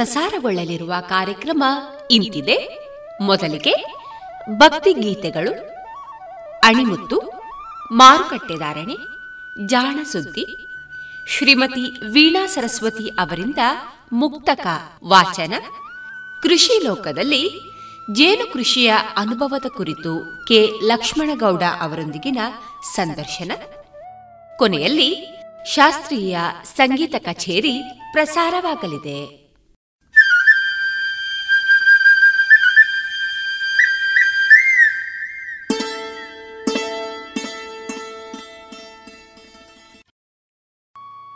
ಪ್ರಸಾರಗೊಳ್ಳಲಿರುವ ಕಾರ್ಯಕ್ರಮ ಇಂತಿದೆ. ಮೊದಲಿಗೆ ಭಕ್ತಿ ಗೀತೆಗಳು, ಅಣಿಮುತ್ತು ಮಾರುಕಟ್ಟೆದಾರಣೆ ಜಾಣ ಸುದ್ದಿ. ಶ್ರೀಮತಿ ವೀಣಾ ಸರಸ್ವತಿ ಅವರಿಂದ ಮುಕ್ತಕ ವಾಚನ. ಕೃಷಿ ಲೋಕದಲ್ಲಿ ಜೇನು ಕೃಷಿಯ ಅನುಭವದ ಕುರಿತು ಕೆ. ಲಕ್ಷ್ಮಣಗೌಡ ಅವರೊಂದಿಗಿನ ಸಂದರ್ಶನ. ಕೊನೆಯಲ್ಲಿ ಶಾಸ್ತ್ರೀಯ ಸಂಗೀತ ಕಚೇರಿ ಪ್ರಸಾರವಾಗಲಿದೆ.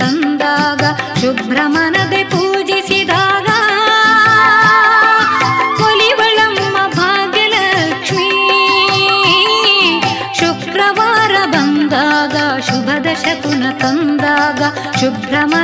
ತಂದಾಗ न्द ಪೂಜಿಸಿದಾಗ. ಕೊಲಿವಳಮ್ಮ हलिवी ಶುಕ್ರವಾರ ಬಂದಾಗ तु न ತಂದಾಗ शुभ्रमण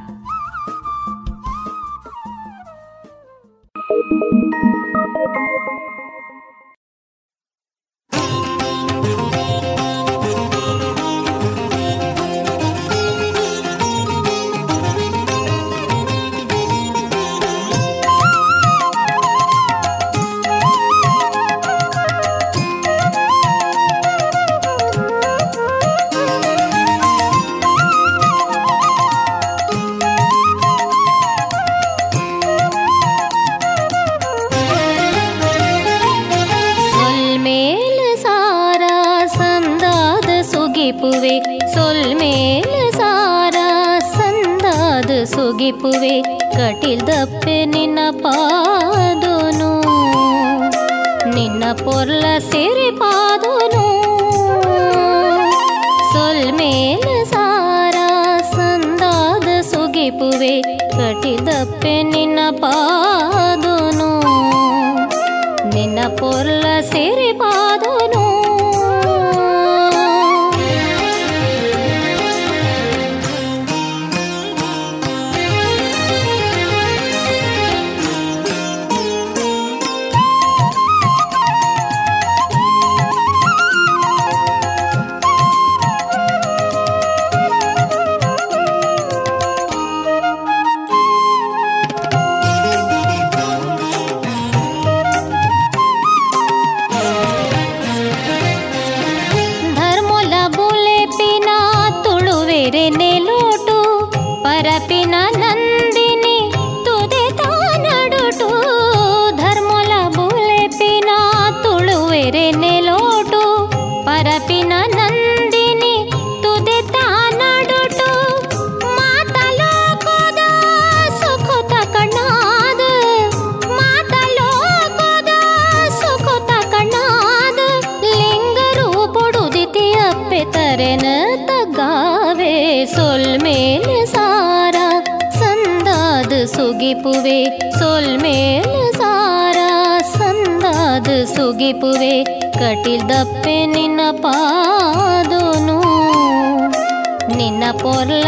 பொருள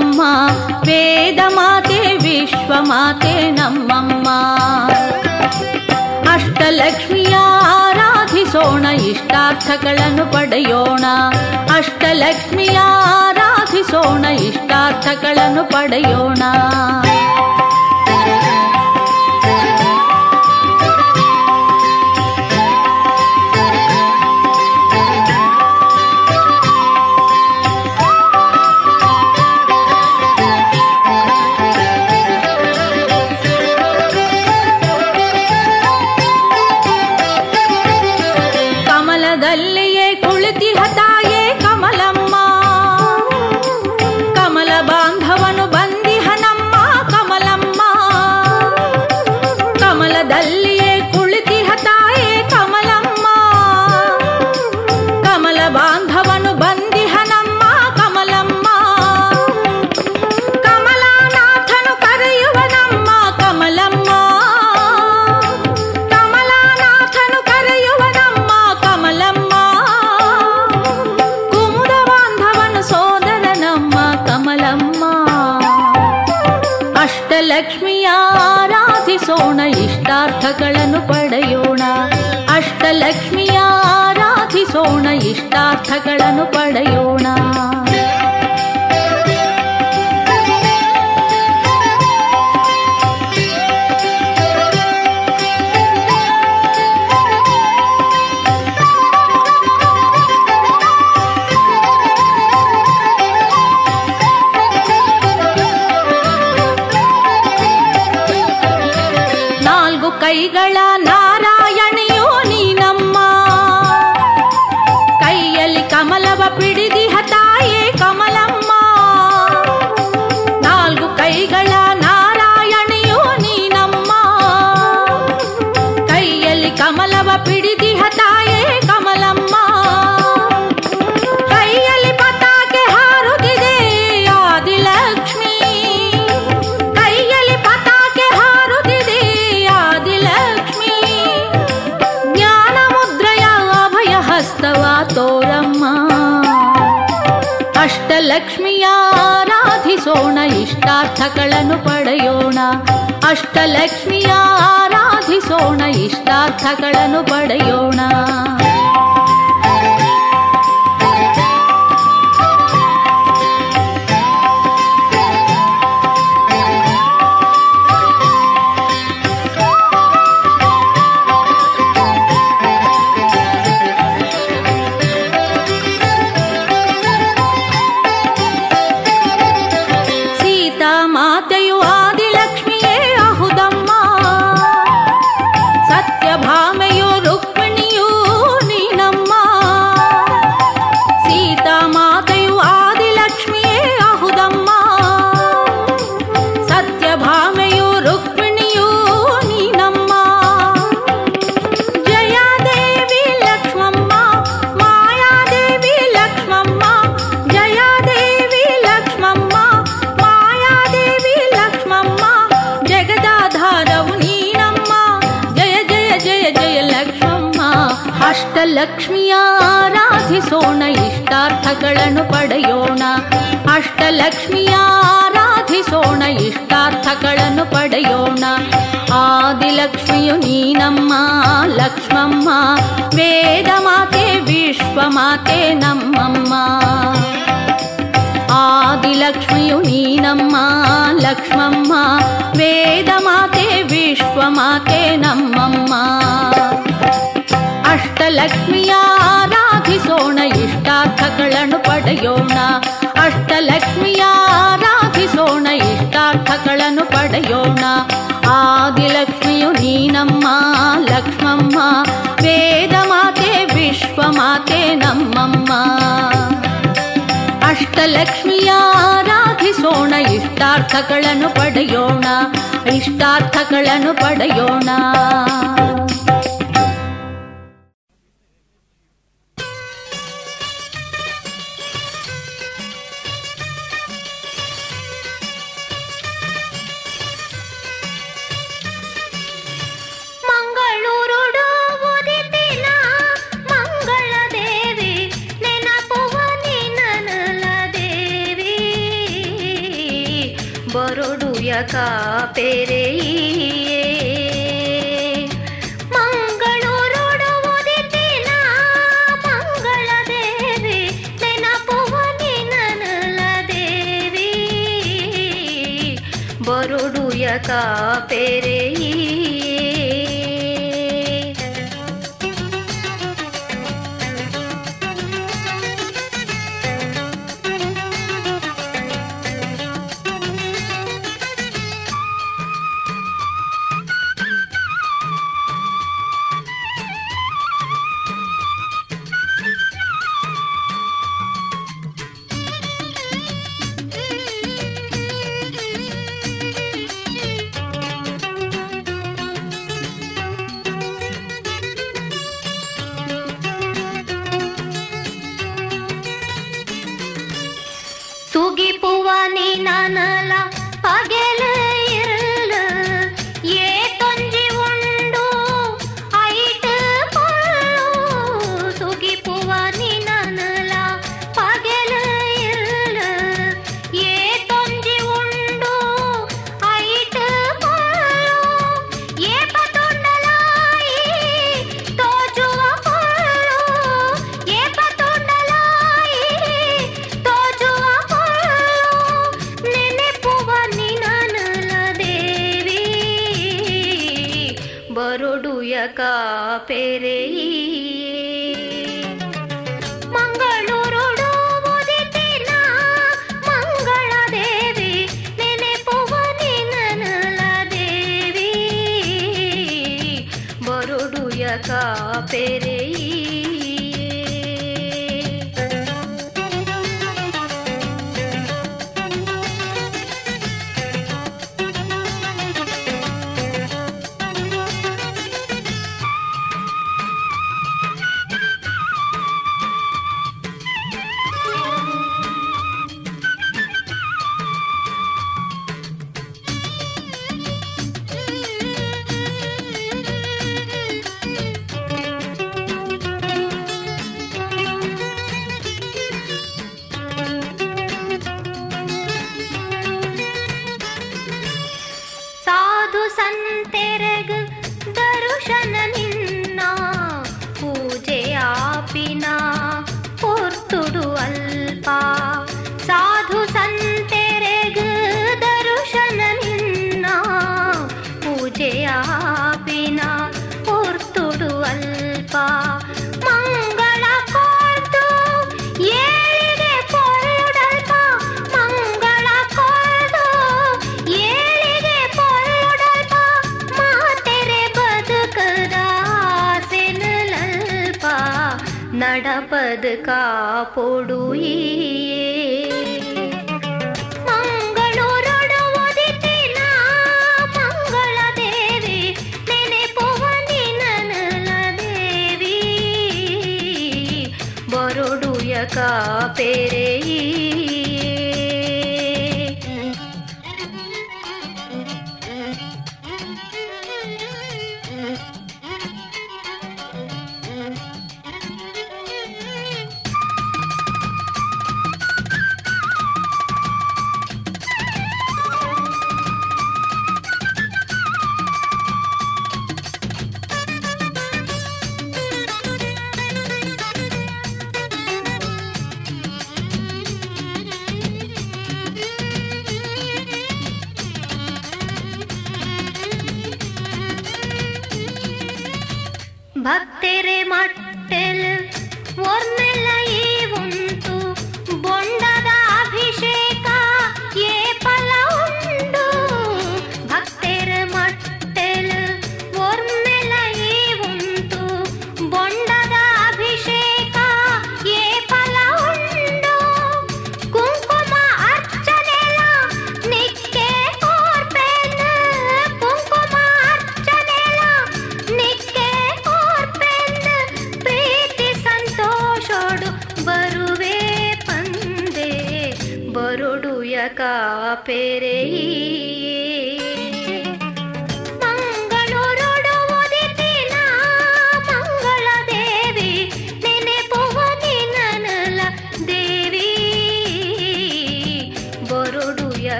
ನಮ್ಮಮ್ಮ ವೇದ ಮಾತೆ ವಿಶ್ವ ಮಾತೆ ನಮ್ಮಮ್ಮ. ಅಷ್ಟಲಕ್ಷ್ಮಿಯ ಆರಾಧಿಸೋಣ ಇಷ್ಟಾರ್ಥಗಳನ್ನು ಪಡೆಯೋಣ. ಅಷ್ಟಲಕ್ಷ್ಮಿಯ ಆರಾಧಿಸೋಣ ಇಷ್ಟಾರ್ಥಗಳನ್ನು ಪಡೆಯೋಣ. 왔다. ಲಕ್ಷ್ಮಿಯ ಆರಾಧಿಸೋಣ ಇಷ್ಟಾರ್ಥಗಳನ್ನು ಪಡೆಯೋಣ. ಅಷ್ಟಲಕ್ಷ್ಮಿಯಾರಾಧಿಸೋಣ ಇಷ್ಟಾರ್ಥಗಳನ್ನು ಪಡೆಯೋಣ. ಮಕ್ಕಳನ್ನು ಪಡೆಯೋಣ. ಅಷ್ಟಲಕ್ಷ್ಮಿಯ ಆರಾಧಿಸೋಣ ಇಷ್ಟಾರ್ಥಗಳನ್ನು ಪಡೆಯೋಣ. ಆರಾಧಿಸೋಣ ಇಷ್ಟಾರ್ಥಗಳನ್ನು ಪಡೆಯೋಣ. ಅಷ್ಟಲಕ್ಷ್ಮಿಯ ಆರಾಧಿಸೋಣ ಇಷ್ಟಾರ್ಥಗಳನ್ನು ಪಡೆಯೋಣ. ಆದಿಲಕ್ಷ್ಮಿಯು ನೀನಮ್ಮ, ಲಕ್ಷ್ಮಮ್ಮ, ವೇದ ಮಾತೆ, ವಿಶ್ವ ಮಾತೆ, ನಮ್ಮಮ್ಮ. ಆದಿಲಕ್ಷ್ಮಿಯು ನೀನಮ್ಮ, ಲಕ್ಷ್ಮಮ್ಮ, ವೇದ ಮಾತೆ, ವಿಶ್ವ ಮಾತೆ, ನಮ್ಮಮ್ಮ. ಅಷ್ಟಲಕ್ಷ್ಮಿಯ ಆರಾಧಿಸೋಣ ಇಷ್ಟಾರ್ಥಗಳನ್ನು ಪಡೆಯೋಣ. ಅಷ್ಟಲಕ್ಷ್ಮಿಯ ಆರಾಧಿಸೋಣ, ಇಷ್ಟಾರ್ಥಗಳನ್ನು ಪಡೆಯೋಣ. ಆದಿಲಕ್ಷ್ಮಿಯು ನೀನಮ್ಮ, ಲಕ್ಷ್ಮಮ್ಮ. ವೇದ ಮಾತೆ ವಿಶ್ವಮಾತೆ ನಮ್ಮಮ್ಮ. ಅಷ್ಟಲಕ್ಷ್ಮಿಯ ಆರಾಧಿಸೋಣ, ಇಷ್ಟಾರ್ಥಗಳನ್ನು ಪಡೆಯೋಣ. ಇಷ್ಟಾರ್ಥಗಳನ್ನು ಪಡೆಯೋಣ. ಬರಡು ಯಕ ಪೆರೆಯೇ ಮಂಗಳೂರುಡು ಉದಿತಿನ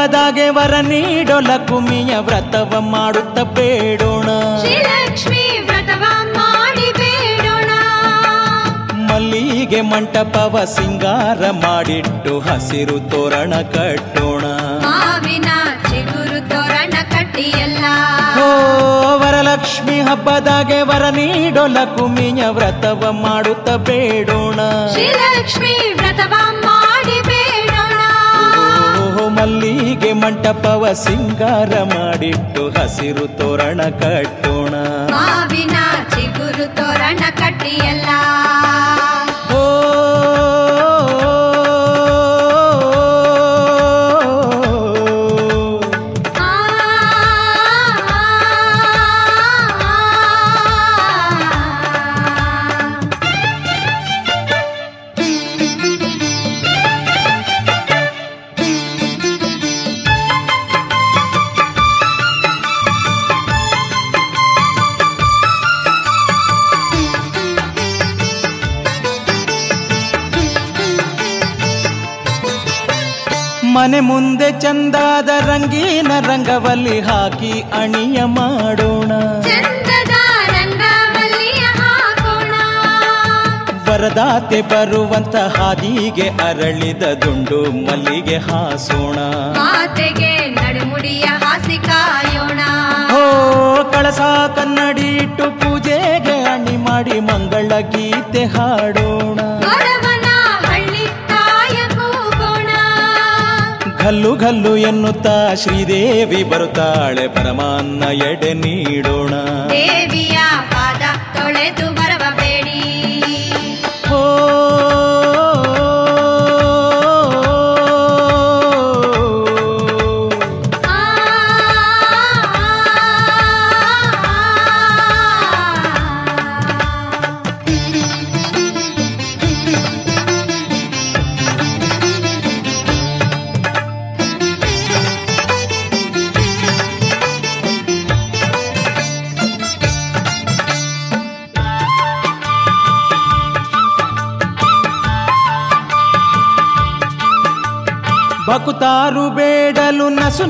ಹಬ್ಬದಾಗೆ ವರ ನೀಡೊಲ ಕುಮಿಯ ವ್ರತವ ಮಾಡುತ್ತ ಬೇಡೋಣ. ಶ್ರೀಲಕ್ಷ್ಮಿ ವ್ರತವ ಮಾಡಿ ಬೇಡೋಣ. ಮಲ್ಲಿಗೆ ಮಂಟಪವ ಸಿಂಗಾರ ಮಾಡಿಟ್ಟು ಹಸಿರು ತೋರಣ ಕಟ್ಟೋಣ. ಮಾವಿನ ಚಿಗುರು ತೋರಣ ಓ ವರಲಕ್ಷ್ಮಿ ಹಬ್ಬದಾಗೆ ವರ ನೀಡೊಲ ಕುಮಿಯ ವ್ರತವ ಮಾಡುತ್ತ ಬೇಡೋಣ. ಶ್ರೀಲಕ್ಷ್ಮಿ ಮಂಟಪವ ಸಿಂಗಾರ ಮಾಡಿಟ್ಟು ಹಸಿರು ತೋರಣ ಕಟ್ಟೋಣ ಮನೆ ಮುಂದೆ ಚಂದಾದ ರಂಗೀನ ರಂಗವಲ್ಲಿ ಹಾಕಿ ಅಣಿಯ ಮಾಡೋಣ. ವರದಾತೆ ಬರುವಂತ ಹಾದಿಗೆ ಅರಳಿದ ದುಂಡು ಮಲ್ಲಿಗೆ ಹಾಸೋಣ. ಮಾತೆಗೆ ನಡುಮುಡಿಯ ಹಾಸಿ ಕಾಯೋಣ. ಓ ಕಳಸ ಕನ್ನಡಿ ಇಟ್ಟು ಪೂಜೆಗೆ ಅಣಿ ಮಾಡಿ ಮಂಗಳ ಗೀತೆ ಹಾಡೋಣ. ಗಲ್ಲು ಗಲ್ಲು ಎನ್ನುತ್ತಾ ಶ್ರೀದೇವಿ ಬರುತ್ತಾಳೆ ಪರಮಾನ್ನ ಎಡೆ ನೀಡೋಣ. ದೇವಿಯ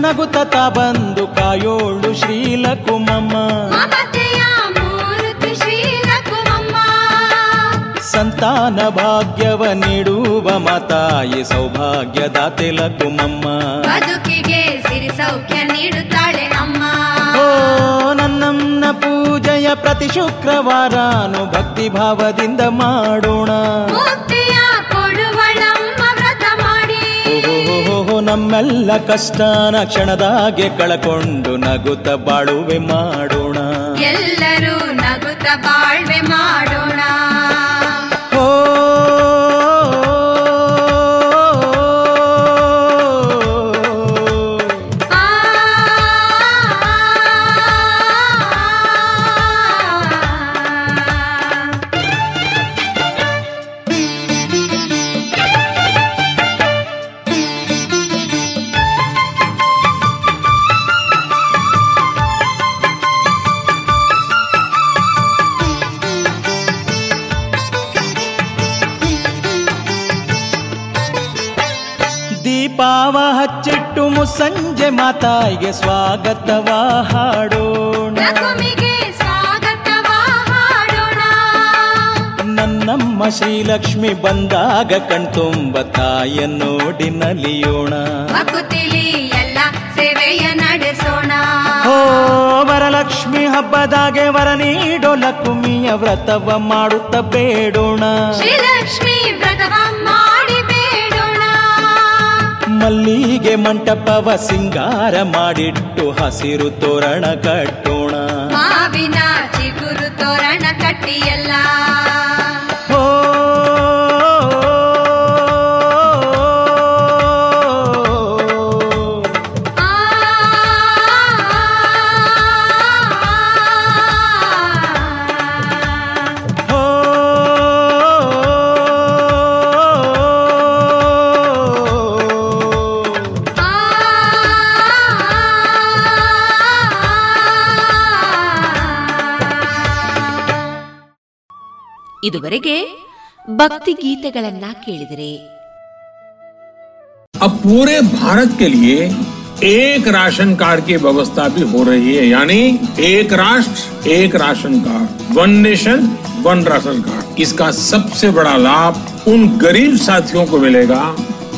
ನಗುತ್ತ ಬಂದು ಕಾಯೋಳು ಶ್ರೀಲಕುಮಮ್ಮ. ಸಂತಾನ ಭಾಗ್ಯವ ನೀಡುವ ಮಾತಾಯಿ ಸೌಭಾಗ್ಯದಾತೆ ಲಕುಮಮ್ಮ ಬದುಕಿಗೆ ಸಿರಿ ಸೌಖ್ಯ ನೀಡುತ್ತಾಳೆ ಅಮ್ಮ. ಓ ನನ್ನಮ್ಮನ ಪೂಜೆಯ ಪ್ರತಿ ಶುಕ್ರವಾರಾನು ಭಕ್ತಿ ಭಾವದಿಂದ ಮಾಡೋಣ. ನಮ್ಮೆಲ್ಲ ಕಷ್ಟನ ಕ್ಷಣದಾಗೆ ಕಳಕೊಂಡು ನಗುತ್ತ ಬಾಳುವೆ ಮಾಡೋಣ ಮಾತಾಯಿಗೆ ಸ್ವಾಗತವ ಹಾಡೋಣ. ನನ್ನಮ್ಮ ಶ್ರೀಲಕ್ಷ್ಮಿ ಬಂದಾಗ ಕಣ್ತುಂಬ ತಾಯ ನೋಡಿ ನಲಿಯೋಣ. ಸೇವೆಯ ನಡೆಸೋಣ. ಓ ವರಲಕ್ಷ್ಮಿ ಹಬ್ಬದಾಗೆ ವರ ನೀಡೋ ಲಕ್ಷ್ಮಿಯ ವ್ರತವ ಮಾಡುತ್ತ ಬೇಡೋಣ. ಶ್ರೀಲಕ್ಷ್ಮಿ ಮಲ್ಲಿಗೆ ಮಂಟಪವ ಸಿಂಗಾರ ಮಾಡಿಟ್ಟು ಹಸಿರು ತೋರಣ ಕಟ್ಟೋಣ ಇದುವರೆಗೆ ಭಕ್ತಿ ಗೀತೆಗಳನ್ನ ಕೇಳಿದರೆ अब पूरे भारत के लिए एक राशन कार्ड की व्यवस्था भी हो रही है यानी एक राष्ट्र एक ration card one nation one ration card इसका सबसे बड़ा लाभ उन गरीब साथियों को मिलेगा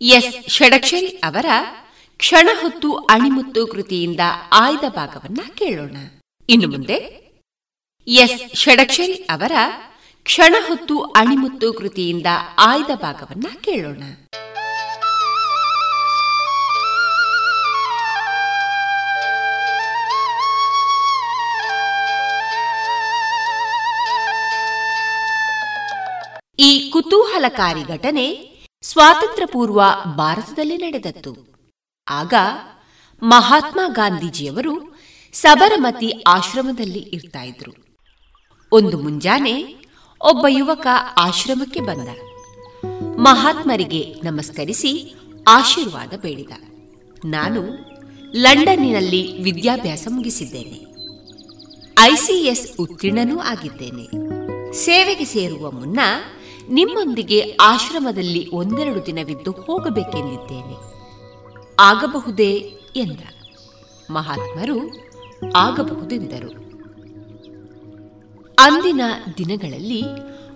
ಎಸ್ ಷಡಕ್ಷರಿ ಅವರ ಕ್ಷಣ ಹೊತ್ತು ಅಣಿಮುತ್ತು ಕೃತಿಯಿಂದ ಆಯ್ದ ಭಾಗವನ್ನ ಕೇಳೋಣ. ಇನ್ನು ಮುಂದೆ ಎಸ್ ಷಡಕ್ಷರಿ ಅವರ ಕ್ಷಣ ಹೊತ್ತು ಅಣಿಮುತ್ತು ಕೃತಿಯಿಂದ ಆಯ್ದ ಭಾಗವನ್ನ ಕೇಳೋಣ. ಈ ಕುತೂಹಲಕಾರಿ ಘಟನೆ ಸ್ವಾತಂತ್ರ್ಯ ಪೂರ್ವ ಭಾರತದಲ್ಲಿ ನಡೆದದ್ದು. ಆಗ ಮಹಾತ್ಮ ಗಾಂಧೀಜಿಯವರು ಸಬರಮತಿ ಆಶ್ರಮದಲ್ಲಿ ಇರ್ತಾ ಇದ್ರು. ಒಂದು ಮುಂಜಾನೆ ಒಬ್ಬ ಯುವಕ ಆಶ್ರಮಕ್ಕೆ ಬಂದ. ಮಹಾತ್ಮರಿಗೆ ನಮಸ್ಕರಿಸಿ ಆಶೀರ್ವಾದ ಬೇಡಿದ. ನಾನು ಲಂಡನ್ನಿನಲ್ಲಿ ವಿದ್ಯಾಭ್ಯಾಸ ಮುಗಿಸಿದ್ದೇನೆ. ಐಸಿಎಸ್ ಉತ್ತೀರ್ಣನೂ ಆಗಿದ್ದೇನೆ. ಸೇವೆಗೆ ಸೇರುವ ಮುನ್ನ ನಿಮ್ಮೊಂದಿಗೆ ಆಶ್ರಮದಲ್ಲಿ ಒಂದೆರಡು ದಿನವಿದ್ದು ಹೋಗಬೇಕೆಂದಿದ್ದೇನೆ. ಆಗಬಹುದೇ ಎಂದ. ಮಹಾತ್ಮರು ಆಗಬಹುದೆಂದರು. ಅಂದಿನ ದಿನಗಳಲ್ಲಿ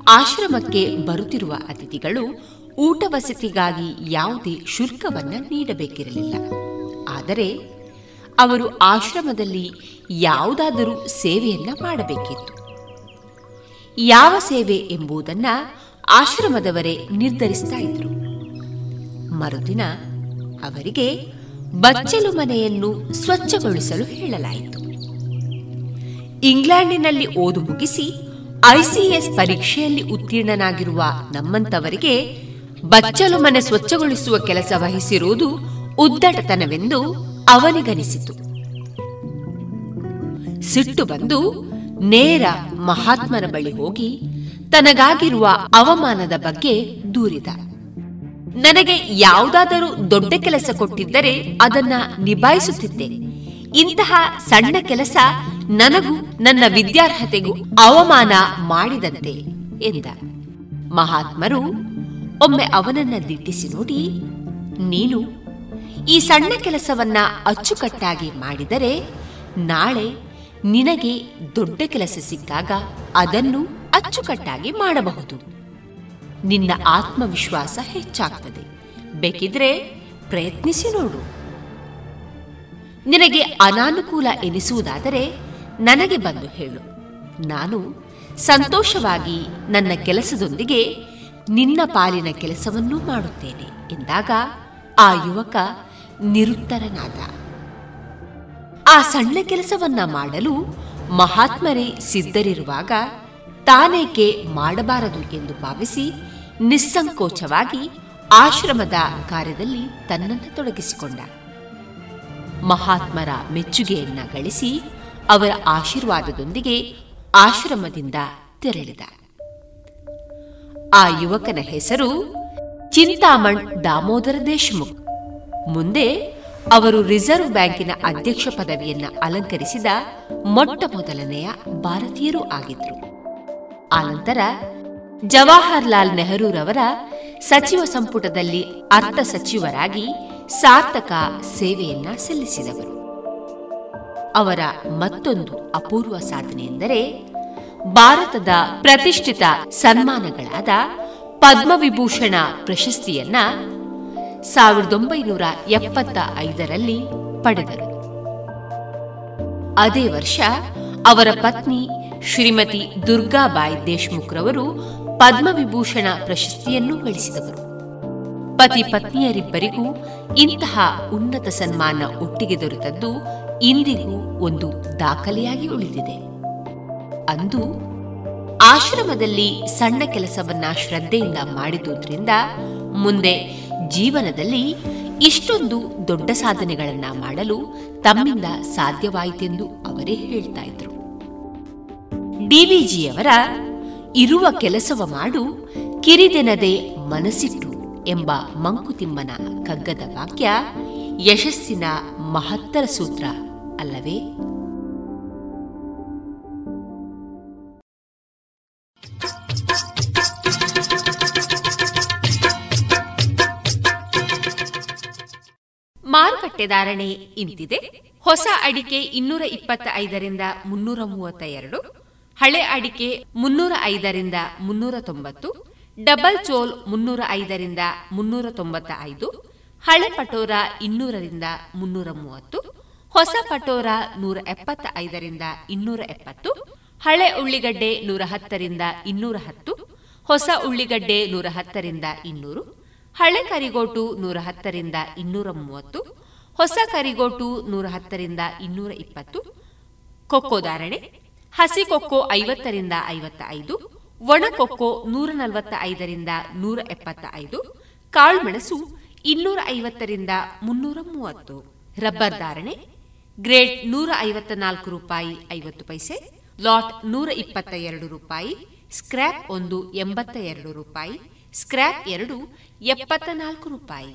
ಆಶ್ರಮಕ್ಕೆ ಬರುತ್ತಿರುವ ಅತಿಥಿಗಳು ಊಟ ವಸತಿಗಾಗಿ ಯಾವುದೇ ಶುಲ್ಕವನ್ನು ನೀಡಬೇಕಿರಲಿಲ್ಲ. ಆದರೆ ಅವರು ಆಶ್ರಮದಲ್ಲಿ ಯಾವುದಾದರೂ ಸೇವೆಯನ್ನ ಮಾಡಬೇಕಿತ್ತು. ಯಾವ ಸೇವೆ ಎಂಬುದನ್ನ ಆಶ್ರಮದವರೇ ನಿರ್ಧರಿಸ್ತಾ ಇದ್ರು. ಮರುದಿನ ಅವರಿಗೆ ಬಚ್ಚಲು ಮನೆಯನ್ನು ಸ್ವಚ್ಛಗೊಳಿಸಲು ಹೇಳಲಾಯಿತು. ಇಂಗ್ಲೆಂಡಿನಲ್ಲಿ ಓದು ಮುಗಿಸಿ ಐಸಿಎಸ್ ಪರೀಕ್ಷೆಯಲ್ಲಿ ಉತ್ತೀರ್ಣನಾಗಿರುವ ನಮ್ಮಂತವರಿಗೆ ಬಚ್ಚಲು ಮನೆ ಸ್ವಚ್ಛಗೊಳಿಸುವ ಕೆಲಸ ವಹಿಸಿರುವುದು ಉದ್ದಟತನವೆಂದು ಅವನಿಗನಿಸಿತು. ಸಿಟ್ಟು ಬಂದು ನೇರ ಮಹಾತ್ಮನ ಬಳಿ ಹೋಗಿ ತನಗಾಗಿರುವ ಅವಮಾನದ ಬಗ್ಗೆ ದೂರಿದ. ನನಗೆ ಯಾವುದಾದರೂ ದೊಡ್ಡ ಕೆಲಸ ಕೊಟ್ಟಿದ್ದರೆ ಅದನ್ನ ನಿಭಾಯಿಸುತ್ತಿದ್ದೆ. ಇಂತಹ ಸಣ್ಣ ಕೆಲಸ ನನಗೂ ನನ್ನ ವಿದ್ಯಾರ್ಹತೆಗೂ ಅವಮಾನ ಮಾಡಿದಂತೆ ಎಂದ. ಮಹಾತ್ಮರು ಒಮ್ಮೆ ಅವನನ್ನ ದಿಟ್ಟಿಸಿ ನೋಡಿ, ನೀನು ಈ ಸಣ್ಣ ಕೆಲಸವನ್ನ ಅಚ್ಚುಕಟ್ಟಾಗಿ ಮಾಡಿದರೆ ನಾಳೆ ನಿನಗೆ ದೊಡ್ಡ ಕೆಲಸ ಸಿಕ್ಕಾಗ ಅದನ್ನು ಅಚ್ಚುಕಟ್ಟಾಗಿ ಮಾಡಬಹುದು. ನಿನ್ನ ಆತ್ಮವಿಶ್ವಾಸ ಹೆಚ್ಚಾಗ್ತದೆ. ಬೇಕಿದ್ರೆ ಪ್ರಯತ್ನಿಸಿ ನೋಡು. ನಿನಗೆ ಅನಾನುಕೂಲ ಎನಿಸುವುದಾದರೆ ನನಗೆ ಬಂದು ಹೇಳು. ನಾನು ಸಂತೋಷವಾಗಿ ನನ್ನ ಕೆಲಸದೊಂದಿಗೆ ನಿನ್ನ ಪಾಲಿನ ಕೆಲಸವನ್ನೂ ಮಾಡುತ್ತೇನೆ ಎಂದಾಗ ಆ ಯುವಕ ನಿರುತ್ತರನಾದ. ಆ ಸಣ್ಣ ಕೆಲಸವನ್ನ ಮಾಡಲು ಮಹಾತ್ಮರೇ ಸಿದ್ಧರಿರುವಾಗ ತಾನೇಕೆ ಮಾಡಬಾರದು ಎಂದು ಭಾವಿಸಿ ನಿಸ್ಸಂಕೋಚವಾಗಿ ಆಶ್ರಮದ ಕಾರ್ಯದಲ್ಲಿ ತನ್ನನ್ನು ತೊಡಗಿಸಿಕೊಂಡ. ಮಹಾತ್ಮರ ಮೆಚ್ಚುಗೆಯನ್ನ ಗಳಿಸಿ ಅವರ ಆಶೀರ್ವಾದದೊಂದಿಗೆ ಆಶ್ರಮದಿಂದ ತೆರಳಿದ. ಆ ಯುವಕನ ಹೆಸರು ಚಿಂತಾಮಣ್ ದಾಮೋದರ ದೇಶಮುಖ್. ಮುಂದೆ ಅವರು ರಿಸರ್ವ್ ಬ್ಯಾಂಕಿನ ಅಧ್ಯಕ್ಷ ಪದವಿಯನ್ನ ಅಲಂಕರಿಸಿದ ಮೊಟ್ಟ ಮೊದಲನೆಯ ಭಾರತೀಯರೂ ಆಗಿದ್ರು. ಆನಂತರ ಜವಾಹರ್ಲಾಲ್ ನೆಹರೂರವರ ಸಚಿವ ಸಂಪುಟದಲ್ಲಿ ಅರ್ಥ ಸಚಿವರಾಗಿ ಸಾರ್ಥಕ ಸೇವೆಯನ್ನ ಸಲ್ಲಿಸಿದವರು. ಅವರ ಮತ್ತೊಂದು ಅಪೂರ್ವ ಸಾಧನೆ ಎಂದರೆ ಭಾರತದ ಪ್ರತಿಷ್ಠಿತ ಸನ್ಮಾನಗಳಾದ ಪದ್ಮವಿಭೂಷಣ ಪ್ರಶಸ್ತಿಯನ್ನ ಸಾವಿರದ ಒಂಬೈನೂರ ಎಪ್ಪತ್ತ ಐದರಲ್ಲಿ ಪಡೆದರು. ಅದೇ ವರ್ಷ ಅವರ ಪತ್ನಿ ಶ್ರೀಮತಿ ದುರ್ಗಾಬಾಯಿ ದೇಶ್ಮುಖ್ರವರು ಪದ್ಮವಿಭೂಷಣ ಪ್ರಶಸ್ತಿಯನ್ನು ಗಳಿಸಿದವರು. ಪತಿ ಪತ್ನಿಯರಿಬ್ಬರಿಗೂ ಇಂತಹ ಉನ್ನತ ಸನ್ಮಾನ ಒಟ್ಟಿಗೆ ದೊರೆತದ್ದು ಇಂದಿಗೂ ಒಂದು ದಾಖಲೆಯಾಗಿ ಉಳಿದಿದೆ. ಅಂದು ಆಶ್ರಮದಲ್ಲಿ ಸಣ್ಣ ಕೆಲಸವನ್ನ ಶ್ರದ್ಧೆಯಿಂದ ಮಾಡಿದುದರಿಂದ ಮುಂದೆ ಜೀವನದಲ್ಲಿ ಇಷ್ಟೊಂದು ದೊಡ್ಡ ಸಾಧನೆಗಳನ್ನ ಮಾಡಲು ತಮ್ಮಿಂದ ಸಾಧ್ಯವಾಯಿತೆಂದು ಅವರೇ ಹೇಳ್ತಾ ಇದ್ರು. ಡಿವಿಜಿಯವರ ಇರುವ ಕೆಲಸವ ಮಾಡು, ಕಿರಿದೆನದೆ ಮನಸಿಟ್ಟು ಎಂಬ ಮಂಕುತಿಮ್ಮನ ಕಗ್ಗದ ವಾಕ್ಯ ಯಶಸ್ಸಿನ ಮಹತ್ತರ ಸೂತ್ರ ಅಲ್ಲವೇ? ಮಾರುಕಟ್ಟೆ ಧಾರಣೆ ಇಂತಿದೆ. ಹೊಸ ಅಡಿಕೆ ಇನ್ನೂರ ಇಪ್ಪತ್ತ ಐದರಿಂದ ಮುನ್ನೂರ ಮೂವತ್ತ ಎರಡು ಹಳೆ ಅಡಿಕೆ ಮುನ್ನೂರ ಐದರಿಂದ ಮುನ್ನೂರ ತೊಂಬತ್ತು, ಡಬಲ್ ಚೋಲ್ ಮುನ್ನೂರ ಐದರಿಂದ ಮುನ್ನೂರ ತೊಂಬತ್ತ ಐದು ಹಳೆ ಪಟೋರ ಇನ್ನೂರರಿಂದ ಮುನ್ನೂರ ಮೂವತ್ತು, ಹೊಸ ಪಟೋರ ನೂರ ಎಪ್ಪತ್ತ ಐದರಿಂದ ಇನ್ನೂರ ಎಪ್ಪತ್ತು, ಹಳೆ ಉಳ್ಳಿಗಡ್ಡೆ ನೂರ ಹತ್ತರಿಂದ ಇನ್ನೂರ ಹತ್ತು, ಹೊಸ ಉಳ್ಳಿಗಡ್ಡೆ ನೂರ ಹತ್ತರಿಂದ ಇನ್ನೂರು, ಹಳೆ ಕರಿಗೋಟು ನೂರ ಹತ್ತರಿಂದ ಇನ್ನೂರ ಮೂವತ್ತು, ಹೊಸ ಕರಿಗೋಟು ನೂರ ಹತ್ತರಿಂದ ಇನ್ನೂರ ಇಪ್ಪತ್ತು, ಕೊಕ್ಕೋ ಧಾರಣೆ ಹಸಿ ಕೊಕ್ಕೋ ಐವತ್ತರಿಂದ ಐವತ್ತ ಐದು ಒಣ ಕೊಕ್ಕೋ ನೂರ ನಲವತ್ತ ಐದರಿಂದ ನೂರ ಎಪ್ಪತ್ತ ಐದು ಕಾಳುಮೆಣಸು ಇನ್ನೂರ ಐವತ್ತರಿಂದ ಮುನ್ನೂರ ಮೂವತ್ತು ರಬ್ಬರ್ ಧಾರಣೆ ಗ್ರೇಡ್ ನೂರ ಐವತ್ತ ನಾಲ್ಕು ರೂಪಾಯಿ ಐವತ್ತು ಪೈಸೆ, ಲಾಟ್ ನೂರ ಇಪ್ಪತ್ತ ಎರಡು ರೂಪಾಯಿ, ಸ್ಕ್ರ್ಯಾಪ್ ಒಂದು ಎಂಬತ್ತ ಎರಡು ರೂಪಾಯಿ, ಸ್ಕ್ರ್ಯಾಪ್ ಎರಡು ಎಪ್ಪತ್ತ ನಾಲ್ಕು ರೂಪಾಯಿ.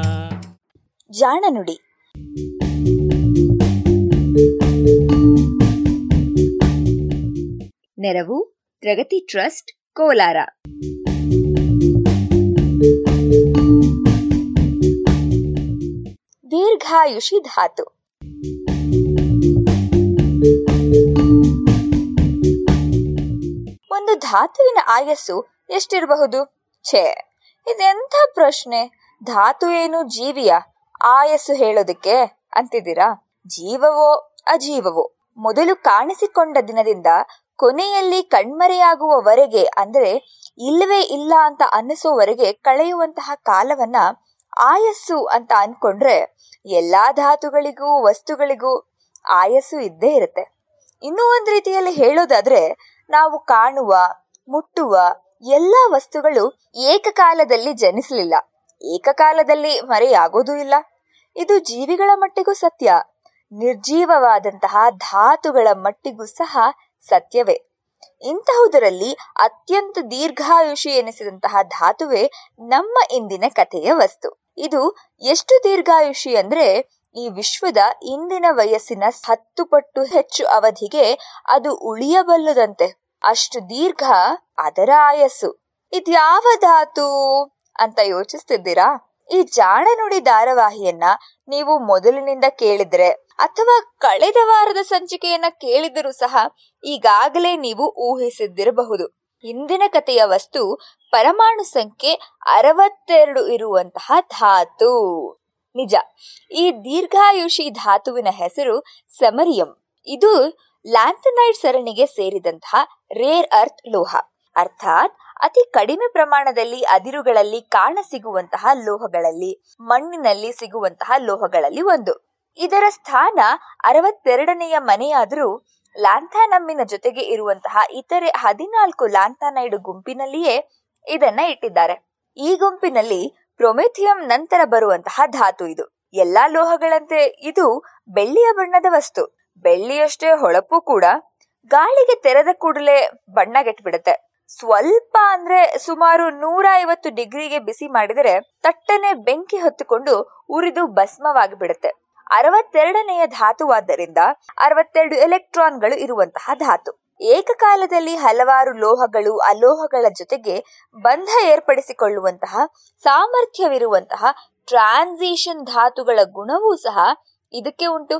ಜಾಣ ನುಡಿ. ನೆರವು, ಪ್ರಗತಿ ಟ್ರಸ್ಟ್, ಕೋಲಾರ. ದೀರ್ಘಾಯುಷಿ ಧಾತು. ಒಂದು ಧಾತುವಿನ ಆಯಸ್ಸು ಎಷ್ಟಿರಬಹುದು? ಛೇ, ಇದೆಂಥ ಪ್ರಶ್ನೆ. ಧಾತು ಏನು ಜೀವಿಯ? ಆಯಸ್ಸು ಹೇಳೋದಕ್ಕೆ ಅಂತಿದ್ದೀರಾ? ಜೀವವೋ ಅಜೀವವೋ? ಮೊದಲು ಕಾಣಿಸಿಕೊಂಡ ದಿನದಿಂದ ಕೊನೆಯಲ್ಲಿ ಕಣ್ಮರೆಯಾಗುವವರೆಗೆ ಅಂದರೆ ಇಲ್ಲವೇ ಇಲ್ಲ ಅಂತ ಅನ್ನಿಸೋವರೆಗೆ ಕಳೆಯುವಂತಹ ಕಾಲವನ್ನ ಆಯಸ್ಸು ಅಂತ ಅನ್ಕೊಂಡ್ರೆ ಎಲ್ಲಾ ಧಾತುಗಳಿಗೂ ವಸ್ತುಗಳಿಗೂ ಆಯಸ್ಸು ಇದ್ದೇ ಇರುತ್ತೆ. ಇನ್ನೂ ಒಂದು ರೀತಿಯಲ್ಲಿ ಹೇಳೋದಾದ್ರೆ ನಾವು ಕಾಣುವ, ಮುಟ್ಟುವ ಎಲ್ಲಾ ವಸ್ತುಗಳು ಏಕಕಾಲದಲ್ಲಿ ಜನಿಸಲಿಲ್ಲ. ಏಕಕಾಲದಲ್ಲಿ ಮರೆಯಾಗೋದೂ ಇಲ್ಲ. ಇದು ಜೀವಿಗಳ ಮಟ್ಟಿಗೂ ಸತ್ಯ. ನಿರ್ಜೀವವಾದಂತಹ ಧಾತುಗಳ ಮಟ್ಟಿಗೂ ಸಹ ಸತ್ಯವೇ. ಇಂತಹುದರಲ್ಲಿ ಅತ್ಯಂತ ದೀರ್ಘಾಯುಷಿ ಎನಿಸಿದಂತಹ ಧಾತುವೆ ನಮ್ಮ ಇಂದಿನ ಕಥೆಯ ವಸ್ತು. ಇದು ಎಷ್ಟು ದೀರ್ಘಾಯುಷಿ ಅಂದ್ರೆ ಈ ವಿಶ್ವದ ಇಂದಿನ ವಯಸ್ಸಿನ ಹತ್ತು ಪಟ್ಟು ಹೆಚ್ಚು ಅವಧಿಗೆ ಅದು ಉಳಿಯಬಲ್ಲದಂತೆ. ಅಷ್ಟು ದೀರ್ಘ ಅದರ ಆಯಸ್ಸು. ಇದ್ಯಾವ ಧಾತು ಅಂತ ಯೋಚಿಸ್ತಿದ್ದೀರಾ? ಈ ಜಾಣ ನುಡಿ ಧಾರಾವಾಹಿಯನ್ನ ನೀವು ಮೊದಲಿನಿಂದ ಕೇಳಿದ್ರೆ ಅಥವಾ ಕಳೆದ ವಾರದ ಸಂಚಿಕೆಯನ್ನ ಕೇಳಿದರೂ ಸಹ ಈಗಾಗಲೇ ನೀವು ಊಹಿಸಿದ್ದಿರಬಹುದು. ಇಂದಿನ ಕಥೆಯ ವಸ್ತು ಪರಮಾಣು ಸಂಖ್ಯೆ ಅರವತ್ತೆರಡು ಇರುವಂತಹ ಧಾತು. ನಿಜ, ಈ ದೀರ್ಘಾಯುಷಿ ಧಾತುವಿನ ಹೆಸರು ಸಮರಿಯಂ. ಇದು ಲ್ಯಾಂಥನೈಡ್ ಸರಣಿಗೆ ಸೇರಿದಂತಹ ರೇರ್ ಅರ್ತ್ ಲೋಹ. ಅರ್ಥಾತ್ ಅತಿ ಕಡಿಮೆ ಪ್ರಮಾಣದಲ್ಲಿ ಅದಿರುಗಳಲ್ಲಿ ಕಾಣ ಸಿಗುವಂತಹ ಲೋಹಗಳಲ್ಲಿ, ಮಣ್ಣಿನಲ್ಲಿ ಸಿಗುವಂತಹ ಲೋಹಗಳಲ್ಲಿ ಒಂದು. ಇದರ ಸ್ಥಾನ ಅರವತ್ತೆರಡನೆಯ ಮನೆಯಾದರೂ ಲ್ಯಾಂಥಾನಮ್ಮಿನ ಜೊತೆಗೆ ಇರುವಂತಹ ಇತರೆ ಹದಿನಾಲ್ಕು ಲ್ಯಾಂಥಾನೈಡ್ ಗುಂಪಿನಲ್ಲಿಯೇ ಇದನ್ನ ಇಟ್ಟಿದ್ದಾರೆ. ಈ ಗುಂಪಿನಲ್ಲಿ ಪ್ರೊಮೆಥಿಯಂ ನಂತರ ಬರುವಂತಹ ಧಾತು ಇದು. ಎಲ್ಲಾ ಲೋಹಗಳಂತೆ ಇದು ಬೆಳ್ಳಿಯ ಬಣ್ಣದ ವಸ್ತು. ಬೆಳ್ಳಿಯಷ್ಟೇ ಹೊಳಪು ಕೂಡ ಗಾಳಿಗೆ ತೆರೆದ ಕೂಡಲೇ ಬಣ್ಣಗೆಟ್ಬಿಡುತ್ತೆ. ಸ್ವಲ್ಪ ಅಂದ್ರೆ ಸುಮಾರು ನೂರ ಐವತ್ತು ಡಿಗ್ರಿಗೆ ಬಿಸಿ ಮಾಡಿದರೆ ತಟ್ಟನೆ ಬೆಂಕಿ ಹೊತ್ತುಕೊಂಡು ಉರಿದು ಭಸ್ಮವಾಗಿ ಬಿಡುತ್ತೆ ಅರವತ್ತೆರಡನೆಯ ಧಾತುವಾದ್ದರಿಂದ ಅರವತ್ತೆರಡು ಎಲೆಕ್ಟ್ರಾನ್ಗಳು ಇರುವಂತಹ ಧಾತು. ಏಕಕಾಲದಲ್ಲಿ ಹಲವಾರು ಲೋಹಗಳು ಅಲೋಹಗಳ ಜೊತೆಗೆ ಬಂಧ ಏರ್ಪಡಿಸಿಕೊಳ್ಳುವಂತಹ ಸಾಮರ್ಥ್ಯವಿರುವಂತಹ ಟ್ರಾನ್ಸಿಷನ್ ಧಾತುಗಳ ಗುಣವೂ ಸಹ ಇದಕ್ಕೆ ಉಂಟು.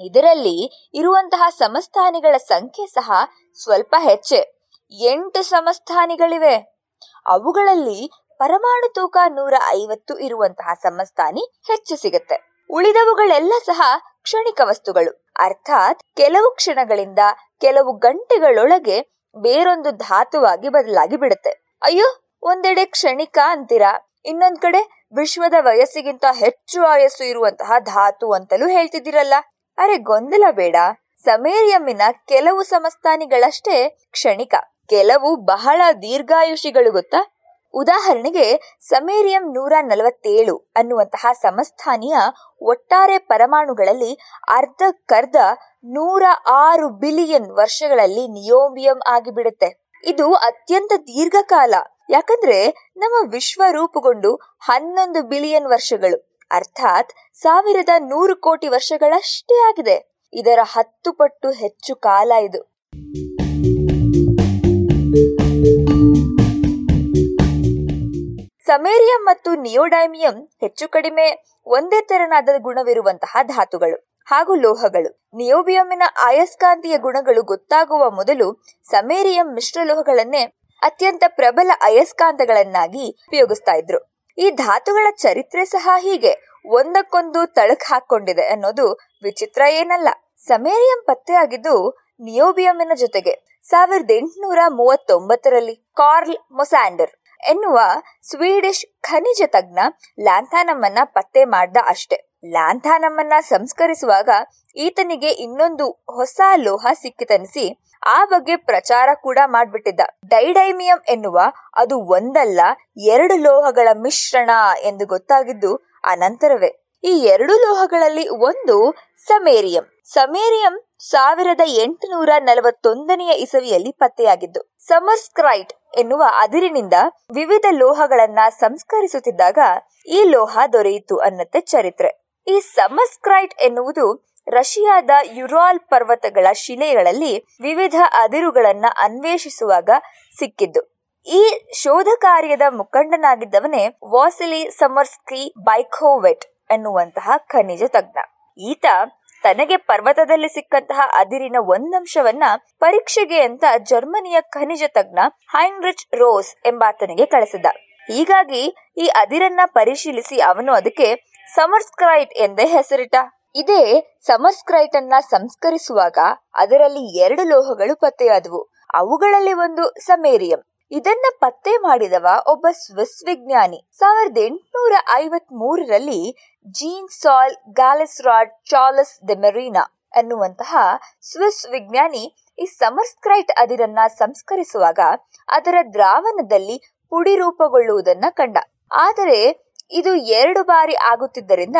ಇದರಲ್ಲಿ ಇರುವಂತಹ ಸಮಸ್ಥಾನಿಗಳ ಸಂಖ್ಯೆ ಸಹ ಸ್ವಲ್ಪ ಹೆಚ್ಚೆ. ಎಂಟು ಸಮಸ್ಥಾನಿಗಳಿವೆ ಅವುಗಳಲ್ಲಿ ಪರಮಾಣು ತೂಕ ನೂರ ಐವತ್ತು ಇರುವಂತಹ ಸಮಸ್ಥಾನಿ ಹೆಚ್ಚು ಸಿಗುತ್ತೆ. ಉಳಿದವುಗಳೆಲ್ಲ ಸಹ ಕ್ಷಣಿಕ ವಸ್ತುಗಳು. ಅರ್ಥಾತ್ ಕೆಲವು ಕ್ಷಣಗಳಿಂದ ಕೆಲವು ಗಂಟೆಗಳೊಳಗೆ ಬೇರೊಂದು ಧಾತುವಾಗಿ ಬದಲಾಗಿ ಬಿಡುತ್ತೆ. ಅಯ್ಯೋ, ಒಂದೆಡೆ ಕ್ಷಣಿಕ ಅಂತೀರಾ? ಇನ್ನೊಂದ್ ಕಡೆ ವಿಶ್ವದ ವಯಸ್ಸಿಗಿಂತ ಹೆಚ್ಚು ಆಯಸ್ಸು ಇರುವಂತಹ ಧಾತು ಅಂತಲೂ ಹೇಳ್ತಿದ್ದೀರಲ್ಲ. ಅರೆ ಗೊಂದಲ ಬೇಡ. ಸಮೇರಿಯಮ್ಮಿನ ಕೆಲವು ಸಮಸ್ಥಾನಿಗಳಷ್ಟೇ ಕ್ಷಣಿಕ. ಕೆಲವು ಬಹಳ ದೀರ್ಘಾಯುಷಿಗಳು ಗೊತ್ತಾ? ಉದಾಹರಣೆಗೆ, ಸಮೇರಿಯಂ ನೂರ ನಲವತ್ತೇಳು ಅನ್ನುವಂತಹ ಸಮಸ್ಥಾನಿಯ ಒಟ್ಟಾರೆ ಪರಮಾಣುಗಳಲ್ಲಿ ಅರ್ಧಕ್ಕರ್ಧ ನೂರ ಆರು ಬಿಲಿಯನ್ ವರ್ಷಗಳಲ್ಲಿ ನಿಯೋಬಿಯಂ ಆಗಿಬಿಡುತ್ತೆ. ಇದು ಅತ್ಯಂತ ದೀರ್ಘಕಾಲ. ಯಾಕಂದ್ರೆ, ನಮ್ಮ ವಿಶ್ವ ರೂಪುಗೊಂಡು ಹನ್ನೊಂದು ಬಿಲಿಯನ್ ವರ್ಷಗಳು. ಅರ್ಥಾತ್, ಸಾವಿರದ ನೂರು ಕೋಟಿ ವರ್ಷಗಳಷ್ಟೇ ಆಗಿದೆ. ಇದರ ಹತ್ತು ಪಟ್ಟು ಹೆಚ್ಚು ಕಾಲ ಇದು. ಸಮೇರಿಯಂ ಮತ್ತು ನಿಯೋಡೈಮಿಯಂ ಹೆಚ್ಚು ಕಡಿಮೆ ಒಂದೇ ತೆರನಾದ ಗುಣವಿರುವಂತಹ ಧಾತುಗಳು ಹಾಗೂ ಲೋಹಗಳು. ನಿಯೋಬಿಯಂನ ಅಯಸ್ಕಾಂತೀಯ ಗುಣಗಳು ಗೊತ್ತಾಗುವ ಮೊದಲು ಸಮೇರಿಯಂ ಮಿಶ್ರಲೋಹಗಳನ್ನೇ ಅತ್ಯಂತ ಪ್ರಬಲ ಅಯಸ್ಕಾಂತಗಳನ್ನಾಗಿ ಉಪಯೋಗಿಸ್ತಾ ಇದ್ರು. ಈ ಧಾತುಗಳ ಚರಿತ್ರೆ ಸಹ ಹೀಗೆ ಒಂದಕ್ಕೊಂದು ತಳಕ್ ಹಾಕೊಂಡಿದೆ ಅನ್ನೋದು ವಿಚಿತ್ರ ಏನಲ್ಲ. ಸಮೇರಿಯಂ ಪತ್ತೆಯಾಗಿದ್ದು ನಿಯೋಬಿಯಂನ ಜೊತೆಗೆ ಸಾವಿರದ ಎಂಟುನೂರ ಮೂವತ್ತೊಂಬತ್ತರಲ್ಲಿ ಕಾರ್ಲ್ ಮೊಸ್ಯಾಂಡರ್ ಎನ್ನುವ ಸ್ವೀಡಿಷ್ ಖನಿಜ ತಜ್ಞ ಲ್ಯಾಂಥಾನಮ್ಮನ್ನ ಪತ್ತೆ ಮಾಡ್ದ ಅಷ್ಟೆ. ಲ್ಯಾಂಥಾನಮ್ಮನ್ನ ಸಂಸ್ಕರಿಸುವಾಗ ಈತನಿಗೆ ಇನ್ನೊಂದು ಹೊಸ ಲೋಹ ಸಿಕ್ಕಿತನಿಸಿ ಆ ಬಗ್ಗೆ ಪ್ರಚಾರ ಕೂಡ ಮಾಡ್ಬಿಟ್ಟಿದ್ದ. ಡೈಡೈಮಿಯಂ ಎನ್ನುವ ಅದು ಒಂದಲ್ಲ, ಎರಡು ಲೋಹಗಳ ಮಿಶ್ರಣ ಎಂದು ಗೊತ್ತಾಗಿದ್ದು ಅನಂತರವೇ. ಈ ಎರಡು ಲೋಹಗಳಲ್ಲಿ ಒಂದು ಸಮೇರಿಯಂ. ಸಮೇರಿಯಂ ಸಾವಿರದ ಎಂಟುನೂರ ನಲವತ್ತೊಂದನೆಯ ಇಸವಿಯಲ್ಲಿ ಪತ್ತೆಯಾಗಿದ್ದು ಸಮರ್ಸ್ಕ್ರೈಟ್ ಎನ್ನುವ ಅದಿರಿನಿಂದ ವಿವಿಧ ಲೋಹಗಳನ್ನ ಸಂಸ್ಕರಿಸುತ್ತಿದ್ದಾಗ ಈ ಲೋಹ ದೊರೆಯಿತು ಅನ್ನತ್ತೆ ಚರಿತ್ರೆ. ಈ ಸಮಸ್ಕ್ರೈಟ್ ಎನ್ನುವುದು ರಷ್ಯಾದ ಯುರಾಲ್ ಪರ್ವತಗಳ ಶಿಲೆಗಳಲ್ಲಿ ವಿವಿಧ ಅದಿರುಗಳನ್ನ ಅನ್ವೇಷಿಸುವಾಗ ಸಿಕ್ಕಿದ್ದು. ಈ ಶೋಧ ಕಾರ್ಯದ ಮುಖಂಡನಾಗಿದ್ದವನೇ ವಾಸಿಲಿ ಸಮರ್ಸ್ಕಿ ಬೈಕೋವೆಟ್ ಎನ್ನುವಂತಹ ಖನಿಜ ತಜ್ಞ. ಈತ ತನಗೆ ಪರ್ವತದಲ್ಲಿ ಸಿಕ್ಕಂತಹ ಅದಿರಿನ ಒಂದಂಶವನ್ನ ಪರೀಕ್ಷೆಗೆ ಅಂತ ಜರ್ಮನಿಯ ಖನಿಜ ತಜ್ಞ ಹೈನ್ರಿಚ್ ರೋಸ್ ಎಂಬಾತನಿಗೆ ಕಳಿಸಿದ ಹೀಗಾಗಿ ಈ ಅದಿರನ್ನ ಪರಿಶೀಲಿಸಿ ಅವನು ಅದಕ್ಕೆ ಸಮರ್ಸ್ಕ್ರೈಟ್ ಎಂದೇ ಹೆಸರಿಟ್ಟ. ಇದೇ ಸಮರ್ಸ್ಕ್ರೈಟ್ ಅನ್ನ ಸಂಸ್ಕರಿಸುವಾಗ ಅದರಲ್ಲಿ ಎರಡು ಲೋಹಗಳು ಪತ್ತೆಯಾದವು. ಅವುಗಳಲ್ಲಿ ಒಂದು ಸಮೇರಿಯಂ ಇದನ್ನ ಪತ್ತೆ ಮಾಡಿದವ ಒಬ್ಬ ಸ್ವಿಸ್ ವಿಜ್ಞಾನಿ. ಸಾವಿರದ ಎಂಟುನೂರ ಐವತ್ ಮೂರರಲ್ಲಿ ಜೀನ್ ಸಾಲ್, ಗ್ಯಾಲಿಸ್ರಾಡ್, ಚಾರ್ಲಸ್ ಮೆರೀನಾ ಅನ್ನುವಂತಹ ಸ್ವಿಸ್ ವಿಜ್ಞಾನಿ ಈ ಸಮರ್ಸ್ಕ್ರೈಟ್ ಅದಿರನ್ನ ಸಂಸ್ಕರಿಸುವಾಗ ಅದರ ದ್ರಾವಣದಲ್ಲಿ ಪುಡಿ ರೂಪಗೊಳ್ಳುವುದನ್ನ ಕಂಡ. ಆದರೆ ಇದು ಎರಡು ಬಾರಿ ಆಗುತ್ತಿದ್ದರಿಂದ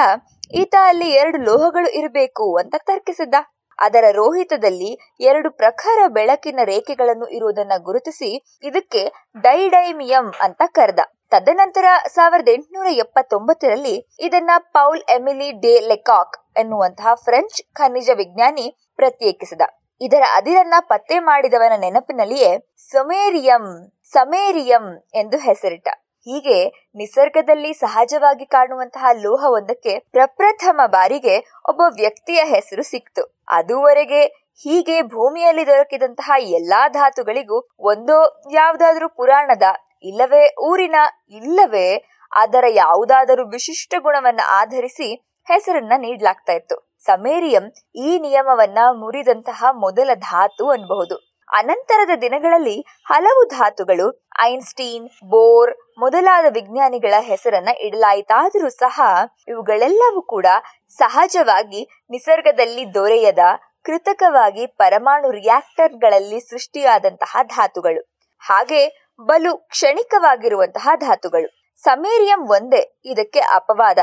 ಈತ ಅಲ್ಲಿ ಎರಡು ಲೋಹಗಳು ಇರಬೇಕು ಅಂತ ತರ್ಕಿಸಿದ್ದ. ಅದರ ರೋಹಿತದಲ್ಲಿ ಎರಡು ಪ್ರಖರ ಬೆಳಕಿನ ರೇಖೆಗಳನ್ನು ಇರುವುದನ್ನ ಗುರುತಿಸಿ ಇದಕ್ಕೆ ಡೈಡೈಮಿಯಂ ಅಂತ ಕರೆದ. ತದನಂತರ ಸಾವಿರದ ಎಂಟುನೂರ ಎಪ್ಪತ್ತೊಂಬತ್ತರಲ್ಲಿ ಇದನ್ನ ಪೌಲ್ ಎಮಿಲಿ ಡೆ ಲೆಕಾಕ್ ಎನ್ನುವಂತಹ ಫ್ರೆಂಚ್ ಖನಿಜ ವಿಜ್ಞಾನಿ ಪ್ರತ್ಯೇಕಿಸಿದ. ಇದರ ಅದಿರನ್ನ ಪತ್ತೆ ಮಾಡಿದವನ ನೆನಪಿನಲ್ಲಿಯೇ ಸಮೇರಿಯಂ ಸಮೇರಿಯಂ ಎಂದು ಹೆಸರಿಟ್ಟ. ಹೀಗೆ ನಿಸರ್ಗದಲ್ಲಿ ಸಹಜವಾಗಿ ಕಾಣುವಂತಹ ಲೋಹವೊಂದಕ್ಕೆ ಪ್ರಪ್ರಥಮ ಬಾರಿಗೆ ಒಬ್ಬ ವ್ಯಕ್ತಿಯ ಹೆಸರು ಸಿಕ್ತು. ಅದುವರೆಗೆ ಹೀಗೆ ಭೂಮಿಯಲ್ಲಿ ದೊರಕಿದಂತಹ ಎಲ್ಲಾ ಧಾತುಗಳಿಗೂ ಒಂದೋ ಯಾವುದಾದ್ರೂ ಪುರಾಣದ, ಇಲ್ಲವೇ ಊರಿನ, ಇಲ್ಲವೇ ಅದರ ಯಾವುದಾದರೂ ವಿಶಿಷ್ಟ ಗುಣವನ್ನ ಆಧರಿಸಿ ಹೆಸರನ್ನ ನೀಡಲಾಗ್ತಾ ಇತ್ತು. ಸಮೇರಿಯಂ ಈ ನಿಯಮವನ್ನ ಮುರಿದಂತಹ ಮೊದಲ ಧಾತು ಅನ್ಬಹುದು. ಅನಂತರದ ದಿನಗಳಲ್ಲಿ ಹಲವು ಧಾತುಗಳು, ಐನ್ಸ್ಟೀನ್, ಬೋರ್ ಮೊದಲಾದ ವಿಜ್ಞಾನಿಗಳ ಹೆಸರನ್ನ ಇಡಲಾಯಿತಾದರೂ ಸಹ ಇವುಗಳೆಲ್ಲವೂ ಕೂಡ ಸಹಜವಾಗಿ ನಿಸರ್ಗದಲ್ಲಿ ದೊರೆಯದ ಕೃತಕವಾಗಿ ಪರಮಾಣು ರಿಯಾಕ್ಟರ್ಗಳಲ್ಲಿ ಸೃಷ್ಟಿಯಾದಂತಹ ಧಾತುಗಳು. ಹಾಗೆ ಬಲು ಕ್ಷಣಿಕವಾಗಿರುವಂತಹ ಧಾತುಗಳು. ಸಮೇರಿಯಂ ಒಂದೇ ಇದಕ್ಕೆ ಅಪವಾದ.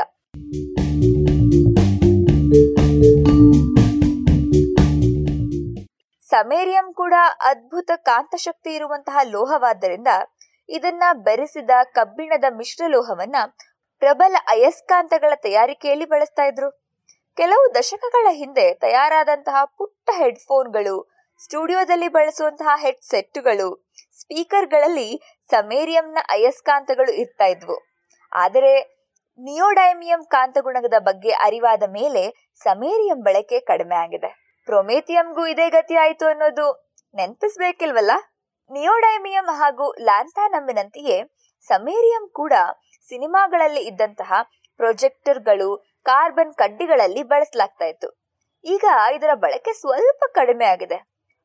ಸಮೇರಿಯಂ ಕೂಡ ಅದ್ಭುತ ಕಾಂತಶಕ್ತಿ ಇರುವಂತಹ ಲೋಹವಾದ್ದರಿಂದ ಇದನ್ನ ಬೆರೆಸಿದ ಕಬ್ಬಿಣದ ಮಿಶ್ರಲೋಹವನ್ನ ಪ್ರಬಲ ಅಯಸ್ಕಾಂತಗಳ ತಯಾರಿಕೆಯಲ್ಲಿ ಬಳಸ್ತಾ ಇದ್ರು. ಕೆಲವು ದಶಕಗಳ ಹಿಂದೆ ತಯಾರಾದಂತಹ ಪುಟ್ಟ ಹೆಡ್ಫೋನ್ಗಳು, ಸ್ಟುಡಿಯೋದಲ್ಲಿ ಬಳಸುವಂತಹ ಹೆಡ್ ಸೆಟ್ಟುಗಳು ಸ್ಪೀಕರ್ಗಳಲ್ಲಿ ಸಮೇರಿಯಂನ ಅಯಸ್ಕಾಂತಗಳು ಇರ್ತಾ ಇದ್ವು. ಆದರೆ ನಿಯೋಡೈಮಿಯಂ ಕಾಂತಗುಣದ ಬಗ್ಗೆ ಅರಿವಾದ ಮೇಲೆ ಸಮೇರಿಯಂ ಬಳಕೆ ಕಡಿಮೆ ಆಗಿದೆ. ಪ್ರೊಮೇಥಿಯಂಗೂ ಇದೇ ಗತಿ ಆಯಿತು ಅನ್ನೋದು ನೆನಪಿಸ್ಬೇಕಿಲ್ವಲ್ಲ? ನಿಯೋಡೈಮಿಯಂ ಹಾಗೂ ಲ್ಯಾಂಥಾನಮ್ಮಿನಂತೆಯೇ ಸಮೇರಿಯಂ ಕೂಡ ಸಿನಿಮಾಗಳಲ್ಲಿ ಇದ್ದಂತಹ ಪ್ರೊಜೆಕ್ಟರ್ಗಳು ಕಾರ್ಬನ್ ಕಡ್ಡಿಗಳಲ್ಲಿ ಬಳಸಲಾಗ್ತಾ ಇತ್ತು. ಈಗ ಇದರ ಬಳಕೆ ಸ್ವಲ್ಪ ಕಡಿಮೆ ಆಗಿದೆ.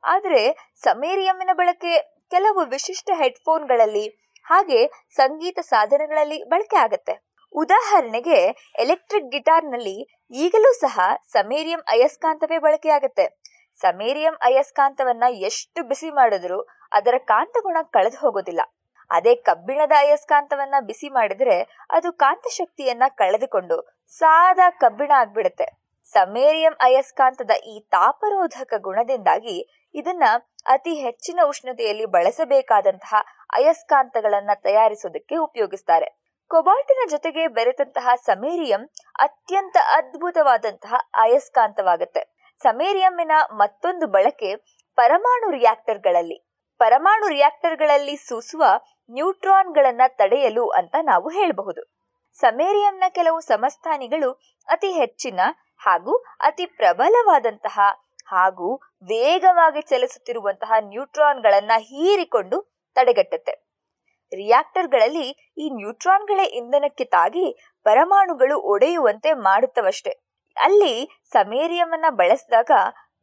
ಆದರೆ ಸಮೇರಿಯಂನ ಬಳಕೆ ಕೆಲವು ವಿಶಿಷ್ಟ ಹೆಡ್ಫೋನ್ಗಳಲ್ಲಿ ಹಾಗೆ ಸಂಗೀತ ಸಾಧನಗಳಲ್ಲಿ ಬಳಕೆ ಆಗತ್ತೆ. ಉದಾಹರಣೆಗೆ, ಎಲೆಕ್ಟ್ರಿಕ್ ಗಿಟಾರ್ನಲ್ಲಿ ಈಗಲೂ ಸಹ ಸಮೇರಿಯಂ ಅಯಸ್ಕಾಂತವೇ ಬಳಕೆಯಾಗುತ್ತೆ. ಸಮೇರಿಯಂ ಅಯಸ್ಕಾಂತವನ್ನ ಎಷ್ಟು ಬಿಸಿ ಮಾಡಿದ್ರೂ ಅದರ ಕಾಂತಗುಣ ಕಳೆದು ಹೋಗೋದಿಲ್ಲ. ಅದೇ ಕಬ್ಬಿಣದ ಅಯಸ್ಕಾಂತವನ್ನ ಬಿಸಿ ಮಾಡಿದ್ರೆ ಅದು ಕಾಂತಶಕ್ತಿಯನ್ನ ಕಳೆದುಕೊಂಡು ಸಾದಾ ಕಬ್ಬಿಣ ಆಗ್ಬಿಡುತ್ತೆ. ಸಮೇರಿಯಂ ಅಯಸ್ಕಾಂತದ ಈ ತಾಪರೋಧಕ ಗುಣದಿಂದಾಗಿ ಇದನ್ನ ಅತಿ ಹೆಚ್ಚಿನ ಉಷ್ಣತೆಯಲ್ಲಿ ಬಳಸಬೇಕಾದಂತಹ ಅಯಸ್ಕಾಂತಗಳನ್ನ ತಯಾರಿಸೋದಕ್ಕೆ ಉಪಯೋಗಿಸ್ತಾರೆ. ಕೊಬಾಲ್ಟಿನ ಜೊತೆಗೆ ಬೆರೆತಂತಹ ಸಮೇರಿಯಂ ಅತ್ಯಂತ ಅದ್ಭುತವಾದಂತಹ ಅಯಸ್ಕಾಂತವಾಗುತ್ತೆ ಸಮೇರಿಯಂನ ಮತ್ತೊಂದು ಬಳಕೆ ಪರಮಾಣು ರಿಯಾಕ್ಟರ್ಗಳಲ್ಲಿ. ಪರಮಾಣು ರಿಯಾಕ್ಟರ್ಗಳಲ್ಲಿ ಸೂಸುವ ನ್ಯೂಟ್ರಾನ್ಗಳನ್ನ ತಡೆಯಲು ಅಂತ ನಾವು ಹೇಳಬಹುದು. ಸಮೇರಿಯಂನ ಕೆಲವು ಸಮಸ್ಥಾನಿಗಳು ಅತಿ ಹೆಚ್ಚಿನ ಹಾಗೂ ಅತಿ ಪ್ರಬಲವಾದಂತಹ ಹಾಗೂ ವೇಗವಾಗಿ ಚಲಿಸುತ್ತಿರುವಂತಹ ನ್ಯೂಟ್ರಾನ್ಗಳನ್ನ ಹೀರಿಕೊಂಡು ತಡೆಗಟ್ಟುತ್ತೆ. ರಿಯಾಕ್ಟರ್ಗಳಲ್ಲಿ ಈ ನ್ಯೂಟ್ರಾನ್ಗಳೇ ಇಂಧನಕ್ಕೆ ತಾಗಿ ಪರಮಾಣುಗಳು ಒಡೆಯುವಂತೆ ಮಾಡುತ್ತವಷ್ಟೇ. ಅಲ್ಲಿ ಸಮೇರಿಯಮನ್ನ ಬಳಸಿದಾಗ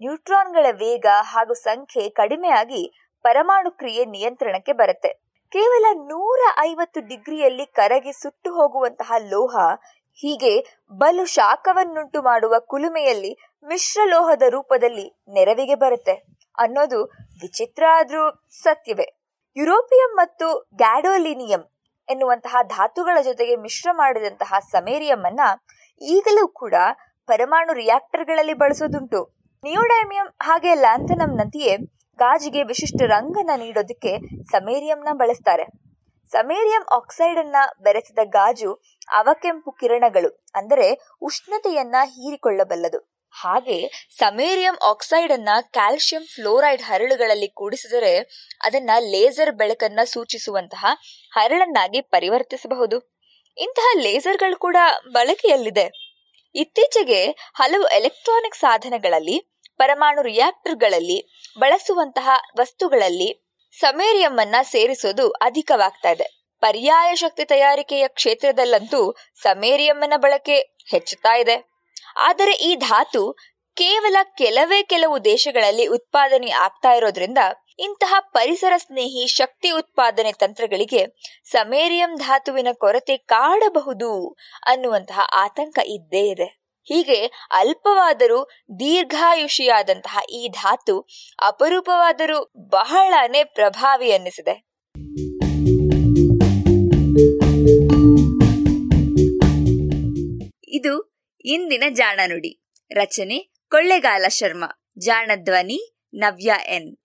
ನ್ಯೂಟ್ರಾನ್ಗಳ ವೇಗ ಹಾಗೂ ಸಂಖ್ಯೆ ಕಡಿಮೆಯಾಗಿ ಪರಮಾಣು ಕ್ರಿಯೆ ನಿಯಂತ್ರಣಕ್ಕೆ ಬರುತ್ತೆ. ಕೇವಲ ನೂರ ಐವತ್ತು ಡಿಗ್ರಿಯಲ್ಲಿ ಕರಗಿ ಸುಟ್ಟು ಹೋಗುವಂತಹ ಲೋಹ, ಹೀಗೆ ಬಲು ಶಾಖವನ್ನುಂಟು ಮಾಡುವ ಕುಲುಮೆಯಲ್ಲಿ ಮಿಶ್ರಲೋಹದ ರೂಪದಲ್ಲಿ ನೆರವಿಗೆ ಬರುತ್ತೆ ಅನ್ನೋದು ವಿಚಿತ್ರ ಆದ್ರೂ ಸತ್ಯವೇ. ಯುರೋಪಿಯಂ ಮತ್ತು ಗ್ಯಾಡೋಲಿನಿಯಂ ಎನ್ನುವಂತಹ ಧಾತುಗಳ ಜೊತೆಗೆ ಮಿಶ್ರ ಮಾಡಿದಂತಹ ಸಮೇರಿಯಂ ಅನ್ನ ಈಗಲೂ ಕೂಡ ಪರಮಾಣು ರಿಯಾಕ್ಟರ್ಗಳಲ್ಲಿ ಬಳಸೋದುಂಟು. ನಿಯೋಡೈಮಿಯಂ ಹಾಗೆ ಲ್ಯಾಂಥನಂನಂತೆಯೇ ಗಾಜಿಗೆ ವಿಶಿಷ್ಟ ರಂಗನ ನೀಡೋದಕ್ಕೆ ಸಮೇರಿಯಂನ ಬಳಸ್ತಾರೆ. ಸಮೇರಿಯಂ ಆಕ್ಸೈಡ್ ಅನ್ನ ಬೆರೆಸಿದ ಗಾಜು ಅವಕೆಂಪು ಕಿರಣಗಳು, ಅಂದರೆ ಉಷ್ಣತೆಯನ್ನ ಹೀರಿಕೊಳ್ಳಬಲ್ಲದು. ಹಾಗೆ ಸಮೇರಿಯಂ ಆಕ್ಸೈಡ್ ಅನ್ನ ಕ್ಯಾಲ್ಸಿಯಂ ಫ್ಲೋರೈಡ್ ಹರಳುಗಳಲ್ಲಿ ಕೂಡಿಸಿದರೆ ಅದನ್ನ ಲೇಸರ್ ಬೆಳಕನ್ನ ಸೂಚಿಸುವಂತಹ ಹರಳನ್ನಾಗಿ ಪರಿವರ್ತಿಸಬಹುದು. ಇಂತಹ ಲೇಸರ್ಗಳು ಕೂಡ ಬಳಕೆಯಲ್ಲಿದೆ. ಇತ್ತೀಚೆಗೆ ಹಲವು ಎಲೆಕ್ಟ್ರಾನಿಕ್ ಸಾಧನಗಳಲ್ಲಿ, ಪರಮಾಣು ರಿಯಾಕ್ಟರ್ಗಳಲ್ಲಿ ಬಳಸುವಂತಹ ವಸ್ತುಗಳಲ್ಲಿ ಸಮೇರಿಯಂ ಅನ್ನ ಸೇರಿಸೋದು ಅಧಿಕವಾಗ್ತಾ ಇದೆ. ಪರ್ಯಾಯ ಶಕ್ತಿ ತಯಾರಿಕೆಯ ಕ್ಷೇತ್ರದಲ್ಲಂತೂ ಸಮೇರಿಯಂನ ಬಳಕೆ ಹೆಚ್ಚುತ್ತಾ ಇದೆ. ಆದರೆ ಈ ಧಾತು ಕೇವಲ ಕೆಲವೇ ಕೆಲವು ದೇಶಗಳಲ್ಲಿ ಉತ್ಪಾದನೆ ಆಗ್ತಾ ಇರೋದ್ರಿಂದ ಇಂತಹ ಪರಿಸರ ಸ್ನೇಹಿ ಶಕ್ತಿ ಉತ್ಪಾದನೆ ತಂತ್ರಗಳಿಗೆ ಸಮೇರಿಯಂ ಧಾತುವಿನ ಕೊರತೆ ಕಾಡಬಹುದು ಅನ್ನುವಂತಹ ಆತಂಕ ಇದ್ದೇ ಇದೆ. ಹೀಗೆ ಅಲ್ಪವಾದರೂ ದೀರ್ಘಾಯುಷಿಯಾದಂತಹ ಈ ಧಾತು ಅಪರೂಪವಾದರೂ ಬಹಳನೇ ಪ್ರಭಾವಿ ಅನ್ನಿಸಿದೆ. ಇದು ಇಂದಿನ ಜಾಣ ನುಡಿ. ರಚನೆ ಕೊಳ್ಳೆಗಾಲ ಶರ್ಮಾ. ಜಾಣ ಧ್ವನಿ ನವ್ಯ ಎನ್.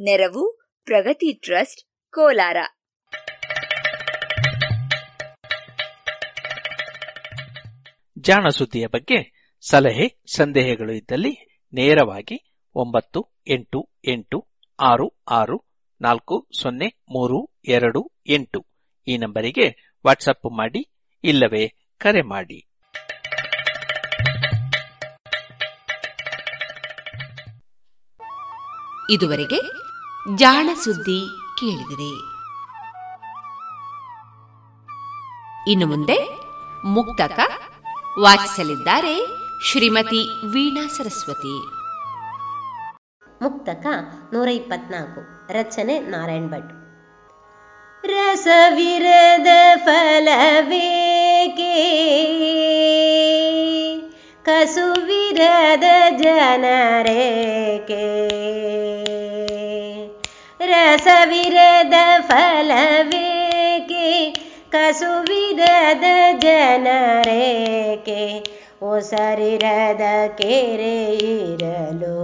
ನೆರವು ಪ್ರಗತಿ ಟ್ರಸ್ಟ್, ಕೋಲಾರ. ಜಾಣ ಸುದ್ದಿಯ ಬಗ್ಗೆ ಸಲಹೆ, ಸಂದೇಹಗಳು ಇದ್ದಲ್ಲಿ ನೇರವಾಗಿ ಒಂಬತ್ತು ಎಂಟು ಎಂಟು ಆರು ಆರು ನಾಲ್ಕು ಸೊನ್ನೆ ಮೂರು ಎರಡು ಎಂಟು. ಈ ನಂಬರಿಗೆ ವಾಟ್ಸಪ್ ಮಾಡಿ ಇಲ್ಲವೇ ಕರೆ ಮಾಡಿ. ಇದುವರೆಗೆ ಜಾಣ ಸುದ್ದಿ ಕೇಳಿದಿರಿ. ಇನ್ನು ಮುಂದೆ ಮುಕ್ತಕ ವಾಚಿಸಲಿದ್ದಾರೆ ಶ್ರೀಮತಿ ವೀಣಾ ಸರಸ್ವತಿ. ಮುಕ್ತಕ ನೂರ ಇಪ್ಪತ್ನಾಲ್ಕು ರಚನೆ ನಾರಾಯಣ್ ಭಟ್ ರಸವಿರದ ಫಲವೇಕೆ ಕಸುವಿರದ ಜನರೇಕೆ ರಸವಿರದ ಫಲವೇಕೆ ಕಸುವಿರದ ಜನರೇಕೆ ಒಸರಿರದ ಕೆರೆ ಇರಲು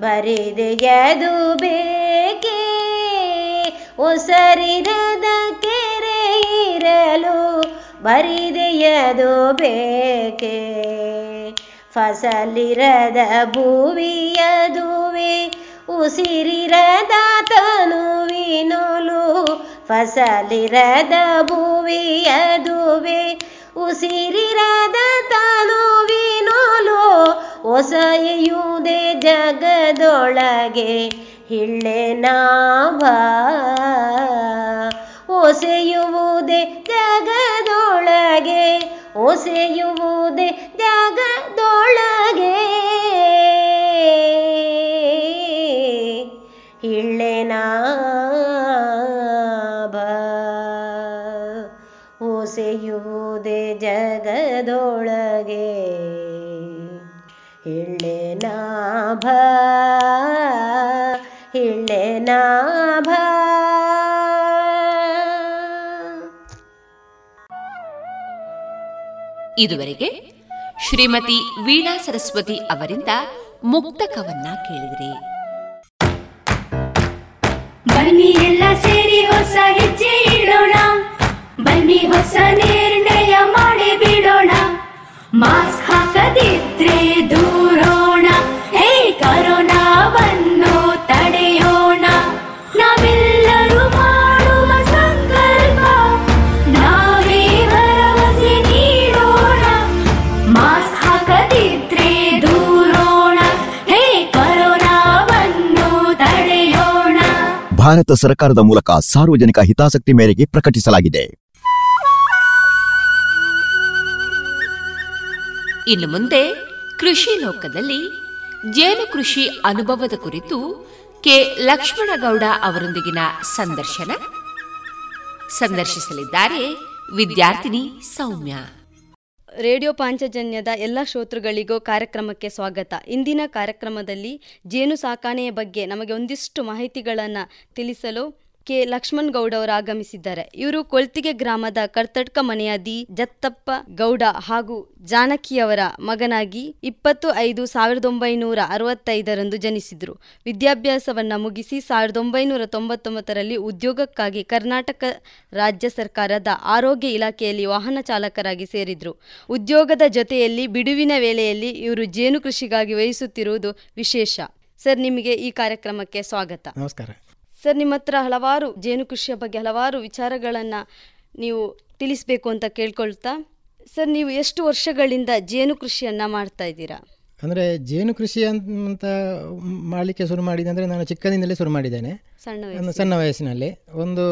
ಬರಿದೆಯದು ಬೇಕೆ ಒಸರಿರದ ಕೆರೆ ಇರಲು ಬರಿದೆಯದು ಬೇಕೆ? ಫಸಲಿರದ ಭೂವಿಯದುವೆ ಉಸಿರಿರದ ತನುವಿನೊಲು. ಫಸಲಿರದ ಭೂವಿಯದುವೆ ಉಸಿರಿರದ ತನುವಿನೊಲು. ಹೊಸೆಯುವುದೇ ಜಗದೊಳಗೆ ಹಿಳ್ಳೆ ನಾಭ ಒಸೆಯುವುದೇ ಜಗದೊಳಗೆ ಒಸೆಯುವುದೇ ಜಗದೊಳಗೆ. ಹಿಳ್ಳೆನಾಭ ಒಸೆಯುವುದೇ ಜಗದೊಳಗೆ ಹಿಳ್ಳೆ ನಾಭ. ಇದುವರೆಗೆ ಶ್ರೀಮತಿ ವೀಣಾ ಸರಸ್ವತಿ ಅವರಿಂದ ಮುಕ್ತಕವನ್ನ ಕೇಳಿದ್ರಿ. ಬನ್ನಿ ಎಲ್ಲ ಸೇರಿ ಹೊಸ ಹೆಜ್ಜೆ ಇಡೋಣ. ಬನ್ನಿ ಹೊಸ ನಿರ್ಣಯ ಮಾಡಿ ಬಿಡೋಣ. ಮಾಸ್ಕ್ ಹಾಕದಿದ್ರೆ ಭಾರತ ಸರ್ಕಾರದ ಮೂಲಕ ಸಾರ್ವಜನಿಕ ಹಿತಾಸಕ್ತಿ ಮೇರೆಗೆ ಪ್ರಕಟಿಸಲಾಗಿದೆ. ಇನ್ನು ಮುಂದೆ ಕೃಷಿ ಲೋಕದಲ್ಲಿ ಜೇನು ಕೃಷಿ ಅನುಭವದ ಕುರಿತು ಕೆ ಲಕ್ಷ್ಮಣಗೌಡ ಅವರೊಂದಿಗಿನ ಸಂದರ್ಶನ. ಸಂದರ್ಶಿಸಲಿದ್ದಾರೆ ವಿದ್ಯಾರ್ಥಿನಿ ಸೌಮ್ಯ. ರೇಡಿಯೋ ಪಾಂಚಜನ್ಯದ ಎಲ್ಲ ಶ್ರೋತೃಗಳಿಗೂ ಕಾರ್ಯಕ್ರಮಕ್ಕೆ ಸ್ವಾಗತ. ಇಂದಿನ ಕಾರ್ಯಕ್ರಮದಲ್ಲಿ ಜೇನು ಸಾಕಾಣೆಯ ಬಗ್ಗೆ ನಮಗೆ ಒಂದಿಷ್ಟು ಮಾಹಿತಿಗಳನ್ನು ತಿಳಿಸಲು ಕೆ ಲಕ್ಷ್ಮಣ್ ಗೌಡ ಅವರು ಆಗಮಿಸಿದ್ದಾರೆ. ಇವರು ಕೊಳ್ತಿಗೆ ಗ್ರಾಮದ ಕರ್ತಡ್ಕ ಮನೆಯ ದಿ ಜತ್ತಪ್ಪ ಗೌಡ ಹಾಗೂ ಜಾನಕಿಯವರ ಮಗನಾಗಿ ಇಪ್ಪತ್ತು ಐದು ಸಾವಿರದ ಒಂಬೈನೂರ ಅರವತ್ತೈದರಂದು ಜನಿಸಿದರು. ವಿದ್ಯಾಭ್ಯಾಸವನ್ನ ಮುಗಿಸಿ ಸಾವಿರದ ಒಂಬೈನೂರ ತೊಂಬತ್ತೊಂಬತ್ತರಲ್ಲಿ ಉದ್ಯೋಗಕ್ಕಾಗಿ ಕರ್ನಾಟಕ ರಾಜ್ಯ ಸರ್ಕಾರದ ಆರೋಗ್ಯ ಇಲಾಖೆಯಲ್ಲಿ ವಾಹನ ಚಾಲಕರಾಗಿ ಸೇರಿದ್ರು. ಉದ್ಯೋಗದ ಜೊತೆಯಲ್ಲಿ ಬಿಡುವಿನ ವೇಳೆಯಲ್ಲಿ ಇವರು ಜೇನು ಕೃಷಿಗಾಗಿ ವಹಿಸುತ್ತಿರುವುದು ವಿಶೇಷ. ಸರ್, ನಿಮಗೆ ಈ ಕಾರ್ಯಕ್ರಮಕ್ಕೆ ಸ್ವಾಗತ. ನಮಸ್ಕಾರ. ಸರ್ ನಿಮ್ಮ ಹತ್ರ ಹಲವಾರು ಜೇನು ಕೃಷಿಯ ಬಗ್ಗೆ ಹಲವಾರು ವಿಚಾರಗಳನ್ನು ನೀವು ತಿಳಿಸಬೇಕು ಅಂತ ಕೇಳ್ಕೊಳ್ತಾ ಸರ್ ನೀವು ಎಷ್ಟು ವರ್ಷಗಳಿಂದ ಜೇನು ಕೃಷಿಯನ್ನು ಮಾಡ್ತಾ ಇದ್ದೀರಾ? ಅಂದರೆ ಜೇನು ಕೃಷಿ ಅಂತ ಮಾಡಲಿಕ್ಕೆ ಶುರು ಮಾಡಿದೆ ಅಂದರೆ ನಾನು ಚಿಕ್ಕದಿಂದಲೇ ಶುರು ಮಾಡಿದ್ದೇನೆ. ಸಣ್ಣ ಒಂದು ಸಣ್ಣ ವಯಸ್ಸಿನಲ್ಲಿ. ಒಂದು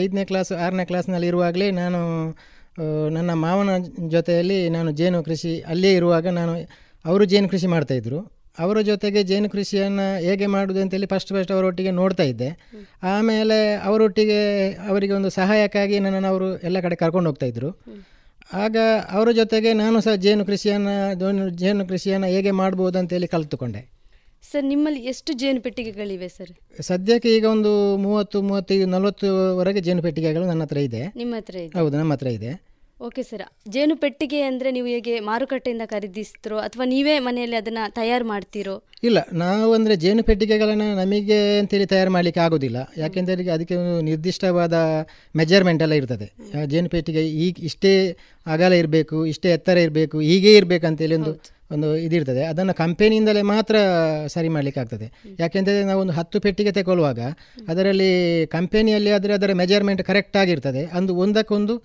ಐದನೇ ಕ್ಲಾಸ್ ಆರನೇ ಕ್ಲಾಸ್ನಲ್ಲಿ ಇರುವಾಗಲೇ ನಾನು ನನ್ನ ಮಾವನ ಜೊತೆಯಲ್ಲಿ ನಾನು ಜೇನು ಕೃಷಿ ಅಲ್ಲೇ ಇರುವಾಗ ನಾನು ಅವರು ಜೇನು ಕೃಷಿ ಮಾಡ್ತಾಯಿದ್ರು ಅವರ ಜೊತೆಗೆ ಜೇನು ಕೃಷಿಯನ್ನು ಹೇಗೆ ಮಾಡೋದು ಅಂತೇಳಿ ಫಸ್ಟ್ ಫಸ್ಟ್ ಅವರೊಟ್ಟಿಗೆ ನೋಡ್ತಾ ಇದ್ದೆ. ಆಮೇಲೆ ಅವರೊಟ್ಟಿಗೆ ಅವರಿಗೆ ಒಂದು ಸಹಾಯಕ್ಕಾಗಿ ನನ್ನನ್ನು ಅವರು ಎಲ್ಲ ಕಡೆ ಕರ್ಕೊಂಡು ಹೋಗ್ತಾಯಿದ್ರು ಆಗ ಅವರ ಜೊತೆಗೆ ನಾನು ಸಹ ಜೇನು ಕೃಷಿಯನ್ನು ಜೇನು- ಕೃಷಿಯನ್ನು ಹೇಗೆ ಮಾಡ್ಬೋದು ಅಂತೇಳಿ ಕಲಿತುಕೊಂಡೆ. ಸರ್ ನಿಮ್ಮಲ್ಲಿ ಎಷ್ಟು ಜೇನು ಪೆಟ್ಟಿಗೆಗಳಿವೆ ಸರ್? ಸದ್ಯಕ್ಕೆ ಈಗ ಒಂದು ಮೂವತ್ತು ಮೂವತ್ತೈದು ನಲವತ್ತುವರೆಗೆ ಜೇನು ಪೆಟ್ಟಿಗೆಗಳು ನನ್ನ ಹತ್ರ ಇದೆ. ನಿಮ್ಮ ಹತ್ರ ಇದೆ. ಹೌದು ನಮ್ಮ ಹತ್ರ ಇದೆ. Okay sir. ಜೇನು ಪೆಟ್ಟಿಗೆ ಅಂದರೆ ನೀವು ಹೇಗೆ ಮಾರುಕಟ್ಟೆಯಿಂದ ಖರೀದಿಸ್ತಿರೋ ಅಥವಾ ನೀವೇ ಮನೆಯಲ್ಲಿ ಅದನ್ನು ತಯಾರು ಮಾಡ್ತೀರೋ? ಇಲ್ಲ ನಾವು ಅಂದರೆ ಜೇನು ಪೆಟ್ಟಿಗೆಗಳನ್ನು ನಮಗೆ ಅಂತೇಳಿ ತಯಾರು ಮಾಡಲಿಕ್ಕೆ ಆಗೋದಿಲ್ಲ. ಯಾಕೆಂದರೆ ಅದಕ್ಕೆ ಒಂದು ನಿರ್ದಿಷ್ಟವಾದ ಮೆಜರ್ಮೆಂಟ್ ಎಲ್ಲ ಇರ್ತದೆ. ಜೇನು ಪೆಟ್ಟಿಗೆ ಈಗ ಇಷ್ಟೇ ಅಗಲ ಇರಬೇಕು ಇಷ್ಟೇ ಎತ್ತರ ಇರಬೇಕು ಹೀಗೇ ಇರಬೇಕು ಅಂತೇಳಿ ಒಂದು ಒಂದು ಇದಿರ್ತದೆ ಅದನ್ನು ಕಂಪೆನಿಯಿಂದಲೇ ಮಾತ್ರ ಸರಿ ಮಾಡಲಿಕ್ಕೆ ಆಗ್ತದೆ. ಯಾಕೆಂದರೆ ನಾವು ಒಂದು ಹತ್ತು ಪೆಟ್ಟಿಗೆ ತಗೊಳ್ಳುವಾಗ ಅದರಲ್ಲಿ ಕಂಪೆನಿಯಲ್ಲಿ ಆದರೆ ಅದರ ಮೆಜರ್ಮೆಂಟ್ ಕರೆಕ್ಟ್ ಆಗಿರ್ತದೆ. ಅಂದು ಒಂದಕ್ಕೊಂದು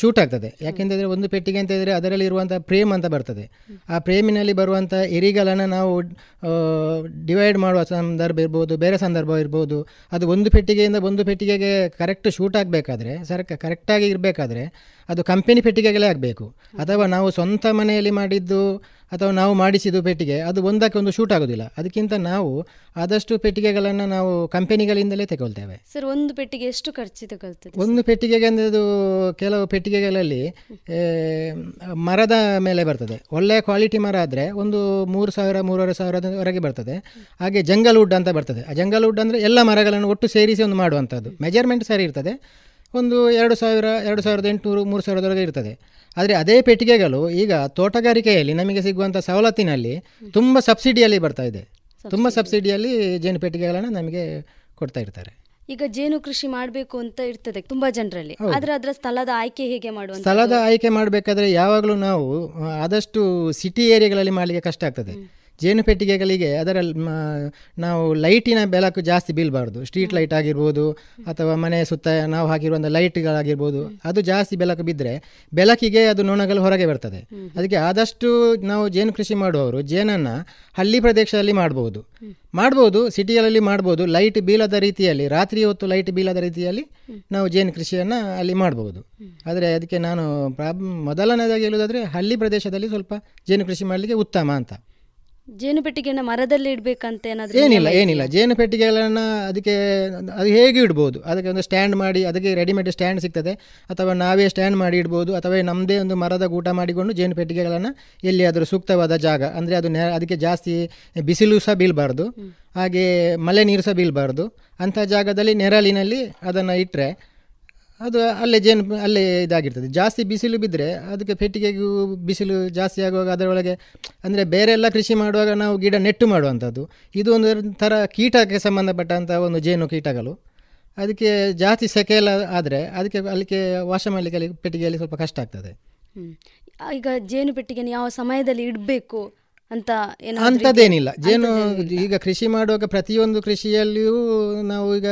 ಶೂಟ್ ಆಗ್ತದೆ. ಯಾಕೆಂತಂದರೆ ಒಂದು ಪೆಟ್ಟಿಗೆ ಅಂತ ಇದ್ದರೆ ಅದರಲ್ಲಿ ಇರುವಂಥ ಪ್ರೇಮ್ ಅಂತ ಬರ್ತದೆ. ಆ ಪ್ರೇಮಿನಲ್ಲಿ ಬರುವಂಥ ಎರಿಗಳನ್ನು ನಾವು ಡಿವೈಡ್ ಮಾಡುವ ಸಂದರ್ಭ ಇರ್ಬೋದು, ಬೇರೆ ಸಂದರ್ಭ ಇರ್ಬೋದು, ಅದು ಒಂದು ಪೆಟ್ಟಿಗೆಯಿಂದ ಒಂದು ಪೆಟ್ಟಿಗೆಗೆ ಕರೆಕ್ಟ್ ಶೂಟ್ ಆಗಬೇಕಾದ್ರೆ, ಸರ್ ಕರೆಕ್ಟಾಗಿ ಇರಬೇಕಾದ್ರೆ ಅದು ಕಂಪೆನಿ ಪೆಟ್ಟಿಗೆಗಳೇ ಆಗಬೇಕು. ಅಥವಾ ನಾವು ಸ್ವಂತ ಮನೆಯಲ್ಲಿ ಮಾಡಿದ್ದು ಅಥವಾ ನಾವು ಮಾಡಿಸಿದ್ದು ಪೆಟ್ಟಿಗೆ ಅದು ಒಂದಕ್ಕೆ ಒಂದು ಶೂಟ್ ಆಗೋದಿಲ್ಲ. ಅದಕ್ಕಿಂತ ನಾವು ಆದಷ್ಟು ಪೆಟ್ಟಿಗೆಗಳನ್ನು ನಾವು ಕಂಪೆನಿಗಳಿಂದಲೇ ತಗೊಳ್ತೇವೆ. ಸರ್ ಒಂದು ಪೆಟ್ಟಿಗೆ ಎಷ್ಟು ಖರ್ಚು ತಗೊಳ್ತದೆ? ಒಂದು ಪೆಟ್ಟಿಗೆಗೆ ಅಂದರೆ ಅದು ಕೆಲವು ಪೆಟ್ಟಿಗೆಗಳಲ್ಲಿ ಮರದ ಮೇಲೆ ಬರ್ತದೆ. ಒಳ್ಳೆಯ ಕ್ವಾಲಿಟಿ ಮರ ಆದರೆ ಒಂದು ಮೂರು ಸಾವಿರ ಮೂರುವರೆ ಸಾವಿರದವರೆಗೆ ಬರ್ತದೆ. ಹಾಗೆ ಜಂಗಲ್ ವುಡ್ ಅಂತ ಬರ್ತದೆ. ಆ ಜಂಗಲ್ ವುಡ್ ಅಂದರೆ ಎಲ್ಲ ಮರಗಳನ್ನು ಒಟ್ಟು ಸೇರಿಸಿ ಒಂದು ಮಾಡುವಂಥದ್ದು. ಮೆಜರ್ಮೆಂಟ್ ಸರಿ ಇರ್ತದೆ. ಒಂದು ಎರಡು ಸಾವಿರ ಎರಡು ಸಾವಿರದ ಎಂಟುನೂರು ಮೂರು ಸಾವಿರದವರೆಗೆ ಇರ್ತದೆ. ಆದರೆ ಅದೇ ಪೆಟ್ಟಿಗೆಗಳು ಈಗ ತೋಟಗಾರಿಕೆಯಲ್ಲಿ ನಮಗೆ ಸಿಗುವಂಥ ಸವಲತ್ತಿನಲ್ಲಿ ತುಂಬ ಸಬ್ಸಿಡಿಯಲ್ಲಿ ಬರ್ತಾ ಇದೆ. ತುಂಬ ಸಬ್ಸಿಡಿಯಲ್ಲಿ ಜೇನು ಪೆಟ್ಟಿಗೆಗಳನ್ನು ನಮಗೆ ಕೊಡ್ತಾ ಇರ್ತಾರೆ. ಈಗ ಜೇನು ಕೃಷಿ ಮಾಡಬೇಕು ಅಂತ ಇರ್ತದೆ ತುಂಬಾ ಜನರಲ್ಲಿ. ಆದರೆ ಅದರ ಸ್ಥಳದ ಆಯ್ಕೆ ಹೇಗೆ ಮಾಡುವ ಸ್ಥಳದ ಆಯ್ಕೆ ಮಾಡಬೇಕಾದ್ರೆ ಯಾವಾಗಲೂ ನಾವು ಆದಷ್ಟು ಸಿಟಿ ಏರಿಯಾಗಳಲ್ಲಿ ಮಾಡಲಿಕ್ಕೆ ಕಷ್ಟ ಆಗ್ತದೆ. ಜೇನು ಪೆಟ್ಟಿಗೆಗಳಿಗೆ ಅದರ ನಾವು ಲೈಟಿನ ಬೆಳಕು ಜಾಸ್ತಿ ಬೀಳಬಾರ್ದು. ಸ್ಟ್ರೀಟ್ ಲೈಟ್ ಆಗಿರ್ಬೋದು ಅಥವಾ ಮನೆ ಸುತ್ತ ನಾವು ಹಾಕಿರುವಂಥ ಲೈಟ್ಗಳಾಗಿರ್ಬೋದು ಅದು ಜಾಸ್ತಿ ಬೆಳಕು ಬಿದ್ದರೆ ಬೆಳಕಿಗೆ ಅದು ನೊಣಗಳು ಹೊರಗೆ ಬರ್ತದೆ. ಅದಕ್ಕೆ ಆದಷ್ಟು ನಾವು ಜೇನು ಕೃಷಿ ಮಾಡುವವರು ಜೇನನ್ನು ಹಳ್ಳಿ ಪ್ರದೇಶದಲ್ಲಿ ಮಾಡ್ಬೋದು. ಮಾಡ್ಬೋದು, ಸಿಟಿಗಳಲ್ಲಿ ಮಾಡ್ಬೋದು, ಲೈಟ್ ಬೀಳದ ರೀತಿಯಲ್ಲಿ, ರಾತ್ರಿ ಹೊತ್ತು ಲೈಟ್ ಬೀಳದ ರೀತಿಯಲ್ಲಿ ನಾವು ಜೇನು ಕೃಷಿಯನ್ನು ಅಲ್ಲಿ ಮಾಡ್ಬೋದು. ಆದರೆ ಅದಕ್ಕೆ ನಾನು ಪ್ರಾಬ್, ಮೊದಲನೇದಾಗಿ ಹೇಳೋದಾದರೆ ಹಳ್ಳಿ ಪ್ರದೇಶದಲ್ಲಿ ಸ್ವಲ್ಪ ಜೇನು ಕೃಷಿ ಮಾಡಲಿಕ್ಕೆ ಉತ್ತಮ ಅಂತ. ಜೇನು ಪೆಟ್ಟಿಗೆಯನ್ನು ಮರದಲ್ಲಿ ಇಡಬೇಕಂತ ಏನಾದರೂ ಏನಿಲ್ಲ ಏನಿಲ್ಲ. ಜೇನು ಪೆಟ್ಟಿಗೆಗಳನ್ನು ಅದಕ್ಕೆ ಅದು ಹೇಗೆ ಇಡ್ಬೋದು? ಅದಕ್ಕೆ ಒಂದು ಸ್ಟ್ಯಾಂಡ್ ಮಾಡಿ ಅದಕ್ಕೆ ರೆಡಿಮೇಡ್ ಸ್ಟ್ಯಾಂಡ್ ಸಿಗ್ತದೆ. ಅಥವಾ ನಾವೇ ಸ್ಟ್ಯಾಂಡ್ ಮಾಡಿ ಇಡ್ಬೋದು ಅಥವಾ ನಮ್ಮದೇ ಒಂದು ಮರದ ಗೂಟ ಮಾಡಿಕೊಂಡು ಜೇನು ಪೆಟ್ಟಿಗೆಗಳನ್ನು ಎಲ್ಲಿಯಾದರೂ ಸೂಕ್ತವಾದ ಜಾಗ ಅಂದರೆ ಅದು ನೆ ಅದಕ್ಕೆ ಜಾಸ್ತಿ ಬಿಸಿಲು ಸಹ ಬೀಳಬಾರ್ದು. ಹಾಗೆ ಮಳೆ ನೀರು ಸಹ ಬೀಳಬಾರ್ದು. ಅಂಥ ಜಾಗದಲ್ಲಿ ನೆರಳಿನಲ್ಲಿ ಅದನ್ನು ಇಟ್ಟರೆ ಅದು ಅಲ್ಲೇ ಜೇನು ಅಲ್ಲೇ ಇದಾಗಿರ್ತದೆ. ಜಾಸ್ತಿ ಬಿಸಿಲು ಬಿದ್ದರೆ ಅದಕ್ಕೆ ಪೆಟ್ಟಿಗೆಗೂ ಬಿಸಿಲು ಜಾಸ್ತಿ ಆಗುವಾಗ ಅದರೊಳಗೆ ಅಂದರೆ ಬೇರೆ ಎಲ್ಲ ಕೃಷಿ ಮಾಡುವಾಗ ನಾವು ಗಿಡ ನೆಟ್ಟು ಮಾಡುವಂಥದ್ದು. ಇದು ಒಂದು ಥರ ಕೀಟಕ್ಕೆ ಸಂಬಂಧಪಟ್ಟಂಥ ಒಂದು ಜೇನು ಕೀಟಗಳು. ಅದಕ್ಕೆ ಜಾಸ್ತಿ ಸೆಕೆ ಎಲ್ಲ ಆದರೆ ಅದಕ್ಕೆ ಅಲ್ಲಿಗೆ ವಾಶ ಮಾಡಲಿಕ್ಕೆ ಅಲ್ಲಿ ಪೆಟ್ಟಿಗೆಯಲ್ಲಿ ಸ್ವಲ್ಪ ಕಷ್ಟ ಆಗ್ತದೆ. ಈಗ ಜೇನು ಪೆಟ್ಟಿಗೆನ ಯಾವ ಸಮಯದಲ್ಲಿ ಇಡಬೇಕು? ಅಂತ ಏನು ಅಂಥದ್ದೇನಿಲ್ಲ. ಜೇನು ಈಗ ಕೃಷಿ ಮಾಡುವಾಗ ಪ್ರತಿಯೊಂದು ಕೃಷಿಯಲ್ಲಿಯೂ ನಾವು ಈಗ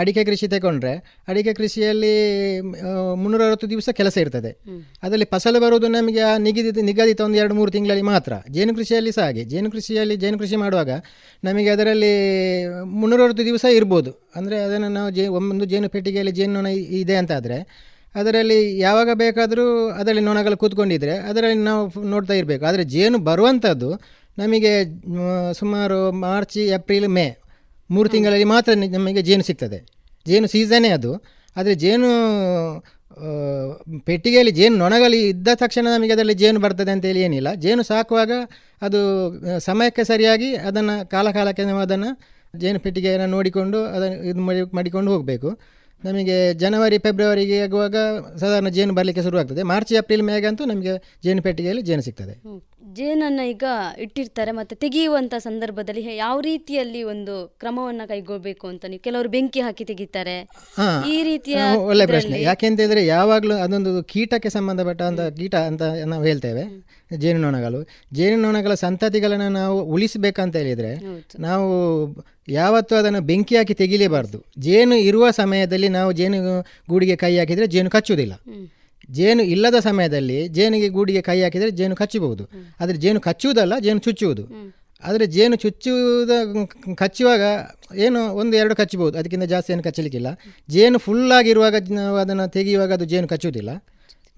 ಅಡಿಕೆ ಕೃಷಿ ತಗೊಂಡ್ರೆ ಅಡಿಕೆ ಕೃಷಿಯಲ್ಲಿ ಮುನ್ನೂರ ಅರವತ್ತು ದಿವಸ ಕೆಲಸ ಇರ್ತದೆ. ಅದರಲ್ಲಿ ಫಸಲು ಬರುವುದು ನಮಗೆ ಆ ನಿಗದಿತ ನಿಗದಿತ ಒಂದು ಎರಡು ಮೂರು ತಿಂಗಳಲ್ಲಿ ಮಾತ್ರ. ಜೇನು ಕೃಷಿಯಲ್ಲಿ ಸಹ ಹಾಗೆ. ಜೇನು ಕೃಷಿಯಲ್ಲಿ ಜೇನು ಕೃಷಿ ಮಾಡುವಾಗ ನಮಗೆ ಅದರಲ್ಲಿ ಮುನ್ನೂರ ಅರವತ್ತು ದಿವಸ ಇರ್ಬೋದು. ಅಂದರೆ ಅದನ್ನು ನಾವು ಜೇ ಒಂದು ಜೇನು ಪೆಟ್ಟಿಗೆಯಲ್ಲಿ ಜೇನು ಇದೆ ಅಂತ ಆದರೆ ಅದರಲ್ಲಿ ಯಾವಾಗ ಬೇಕಾದರೂ ಅದರಲ್ಲಿ ನೊಣಗಳು ಕೂತ್ಕೊಂಡಿದ್ದರೆ ಅದರಲ್ಲಿ ನಾವು ನೋಡ್ತಾ ಇರಬೇಕು. ಆದರೆ ಜೇನು ಬರುವಂಥದ್ದು ನಮಗೆ ಸುಮಾರು ಮಾರ್ಚ್ ಏಪ್ರಿಲ್ ಮೇ ಮೂರು ತಿಂಗಳಲ್ಲಿ ಮಾತ್ರ ನಮಗೆ ಜೇನು ಸಿಗ್ತದೆ. ಜೇನು ಸೀಸನೇ ಅದು. ಆದರೆ ಜೇನು ಪೆಟ್ಟಿಗೆಯಲ್ಲಿ ಜೇನು ನೊಣಗಳು ಇದ್ದ ತಕ್ಷಣ ನಮಗೆ ಅದರಲ್ಲಿ ಜೇನು ಬರ್ತದೆ ಅಂತೇಳಿ ಏನಿಲ್ಲ. ಜೇನು ಸಾಕುವಾಗ ಅದು ಸಮಯಕ್ಕೆ ಸರಿಯಾಗಿ ಅದನ್ನು ಕಾಲ ಕಾಲಕ್ಕೆ ನಾವು ಅದನ್ನು ಜೇನು ಪೆಟ್ಟಿಗೆಯನ್ನು ನೋಡಿಕೊಂಡು ಅದನ್ನು ಇದು ಮಾಡಿ ಮಾಡಿಕೊಂಡು ಹೋಗಬೇಕು. ನಮಗೆ ಜನವರಿ ಫೆಬ್ರವರಿಗೆ ಆಗುವಾಗ ಸಾಧಾರಣ ಜೇನು ಬರಲಿಕ್ಕೆ ಶುರುವಾಗ್ತದೆ. ಮಾರ್ಚ್ ಏಪ್ರಿಲ್ ಮೇಗಂತೂ ನಮಗೆ ಜೇನು ಪೆಟ್ಟಿಗೆಯಲ್ಲಿ ಜೇನು ಸಿಗ್ತದೆ. ಜೇನನ್ನ ಈಗ ಇಟ್ಟಿರ್ತಾರೆ ಮತ್ತೆ ತೆಗೆಯುವಂತ ಸಂದರ್ಭದಲ್ಲಿ ಯಾವ ರೀತಿಯಲ್ಲಿ ಒಂದು ಕ್ರಮವನ್ನ ಕೈಗೊಳ್ಬೇಕು ಅಂತ ನೀವು ಕೆಲವರು ಬೆಂಕಿ ಹಾಕಿ ತೆಗಿತಾರೆ. ಈ ರೀತಿಯ ಒಳ್ಳೆ ಪ್ರಶ್ನೆ. ಯಾಕೆಂತ ಹೇಳಿದ್ರೆ ಯಾವಾಗಲೂ ಅದೊಂದು ಕೀಟಕ್ಕೆ ಸಂಬಂಧಪಟ್ಟಂತ ಕೀಟ ಅಂತ ನಾವು ಹೇಳ್ತೇವೆ. ಜೇನುನೊಣಗಳು ಜೇನುನೊಣಗಳ ಸಂತತಿಗಳನ್ನು ನಾವು ಉಳಿಸಬೇಕಂತ ಹೇಳಿದರೆ ನಾವು ಯಾವತ್ತೂ ಅದನ್ನು ಬೆಂಕಿ ಹಾಕಿ ತೆಗಿಲೇಬಾರ್ದು. ಜೇನು ಇರುವ ಸಮಯದಲ್ಲಿ ನಾವು ಜೇನು ಗೂಡಿಗೆ ಕೈ ಹಾಕಿದರೆ ಜೇನು ಕಚ್ಚುವುದಿಲ್ಲ. ಜೇನು ಇಲ್ಲದ ಸಮಯದಲ್ಲಿ ಜೇನಿಗೆ ಗೂಡಿಗೆ ಕೈ ಹಾಕಿದರೆ ಜೇನು ಕಚ್ಚಬಹುದು. ಆದರೆ ಜೇನು ಕಚ್ಚುವುದಲ್ಲ, ಜೇನು ಚುಚ್ಚುವುದು. ಆದರೆ ಜೇನು ಚುಚ್ಚುವುದ, ಕಚ್ಚುವಾಗ ಏನು ಒಂದು, ಎರಡು ಕಚ್ಚಬಹುದು. ಅದಕ್ಕಿಂತ ಜಾಸ್ತಿ ಏನು ಕಚ್ಚಲಿಕ್ಕಿಲ್ಲ. ಜೇನು ಫುಲ್ಲಾಗಿರುವಾಗ ಅದನ್ನು ತೆಗೆಯುವಾಗ ಅದು ಜೇನು ಕಚ್ಚುವುದಿಲ್ಲ.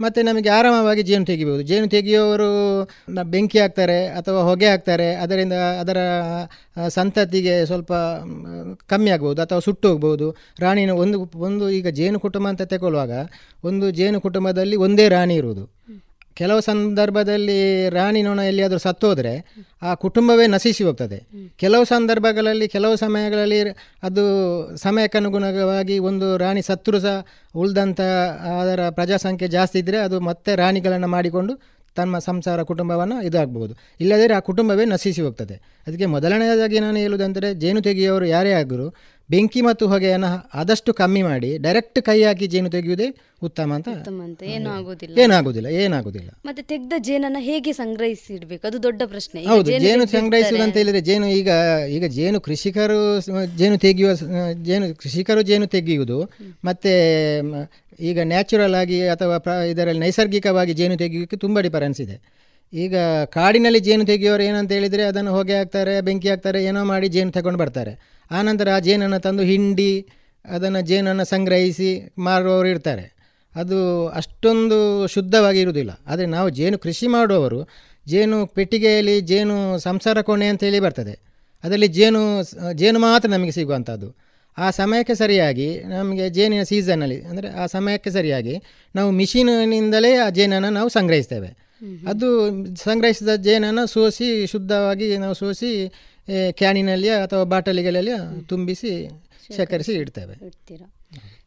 ಮತ್ತು ನಮಗೆ ಆರಾಮವಾಗಿ ಜೇನು ತೆಗಿಬೋದು. ಜೇನು ತೆಗೆಯುವವರು ಬೆಂಕಿ ಹಾಕ್ತಾರೆ ಅಥವಾ ಹೊಗೆ ಹಾಕ್ತಾರೆ. ಅದರಿಂದ ಅದರ ಸಂತತಿಗೆ ಸ್ವಲ್ಪ ಕಮ್ಮಿ ಆಗ್ಬೋದು ಅಥವಾ ಸುಟ್ಟು ಹೋಗ್ಬೋದು. ರಾಣಿನ ಒಂದು ಒಂದು ಈಗ ಜೇನು ಕುಟುಂಬ ಅಂತ ತಗೊಳ್ಳುವಾಗ ಒಂದು ಜೇನು ಕುಟುಂಬದಲ್ಲಿ ಒಂದೇ ರಾಣಿ ಇರುವುದು. ಕೆಲವು ಸಂದರ್ಭದಲ್ಲಿ ರಾಣಿ ನೊಣ ಎಲ್ಲಿಯಾದರೂ ಸತ್ತೋದ್ರೆ ಆ ಕುಟುಂಬವೇ ನಶಿಸಿ ಹೋಗ್ತದೆ. ಕೆಲವು ಸಂದರ್ಭಗಳಲ್ಲಿ, ಕೆಲವು ಸಮಯಗಳಲ್ಲಿ ಅದು ಸಮಯಕ್ಕನುಗುಣವಾಗಿ ಒಂದು ರಾಣಿ ಸತ್ರು ಸಹ ಉಳಿದಂಥ ಅದರ ಪ್ರಜಾಸಂಖ್ಯೆ ಜಾಸ್ತಿ ಇದ್ದರೆ ಅದು ಮತ್ತೆ ರಾಣಿಗಳನ್ನು ಮಾಡಿಕೊಂಡು ತಮ್ಮ ಸಂಸಾರ ಕುಟುಂಬವನ್ನು ಇದಾಗಬಹುದು. ಇಲ್ಲದಿದ್ದರೆ ಆ ಕುಟುಂಬವೇ ನಶಿಸಿ ಹೋಗ್ತದೆ. ಅದಕ್ಕೆ ಮೊದಲನೆಯದಾಗಿ ನಾನು ಹೇಳುವುದಂದರೆ ಜೇನು ತೆಗೆಯುವವರು ಯಾರೇ ಆಗರು ಬೆಂಕಿ ಮತ್ತು ಹೊಗೆಯನ್ನು ಆದಷ್ಟು ಕಮ್ಮಿ ಮಾಡಿ ಡೈರೆಕ್ಟ್ ಕೈ ಹಾಕಿ ಜೇನು ತೆಗೆಯುವುದೇ ಉತ್ತಮ ಅಂತ ಏನೂ ಆಗೋದಿಲ್ಲ. ಏನಾಗುವುದಿಲ್ಲ ಏನಾಗುವುದಿಲ್ಲ ಮತ್ತೆ ತೆಗೆದ ಜೇನನ್ನು ಹೇಗೆ ಸಂಗ್ರಹಿಸಿಡ್ಬೇಕು? ಅದು ದೊಡ್ಡ ಪ್ರಶ್ನೆ. ಹೌದು ಜೇನು ಸಂಗ್ರಹಿಸುವುದು ಅಂತ ಹೇಳಿದ್ರೆ ಜೇನು ಈಗ ಈಗ ಜೇನು ಕೃಷಿಕರು ಜೇನು ತೆಗೆಯುವ ಜೇನು ಕೃಷಿಕರು ಜೇನು ತೆಗೆಯುವುದು ಮತ್ತೆ ಈಗ ನ್ಯಾಚುರಲ್ ಆಗಿ ಅಥವಾ ಇದರಲ್ಲಿ ನೈಸರ್ಗಿಕವಾಗಿ ಜೇನು ತೆಗೆಯೋಕ್ಕೆ ತುಂಬ ಡಿಫರೆನ್ಸ್ ಇದೆ. ಈಗ ಕಾಡಿನಲ್ಲಿ ಜೇನು ತೆಗೆಯೋರು ಏನಂತ ಹೇಳಿದರೆ ಅದನ್ನು ಹೊಗೆ ಹಾಕ್ತಾರೆ ಬೆಂಕಿ ಹಾಕ್ತಾರೆ ಏನೋ ಮಾಡಿ ಜೇನು ತಗೊಂಡು ಬರ್ತಾರೆ. ಆನಂತರ ಆ ಜೇನನ್ನು ತಂದು ಹಿಂಡಿ ಅದನ್ನು ಜೇನನ್ನು ಸಂಗ್ರಹಿಸಿ ಮಾರುವವರು ಇರ್ತಾರೆ. ಅದು ಅಷ್ಟೊಂದು ಶುದ್ಧವಾಗಿ ಇರುವುದಿಲ್ಲ. ಆದರೆ ನಾವು ಜೇನು ಕೃಷಿ ಮಾಡುವವರು ಜೇನು ಪೆಟ್ಟಿಗೆಯಲ್ಲಿ ಜೇನು ಸಂಸಾರ ಕೋಣೆ ಅಂತೇಳಿ ಬರ್ತದೆ. ಅದರಲ್ಲಿ ಜೇನು ಜೇನು ಮಾತ್ರ ನಮಗೆ ಸಿಗುವಂಥದ್ದು. ಆ ಸಮಯಕ್ಕೆ ಸರಿಯಾಗಿ ನಮಗೆ ಜೇನಿನ ಸೀಸನ್ನಲ್ಲಿ ಅಂದರೆ ಆ ಸಮಯಕ್ಕೆ ಸರಿಯಾಗಿ ನಾವು ಮಿಷಿನಿನಿಂದಲೇ ಆ ಜೇನನ್ನು ನಾವು ಸಂಗ್ರಹಿಸ್ತೇವೆ. ಅದು ಸಂಗ್ರಹಿಸಿದ ಜೇನನ್ನು ಸೋಸಿ ಶುದ್ಧವಾಗಿ ನಾವು ಸೋಸಿ ಏ, ಕ್ಯಾನಿನಲ್ಲಿ ಅಥವಾ ಬಾಟಲಿಗಳಲ್ಲಿಯೋ ತುಂಬಿಸಿ ಶೇಖರಿಸಿ ಇಡ್ತೇವೆ. ಇಡ್ತೀರಾ?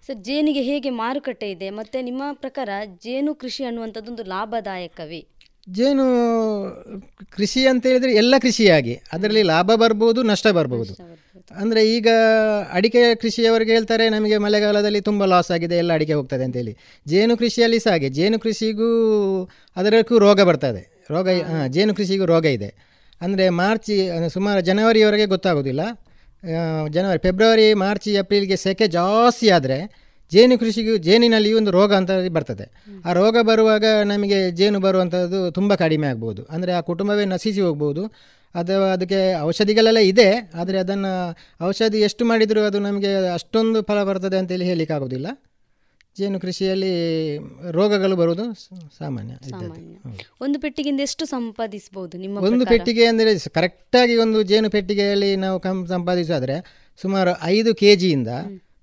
ಸರ್ ಜೇನಿಗೆ ಹೇಗೆ ಮಾರುಕಟ್ಟೆ ಇದೆ ಮತ್ತೆ ನಿಮ್ಮ ಪ್ರಕಾರ ಜೇನು ಕೃಷಿ ಅನ್ನುವಂಥದ್ದೊಂದು ಲಾಭದಾಯಕವೇ? ಜೇನು ಕೃಷಿ ಅಂತ ಹೇಳಿದರೆ ಎಲ್ಲ ಕೃಷಿಯಾಗಿ. ಅದರಲ್ಲಿ ಲಾಭ ಬರ್ಬೋದು ನಷ್ಟ ಬರ್ಬೋದು. ಅಂದರೆ ಈಗ ಅಡಿಕೆ ಕೃಷಿಯವರಿಗೆ ಹೇಳ್ತಾರೆ ನಮಗೆ ಮಳೆಗಾಲದಲ್ಲಿ ತುಂಬ ಲಾಸ್ ಆಗಿದೆ ಎಲ್ಲ ಅಡಿಕೆ ಹೋಗ್ತದೆ ಅಂತೇಳಿ ಜೇನು ಕೃಷಿಯಲ್ಲಿ ಸಹ ಹಾಗೆ. ಜೇನು ಕೃಷಿಗೂ ಅದರಕ್ಕೂ ರೋಗ ಬರ್ತದೆ. ರೋಗ ಹಾಂ ಜೇನು ಕೃಷಿಗೂ ರೋಗ ಇದೆ. ಅಂದರೆ ಮಾರ್ಚ್ ಸುಮಾರು ಜನವರಿವರೆಗೆ ಗೊತ್ತಾಗೋದಿಲ್ಲ. ಜನವರಿ, ಫೆಬ್ರವರಿ, ಮಾರ್ಚ್, ಏಪ್ರಿಲ್ಗೆ ಸೆಕೆ ಜಾಸ್ತಿ ಆದರೆ ಜೇನು ಕೃಷಿಗೂ ಜೇನಿನಲ್ಲಿ ಒಂದು ರೋಗ ಅಂತ ಬರ್ತದೆ. ಆ ರೋಗ ಬರುವಾಗ ನಮಗೆ ಜೇನು ಬರುವಂಥದ್ದು ತುಂಬ ಕಡಿಮೆ ಆಗ್ಬೋದು. ಅಂದರೆ ಆ ಕುಟುಂಬವೇ ನಶಿಸಿ ಹೋಗ್ಬೋದು. ಅಥವಾ ಅದಕ್ಕೆ ಔಷಧಿಗಳೆಲ್ಲ ಇದೆ, ಆದರೆ ಅದನ್ನು ಔಷಧಿ ಎಷ್ಟು ಮಾಡಿದರೂ ಅದು ನಮಗೆ ಅಷ್ಟೊಂದು ಫಲ ಬರ್ತದೆ ಅಂತೇಳಿ ಹೇಳಲಿಕ್ಕೆ ಆಗೋದಿಲ್ಲ ಜೇನು ಕೃಷಿಯಲ್ಲಿ ರೋಗಗಳು ಬರುವುದು ಸಾಮಾನ್ಯ ಇದ್ದದ್ದು. ಒಂದು ಪೆಟ್ಟಿಗೆಯಿಂದ ಎಷ್ಟು ಸಂಪಾದಿಸಬಹುದು ನಿಮ್ಮ ಒಂದು? ಪೆಟ್ಟಿಗೆ ಅಂದರೆ ಕರೆಕ್ಟಾಗಿ ಒಂದು ಜೇನು ಪೆಟ್ಟಿಗೆಯಲ್ಲಿ ನಾವು ಕಂ ಸಂಪಾದಿಸಿದ್ರೆ ಸುಮಾರು ಐದು ಕೆ ಜಿಯಿಂದ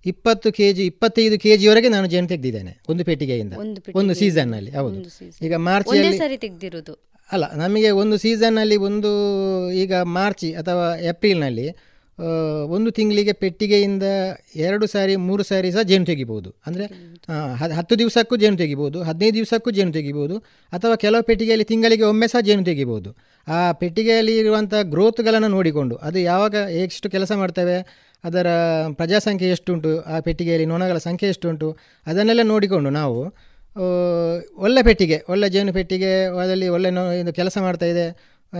ಇಪ್ಪತ್ತು ಕೆ ಜಿ ಇಪ್ಪತ್ತೈದು ಕೆ ಜಿವರೆಗೆ ನಾನು ಜೇನು ತೆಗೆದಿದ್ದೇನೆ ಒಂದು ಪೆಟ್ಟಿಗೆಯಿಂದ. ಒಂದು ಸೀಸನ್ ಅಲ್ಲಿ ಸೀಸನ್ನಲ್ಲಿ ಹೌದು. ಈಗ ಮಾರ್ಚ್ ತೆಗ್ದಿರೋದು ಅಲ್ಲ ನಮಗೆ ಒಂದು ಸೀಸನ್ನಲ್ಲಿ ಒಂದು ಈಗ ಮಾರ್ಚ್ ಅಥವಾ ಏಪ್ರಿಲ್ನಲ್ಲಿ ಒಂದು ತಿಂಗಳಿಗೆ ಪೆಟ್ಟಿಗೆಯಿಂದ ಎರಡು ಸಾರಿ, ಮೂರು ಸಾರಿ ಸಹ ಜೇನು ತೆಗಿಬೋದು. ಅಂದರೆ ಹತ್ತು ದಿವಸಕ್ಕೂ ಜೇನು ತೆಗಿಬೋದು, ಹದಿನೈದು ದಿವಸಕ್ಕೂ ಜೇನು ತೆಗಿಬೋದು, ಅಥವಾ ಕೆಲವು ಪೆಟ್ಟಿಗೆಯಲ್ಲಿ ತಿಂಗಳಿಗೆ ಒಮ್ಮೆ ಸಹ ಜೇನು ತೆಗಿಬೋದು. ಆ ಪೆಟ್ಟಿಗೆಯಲ್ಲಿ ಇರುವಂಥ ಗ್ರೋತ್ಗಳನ್ನು ನೋಡಿಕೊಂಡು, ಅದು ಯಾವಾಗ ಎಷ್ಟು ಕೆಲಸ ಮಾಡ್ತವೆ, ಅದರ ಪ್ರಜಾಸಂಖ್ಯೆ ಎಷ್ಟುಂಟು, ಆ ಪೆಟ್ಟಿಗೆಯಲ್ಲಿ ನೊಣಗಳ ಸಂಖ್ಯೆ ಎಷ್ಟುಂಟು, ಅದನ್ನೆಲ್ಲ ನೋಡಿಕೊಂಡು ನಾವು ಒಳ್ಳೆ ಪೆಟ್ಟಿಗೆ, ಒಳ್ಳೆ ಜೇನು ಪೆಟ್ಟಿಗೆ, ಅದರಲ್ಲಿ ಒಳ್ಳೆ ನೊ, ಇದು ಕೆಲಸ ಮಾಡ್ತಾ ಇದೆ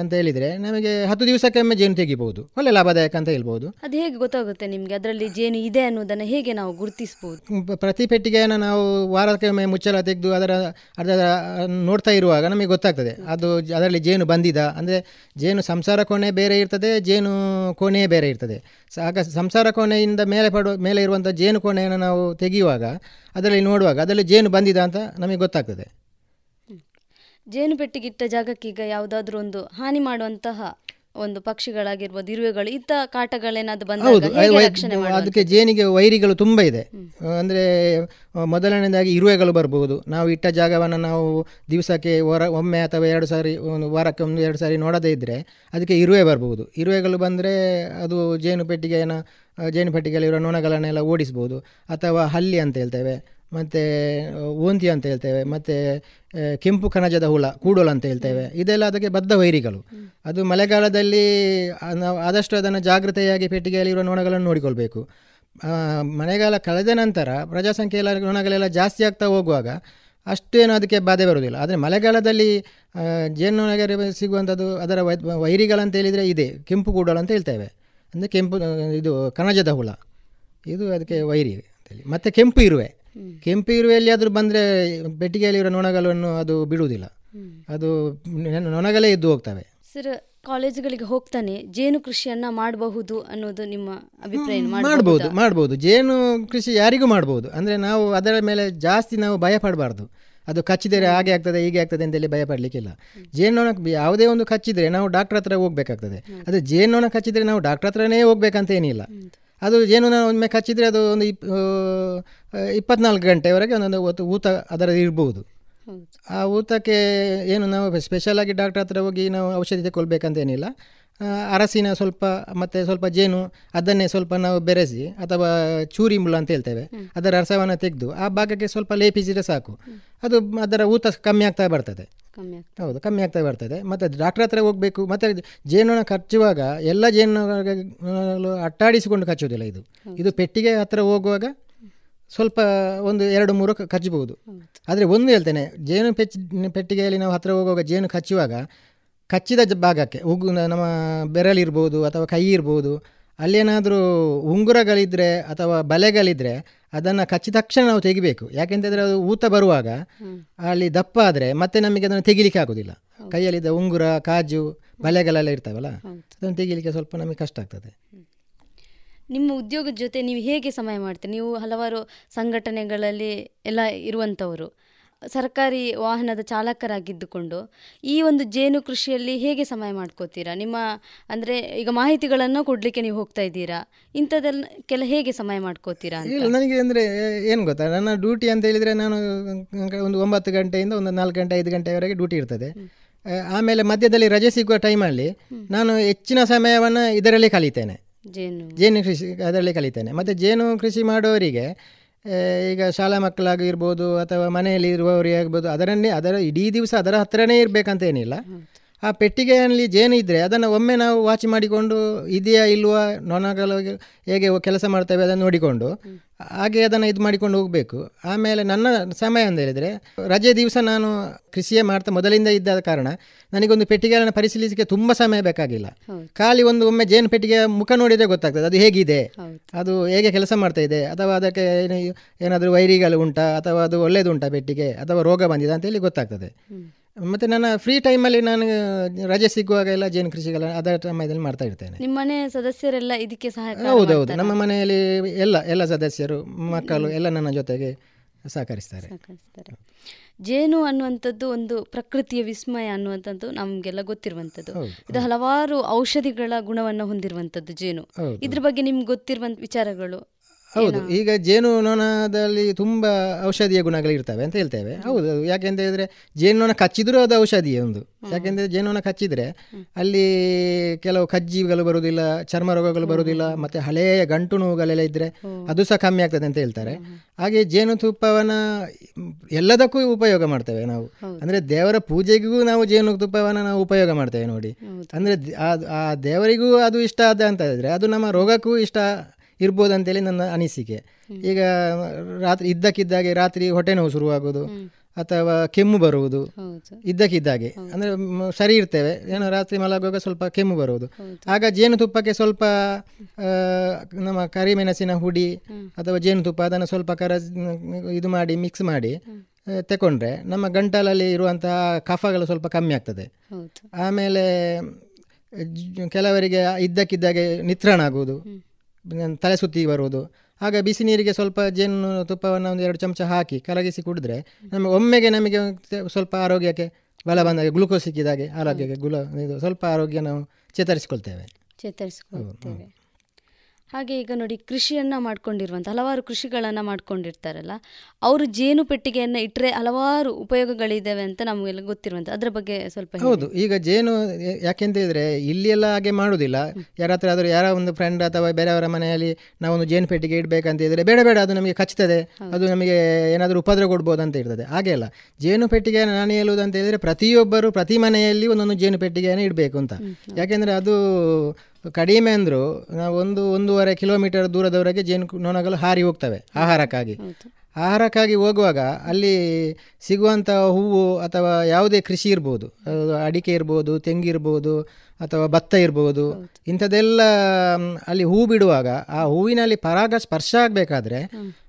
ಅಂತ ಹೇಳಿದರೆ ನಮಗೆ ಹತ್ತು ದಿವಸಕ್ಕೊಮ್ಮೆ ಜೇನು ತೆಗಿಬಹುದು. ಒಳ್ಳೆ ಲಾಭದಾಯಕ ಅಂತ ಹೇಳ್ಬೋದು ಅದು ಹೇಗೆ ಗೊತ್ತಾಗುತ್ತೆ ನಿಮಗೆ? ಅದರಲ್ಲಿ ಜೇನು ಇದೆ ಅನ್ನೋದನ್ನ ಹೇಗೆ ನಾವು ಗುರುತಿಸಬಹುದು ಪ್ರತಿ ಪೆಟ್ಟಿಗೆಯನ್ನು ನಾವು ವಾರಕ್ಕೊಮ್ಮೆ ಮುಚ್ಚಲ ತೆಗೆದು ಅದರ ಅದರ ನೋಡ್ತಾ ಇರುವಾಗ ನಮಗೆ ಗೊತ್ತಾಗ್ತದೆ. ಅದು ಅದರಲ್ಲಿ ಜೇನು ಬಂದಿದ? ಅಂದರೆ ಜೇನು ಸಂಸಾರ ಕೋಣೆ ಬೇರೆ ಇರ್ತದೆ ಜೇನು ಕೋಣೆಯೇ ಬೇರೆ ಇರ್ತದೆ. ಆಗ ಸಂಸಾರ ಕೋಣೆಯಿಂದ ಮೇಲೆ ಪಡುವ ಮೇಲೆ ಇರುವಂಥ ಜೇನು ಕೋಣೆಯನ್ನು ನಾವು ತೆಗೆಯುವಾಗ ಅದರಲ್ಲಿ ನೋಡುವಾಗ ಅದರಲ್ಲಿ ಜೇನು ಬಂದಿದ ಅಂತ ನಮಗೆ ಗೊತ್ತಾಗ್ತದೆ. ಜೇನು ಪೆಟ್ಟಿಗಿಟ್ಟ ಇಟ್ಟ ಜಾಗಕ್ಕೆ ಈಗ ಯಾವುದಾದ್ರೂ ಒಂದು ಹಾನಿ ಮಾಡುವಂತಹ ಒಂದು ಪಕ್ಷಿಗಳಾಗಿರ್ಬೋದು ಇರುವೆಗಳು ಇಂಥ ಕಾಟಗಳೇನಾದ್ರು ಬಂದಾಗ ಅದಕ್ಕೆ ಜೇನಿಗೆ ವೈರಿಗಳು ತುಂಬ ಇದೆ. ಅಂದ್ರೆ ಮೊದಲನೇದಾಗಿ ಇರುವೆಗಳು ಬರ್ಬೋದು. ನಾವು ಇಟ್ಟ ಜಾಗವನ್ನು ನಾವು ದಿವಸಕ್ಕೆ ವಾರ ಒಮ್ಮೆ ಅಥವಾ ಎರಡು ಸಾರಿ ಒಂದು ವಾರಕ್ಕೆ ಒಂದು ಎರಡು ಸಾರಿ ನೋಡದೇ ಇದ್ದರೆ ಅದಕ್ಕೆ ಇರುವೆ ಬರ್ಬೋದು. ಇರುವೆಗಳು ಬಂದರೆ ಅದು ಜೇನು ಪೆಟ್ಟಿಗೆಯನ್ನು ಜೇನು ಪೆಟ್ಟಿಗೆಯಲ್ಲಿರೋ ನೊಣಗಳನ್ನೆಲ್ಲ ಓಡಿಸ್ಬೋದು. ಅಥವಾ ಹಲ್ಲಿ ಅಂತ ಹೇಳ್ತೇವೆ. ಮತ್ತು ಓಂತಿ ಅಂತ ಹೇಳ್ತೇವೆ ಮತ್ತು ಕೆಂಪು ಕಣಜದ ಹುಳ ಕೂಡೋಲ್ ಅಂತ ಹೇಳ್ತೇವೆ. ಇದೆಲ್ಲ ಅದಕ್ಕೆ ಬದ್ಧ ವೈರಿಗಳು. ಅದು ಮಳೆಗಾಲದಲ್ಲಿ ನಾವು ಆದಷ್ಟು ಅದನ್ನು ಜಾಗೃತೆಯಾಗಿ ಪೆಟ್ಟಿಗೆಯಲ್ಲಿರುವ ನೊಣಗಳನ್ನು ನೋಡಿಕೊಳ್ಬೇಕು. ಮಳೆಗಾಲ ಕಳೆದ ನಂತರ ಪ್ರಜಾಸಂಖ್ಯೆ ಎಲ್ಲ ನೊಣಗಳೆಲ್ಲ ಜಾಸ್ತಿ ಆಗ್ತಾ ಹೋಗುವಾಗ ಅಷ್ಟೇನು ಅದಕ್ಕೆ ಬಾಧೆ ಬರುವುದಿಲ್ಲ. ಆದರೆ ಮಳೆಗಾಲದಲ್ಲಿ ಜೇನು ಜೇನುನೊಣಗೆ ಸಿಗುವಂಥದ್ದು ಅದರ ವೈ ವೈರಿಗಳಂತ ಹೇಳಿದರೆ ಇದೆ. ಕೆಂಪು ಕೂಡಲು ಅಂತ ಹೇಳ್ತೇವೆ. ಅಂದರೆ ಕೆಂಪು ಇದು ಕಣಜದ ಹುಳ. ಇದು ಅದಕ್ಕೆ ವೈರಿ ಅಂತೇಳಿ ಮತ್ತು ಕೆಂಪು ಇರುವೆ. ಕೆಂಪು ಇರುವೆಯಲ್ಲಿ ಆದರೂ ಬಂದರೆ ಪೆಟ್ಟಿಗೆಯಲ್ಲಿರೋ ನೊಣಗಳನ್ನು ಅದು ಬಿಡುವುದಿಲ್ಲ. ಅದು ನೊಣಗಲೇ ನೊಣಗಳೇ ಇದ್ದು ಹೋಗ್ತವೆ. ಸರ್ ಕಾಲೇಜುಗಳಿಗೆ ಹೋಗ್ತಾನೆ ಜೇನು ಕೃಷಿಯನ್ನ ಮಾಡಬಹುದು ಅನ್ನೋದು ನಿಮ್ಮ ಅಭಿಪ್ರಾಯ ಮಾಡಬಹುದು? ಮಾಡಬಹುದು ಜೇನು ಕೃಷಿ ಯಾರಿಗೂ ಮಾಡಬಹುದು ಅಂದರೆ ನಾವು ಅದರ ಮೇಲೆ ಜಾಸ್ತಿ ನಾವು ಭಯ ಪಡಬಾರ್ದು. ಅದು ಕಚ್ಚಿದರೆ ಹಾಗೆ ಆಗ್ತದೆ ಹೀಗೆ ಆಗ್ತದೆ ಅಂತೇಳಿ ಭಯ ಪಡಲಿಕ್ಕಿಲ್ಲ. ಜೇನ್ನೊಣ ಯಾವುದೇ ಒಂದು ಕಚ್ಚಿದರೆ ನಾವು ಡಾಕ್ಟರ್ ಹತ್ರ ಹೋಗ್ಬೇಕಾಗ್ತದೆ. ಅದು ಜೇನ್ನೊಣ ಕಚ್ಚಿದರೆ ನಾವು ಡಾಕ್ಟರ್ ಹತ್ರನೇ ಹೋಗ್ಬೇಕಂತ ಏನಿಲ್ಲ. ಅದು ಜೇನುನೊಣ ಒಮ್ಮೆ ಕಚ್ಚಿದರೆ ಅದು ಒಂದು ಇಪ್ ಇಪ್ಪತ್ನಾಲ್ಕು ಗಂಟೆವರೆಗೆ ಒಂದೊಂದು ಊತ ಅದರ ಇರ್ಬೋದು. ಆ ಊತಕ್ಕೆ ಏನು ನಾವು ಸ್ಪೆಷಲಾಗಿ ಡಾಕ್ಟರ್ ಹತ್ರ ಹೋಗಿ ನಾವು ಔಷಧಿ ತಗೊಳ್ಬೇಕಂತೇನಿಲ್ಲ ಅರಸಿನ ಸ್ವಲ್ಪ ಮತ್ತು ಸ್ವಲ್ಪ ಜೇನು ಅದನ್ನೇ ಸ್ವಲ್ಪ ನಾವು ಬೆರೆಸಿ ಅಥವಾ ಚೂರಿ ಮುಳ್ಳು ಅಂತ ಹೇಳ್ತೇವೆ. ಅದರ ರಸವನ್ನು ತೆಗೆದು ಆ ಭಾಗಕ್ಕೆ ಸ್ವಲ್ಪ ಲೇಪಿಸಿದರೆ ಸಾಕು. ಅದು ಅದರ ಊತ ಕಮ್ಮಿ ಆಗ್ತಾ ಬರ್ತದೆ. ಹೌದು ಕಮ್ಮಿ ಆಗ್ತಾ ಬರ್ತದೆ. ಮತ್ತು ಡಾಕ್ಟರ್ ಹತ್ರ ಹೋಗಬೇಕು ಮತ್ತು ಜೇನು ಕಚ್ಚುವಾಗ ಎಲ್ಲ ಜೇನು ಅಟ್ಟಾಡಿಸಿಕೊಂಡು ಕಚ್ಚುವುದಿಲ್ಲ ಇದು. ಇದು ಪೆಟ್ಟಿಗೆ ಹತ್ರ ಹೋಗುವಾಗ ಸ್ವಲ್ಪ ಒಂದು ಎರಡು ಮೂರು ಕಚ್ಚಬಹುದು ಆದರೆ ಒಂದು ಹೇಳ್ತೇನೆ ಜೇನು ಪೆಚ್ ಪೆಟ್ಟಿಗೆಯಲ್ಲಿ ನಾವು ಹತ್ತಿರ ಹೋಗುವಾಗ ಜೇನು ಕಚ್ಚುವಾಗ ಕಚ್ಚಿದ ಜ- ಭಾಗಕ್ಕೆ ಉಗು ನಮ್ಮ ಬೆರಳಿರ್ಬೋದು ಅಥವಾ ಕೈ ಇರ್ಬೋದು ಅಲ್ಲೇನಾದರೂ ಉಂಗುರಗಳಿದ್ರೆ ಅಥವಾ ಬಲೆಗಳಿದ್ರೆ ಅದನ್ನು ಕಚ್ಚಿದ ತಕ್ಷಣ ನಾವು ತೆಗಿಬೇಕು. ಯಾಕೆಂತಂದರೆ ಅದು ಊತ ಬರುವಾಗ ಅಲ್ಲಿ ದಪ್ಪ ಆದರೆ ಮತ್ತೆ ನಮಗೆ ಅದನ್ನು ತೆಗಿಲಿಕ್ಕೆ ಆಗೋದಿಲ್ಲ. ಕೈಯಲ್ಲಿದ್ದ ಉಂಗುರ ಕಾಜು ಬಲೆಗಳೆಲ್ಲ ಇರ್ತಾವಲ್ಲ ಅದನ್ನು ತೆಗಿಲಿಕ್ಕೆ ಸ್ವಲ್ಪ ನಮಗೆ ಕಷ್ಟ ಆಗ್ತದೆ. ನಿಮ್ಮ ಉದ್ಯೋಗದ ಜೊತೆ ನೀವು ಹೇಗೆ ಸಮಯ ಮಾಡ್ತೀರಿ? ನೀವು ಹಲವಾರು ಸಂಘಟನೆಗಳಲ್ಲಿ ಎಲ್ಲ ಇರುವಂಥವರು. ಸರ್ಕಾರಿ ವಾಹನದ ಚಾಲಕರಾಗಿದ್ದುಕೊಂಡು ಈ ಒಂದು ಜೇನು ಕೃಷಿಯಲ್ಲಿ ಹೇಗೆ ಸಮಯ ಮಾಡ್ಕೋತೀರಾ? ನಿಮ್ಮ ಅಂದರೆ ಈಗ ಮಾಹಿತಿಗಳನ್ನು ಕೊಡಲಿಕ್ಕೆ ನೀವು ಹೋಗ್ತಾ ಇದ್ದೀರಾ? ಇಂಥದ್ದೆಲ್ಲ ಹೇಗೆ ಸಮಯ ಮಾಡ್ಕೋತೀರಾ ಇಲ್ಲ ನನಗೆ ಅಂದರೆ ಏನು ಗೊತ್ತಾ? ನನ್ನ ಡ್ಯೂಟಿ ಅಂತ ಹೇಳಿದರೆ ನಾನು ಒಂದು ಒಂಬತ್ತು ಗಂಟೆಯಿಂದ ಒಂದು ನಾಲ್ಕು ಗಂಟೆ ಐದು ಗಂಟೆವರೆಗೆ ಡ್ಯೂಟಿ ಇರ್ತದೆ. ಆಮೇಲೆ ಮಧ್ಯದಲ್ಲಿ ರಜೆ ಸಿಗುವ ಟೈಮಲ್ಲಿ ನಾನು ಹೆಚ್ಚಿನ ಸಮಯವನ್ನು ಇದರಲ್ಲಿ ಕಲಿತೇನೆ. ಜೇನು. ಜೇನು ಕೃಷಿ ಅದರಲ್ಲಿ ಕಲಿತೇನೆ. ಮತ್ತು ಜೇನು ಕೃಷಿ ಮಾಡುವವರಿಗೆ ಈಗ ಶಾಲಾ ಮಕ್ಕಳಾಗಿರ್ಬೋದು ಅಥವಾ ಮನೆಯಲ್ಲಿ ಇರುವವರಿಗೆ ಆಗ್ಬೋದು ಅದರನ್ನೇ ಅದರ ಇಡೀ ದಿವಸ ಅದರ ಹತ್ರನೇ ಇರಬೇಕಂತ ಏನಿಲ್ಲ ಆ ಪೆಟ್ಟಿಗೆಯಲ್ಲಿ ಜೇನು ಇದ್ದರೆ ಅದನ್ನು ಒಮ್ಮೆ ನಾವು ವಾಚ್ ಮಾಡಿಕೊಂಡು ಇದೆಯಾ ಇಲ್ವಾ ನೊಣಗಳು ಹೇಗೆ ಕೆಲಸ ಮಾಡ್ತೇವೆ ಅದನ್ನು ನೋಡಿಕೊಂಡು ಹಾಗೆ ಅದನ್ನು ಇದು ಮಾಡಿಕೊಂಡು ಹೋಗಬೇಕು. ಆಮೇಲೆ ನನ್ನ ಸಮಯ ಅಂತ ಹೇಳಿದರೆ ರಜೆ ದಿವಸ ನಾನು ಕೃಷಿಯೇ ಮಾಡ್ತಾ ಮೊದಲಿಂದ ಇದ್ದ ಕಾರಣ ನನಗೊಂದು ಪೆಟ್ಟಿಗೆಗಳನ್ನು ಪರಿಶೀಲಿಸಲಿಕ್ಕೆ ತುಂಬ ಸಮಯ ಬೇಕಾಗಿಲ್ಲ. ಖಾಲಿ ಒಂದು ಒಮ್ಮೆ ಜೇನು ಪೆಟ್ಟಿಗೆಯ ಮುಖ ನೋಡಿದರೆ ಗೊತ್ತಾಗ್ತದೆ ಅದು ಹೇಗಿದೆ? ಅದು ಹೇಗೆ ಕೆಲಸ ಮಾಡ್ತಾ ಇದೆ? ಅಥವಾ ಅದಕ್ಕೆ ಏನು ಏನಾದರೂ ವೈರಿಗಳು ಉಂಟಾ ಅಥವಾ ಅದು ಒಳ್ಳೆಯದುಂಟಾ ಪೆಟ್ಟಿಗೆ ಅಥವಾ ರೋಗ ಬಂದಿದೆ ಅಂತೇಳಿ ಗೊತ್ತಾಗ್ತದೆ. ಮತ್ತು ನನ್ನ ಫ್ರೀ ಟೈಮಲ್ಲಿ ನಾನು ರಜೆ ಸಿಗುವಾಗ ಎಲ್ಲ ಜೇನು ಕೃಷಿಗಳ ಅದರ ಸಮಯದಲ್ಲಿ ಮಾಡ್ತಾ ಇರ್ತೇನೆ. ನಿಮ್ಮ ಮನೆ ಸದಸ್ಯರೆಲ್ಲ ಇದಕ್ಕೆ ಸಹಾಯ ಹೌದೌದು. ನಮ್ಮ ಮನೆಯಲ್ಲಿ ಎಲ್ಲ ಎಲ್ಲ ಸದಸ್ಯರು ಮಕ್ಕಳು ಎಲ್ಲ ನನ್ನ ಜೊತೆಗೆ ಸಹಕರಿಸ್ತಾರೆ. ಜೇನು ಅನ್ನುವಂಥದ್ದು ಒಂದು ಪ್ರಕೃತಿಯ ವಿಸ್ಮಯ ಅನ್ನುವಂಥದ್ದು ನಮಗೆಲ್ಲ ಗೊತ್ತಿರುವಂಥದ್ದು. ಇದು ಹಲವಾರು ಔಷಧಿಗಳ ಗುಣವನ್ನು ಹೊಂದಿರುವಂಥದ್ದು ಜೇನು. ಇದ್ರ ಬಗ್ಗೆ ನಿಮ್ಗೆ ಗೊತ್ತಿರುವಂತ ವಿಚಾರಗಳು? ಹೌದು ಈಗ ಜೇನುನೊಣದಲ್ಲಿ ತುಂಬ ಗುಣಗಳು ಇರ್ತವೆ ಅಂತ ಹೇಳ್ತೇವೆ. ಹೌದು ಯಾಕೆಂತ ಹೇಳಿದ್ರೆ ಜೇನುನೊಣ ಕಚ್ಚಿದ್ರೂ ಅದು ಔಷಧಿಯೇ ಒಂದು. ಯಾಕೆಂದರೆ ಜೇನುನೊಣ ಕಚ್ಚಿದರೆ ಅಲ್ಲಿ ಕೆಲವು ಕಜ್ಜಿಗಳು ಬರುವುದಿಲ್ಲ ಚರ್ಮ ರೋಗಗಳು ಬರುವುದಿಲ್ಲ ಮತ್ತೆ ಹಳೆಯ ಗಂಟು ನೋವುಗಳೆಲ್ಲ ಇದ್ದರೆ ಅದು ಸಹ ಕಮ್ಮಿ ಆಗ್ತದೆ ಅಂತ ಹೇಳ್ತಾರೆ. ಹಾಗೆ ಜೇನುತುಪ್ಪವನ್ನು ಎಲ್ಲದಕ್ಕೂ ಉಪಯೋಗ ಮಾಡ್ತೇವೆ ನಾವು. ಅಂದ್ರೆ ದೇವರ ಪೂಜೆಗೂ ನಾವು ಜೇನುತುಪ್ಪವನ್ನು ನಾವು ಉಪಯೋಗ ಮಾಡ್ತೇವೆ ನೋಡಿ. ಅಂದ್ರೆ ಆ ದೇವರಿಗೂ ಅದು ಇಷ್ಟ ಆದ ಅಂತ ಹೇಳಿದ್ರೆ ಅದು ನಮ್ಮ ರೋಗಕ್ಕೂ ಇಷ್ಟ ಇರ್ಬೋದು ಅಂತೇಳಿ ನನ್ನ ಅನಿಸಿಕೆ. ಈಗ ರಾತ್ರಿ ಇದ್ದಕ್ಕಿದ್ದಾಗೆ ರಾತ್ರಿ ಹೊಟ್ಟೆ ನೋವು ಶುರುವಾಗೋದು ಅಥವಾ ಕೆಮ್ಮು ಬರುವುದು ಇದ್ದಕ್ಕಿದ್ದಾಗೆ. ಅಂದರೆ ಸರಿ ಇರ್ತೇವೆ. ಏನೋ ರಾತ್ರಿ ಮಲಗುವಾಗ ಸ್ವಲ್ಪ ಕೆಮ್ಮು ಬರುವುದು. ಆಗ ಜೇನುತುಪ್ಪಕ್ಕೆ ಸ್ವಲ್ಪ ನಮ್ಮ ಕರಿಮೆಣಸಿನ ಹುಡಿ ಅಥವಾ ಜೇನುತುಪ್ಪ ಅದನ್ನು ಸ್ವಲ್ಪ ಕರ ಇದು ಮಾಡಿ ಮಿಕ್ಸ್ ಮಾಡಿ ತಗೊಂಡ್ರೆ ತಕೊಂಡ್ರೆ ನಮ್ಮ ಗಂಟಲಲ್ಲಿ ಇರುವಂತಹ ಕಫಗಳು ಸ್ವಲ್ಪ ಕಮ್ಮಿ ಆಗ್ತದೆ. ಆಮೇಲೆ ಕೆಲವರಿಗೆ ಇದ್ದಕ್ಕಿದ್ದಾಗೆ ನಿತ್ರಾಣ ಆಗುವುದು. ತಲೆ ಸುತ್ತಿ ಬರುವುದು. ಆಗ ಬಿಸಿ ನೀರಿಗೆ ಸ್ವಲ್ಪ ಜೇನು ತುಪ್ಪವನ್ನು ಒಂದು ಎರಡು ಚಮಚ ಹಾಕಿ ಕಲಗಿಸಿ ಕುಡಿದ್ರೆ ನಮಗೆ ಒಮ್ಮೆಗೆ ನಮಗೆ ಸ್ವಲ್ಪ ಆರೋಗ್ಯಕ್ಕೆ ಬಲ ಬಂದಾಗ ಗ್ಲುಕೋಸ್ ಸಿಕ್ಕಿದಾಗೆ ಆರೋಗ್ಯಕ್ಕೆ ಗುಲ ಇದು ಸ್ವಲ್ಪ ಆರೋಗ್ಯ ನಾವು ಚೇತರಿಸಿಕೊಳ್ತೇವೆ. ಚೇತರಿಸಿಕೊಳ್ತೇವೆ. ಹಾಗೆ ಈಗ ನೋಡಿ ಕೃಷಿಯನ್ನು ಮಾಡ್ಕೊಂಡಿರುವಂಥ ಹಲವಾರು ಕೃಷಿಗಳನ್ನು ಮಾಡ್ಕೊಂಡಿರ್ತಾರಲ್ಲ ಅವರು ಜೇನು ಪೆಟ್ಟಿಗೆಯನ್ನು ಇಟ್ಟರೆ ಹಲವಾರು ಉಪಯೋಗಗಳಿದ್ದಾವೆ ಅಂತ ನಮಗೆಲ್ಲ ಗೊತ್ತಿರುವಂಥ ಅದರ ಬಗ್ಗೆ ಸ್ವಲ್ಪ ಹೌದು ಈಗ ಜೇನು ಯ- ಯಾಕೆಂತ ಹೇಳಿದ್ರೆ ಇಲ್ಲಿ ಎಲ್ಲ ಹಾಗೆ ಮಾಡುವುದಿಲ್ಲ ಯಾರ ಹತ್ರ ಆದರೂ ಯಾರ ಒಂದು ಫ್ರೆಂಡ್ ಅಥವಾ ಬೇರೆಯವರ ಮನೆಯಲ್ಲಿ ನಾವೊಂದು ಜೇನು ಪೆಟ್ಟಿಗೆ ಇಡಬೇಕಂತ ಹೇಳಿದರೆ ಬೇಡ ಬೇಡ ಅದು ನಮಗೆ ಕಚ್ತದೆ. ಅದು ನಮಗೆ ಏನಾದರೂ ಉಪದ್ರ ಕೊಡ್ಬೋದು ಅಂತ ಇರ್ತದೆ. ಹಾಗೆ ಅಲ್ಲ ಜೇನು ಪೆಟ್ಟಿಗೆಯನ್ನು ನಾನು ಹೇಳುವುದು ಅಂತ ಹೇಳಿದರೆ ಪ್ರತಿಯೊಬ್ಬರು ಪ್ರತಿ ಮನೆಯಲ್ಲಿ ಒಂದೊಂದು ಜೇನು ಪೆಟ್ಟಿಗೆಯನ್ನು ಇಡಬೇಕು ಅಂತ. ಯಾಕೆಂದರೆ ಅದು ಕಡಿಮೆ ಅಂದರೂ ನಾವು ಒಂದು ಒಂದೂವರೆ ಕಿಲೋಮೀಟರ್ ದೂರದವರೆಗೆ ಜೇನು ನೊಣಗಳು ಹಾರಿ ಹೋಗ್ತವೆ ಆಹಾರಕ್ಕಾಗಿ. ಆಹಾರಕ್ಕಾಗಿ ಹೋಗುವಾಗ ಅಲ್ಲಿ ಸಿಗುವಂಥ ಹೂವು ಅಥವಾ ಯಾವುದೇ ಕೃಷಿ ಇರ್ಬೋದು. ಅಡಿಕೆ ಇರ್ಬೋದು ತೆಂಗಿರ್ಬೋದು ಅಥವಾ ಭತ್ತ ಇರ್ಬೋದು. ಇಂಥದ್ದೆಲ್ಲ ಅಲ್ಲಿ ಹೂ ಬಿಡುವಾಗ ಆ ಹೂವಿನಲ್ಲಿ ಪರಾಗ ಸ್ಪರ್ಶ ಆಗಬೇಕಾದ್ರೆ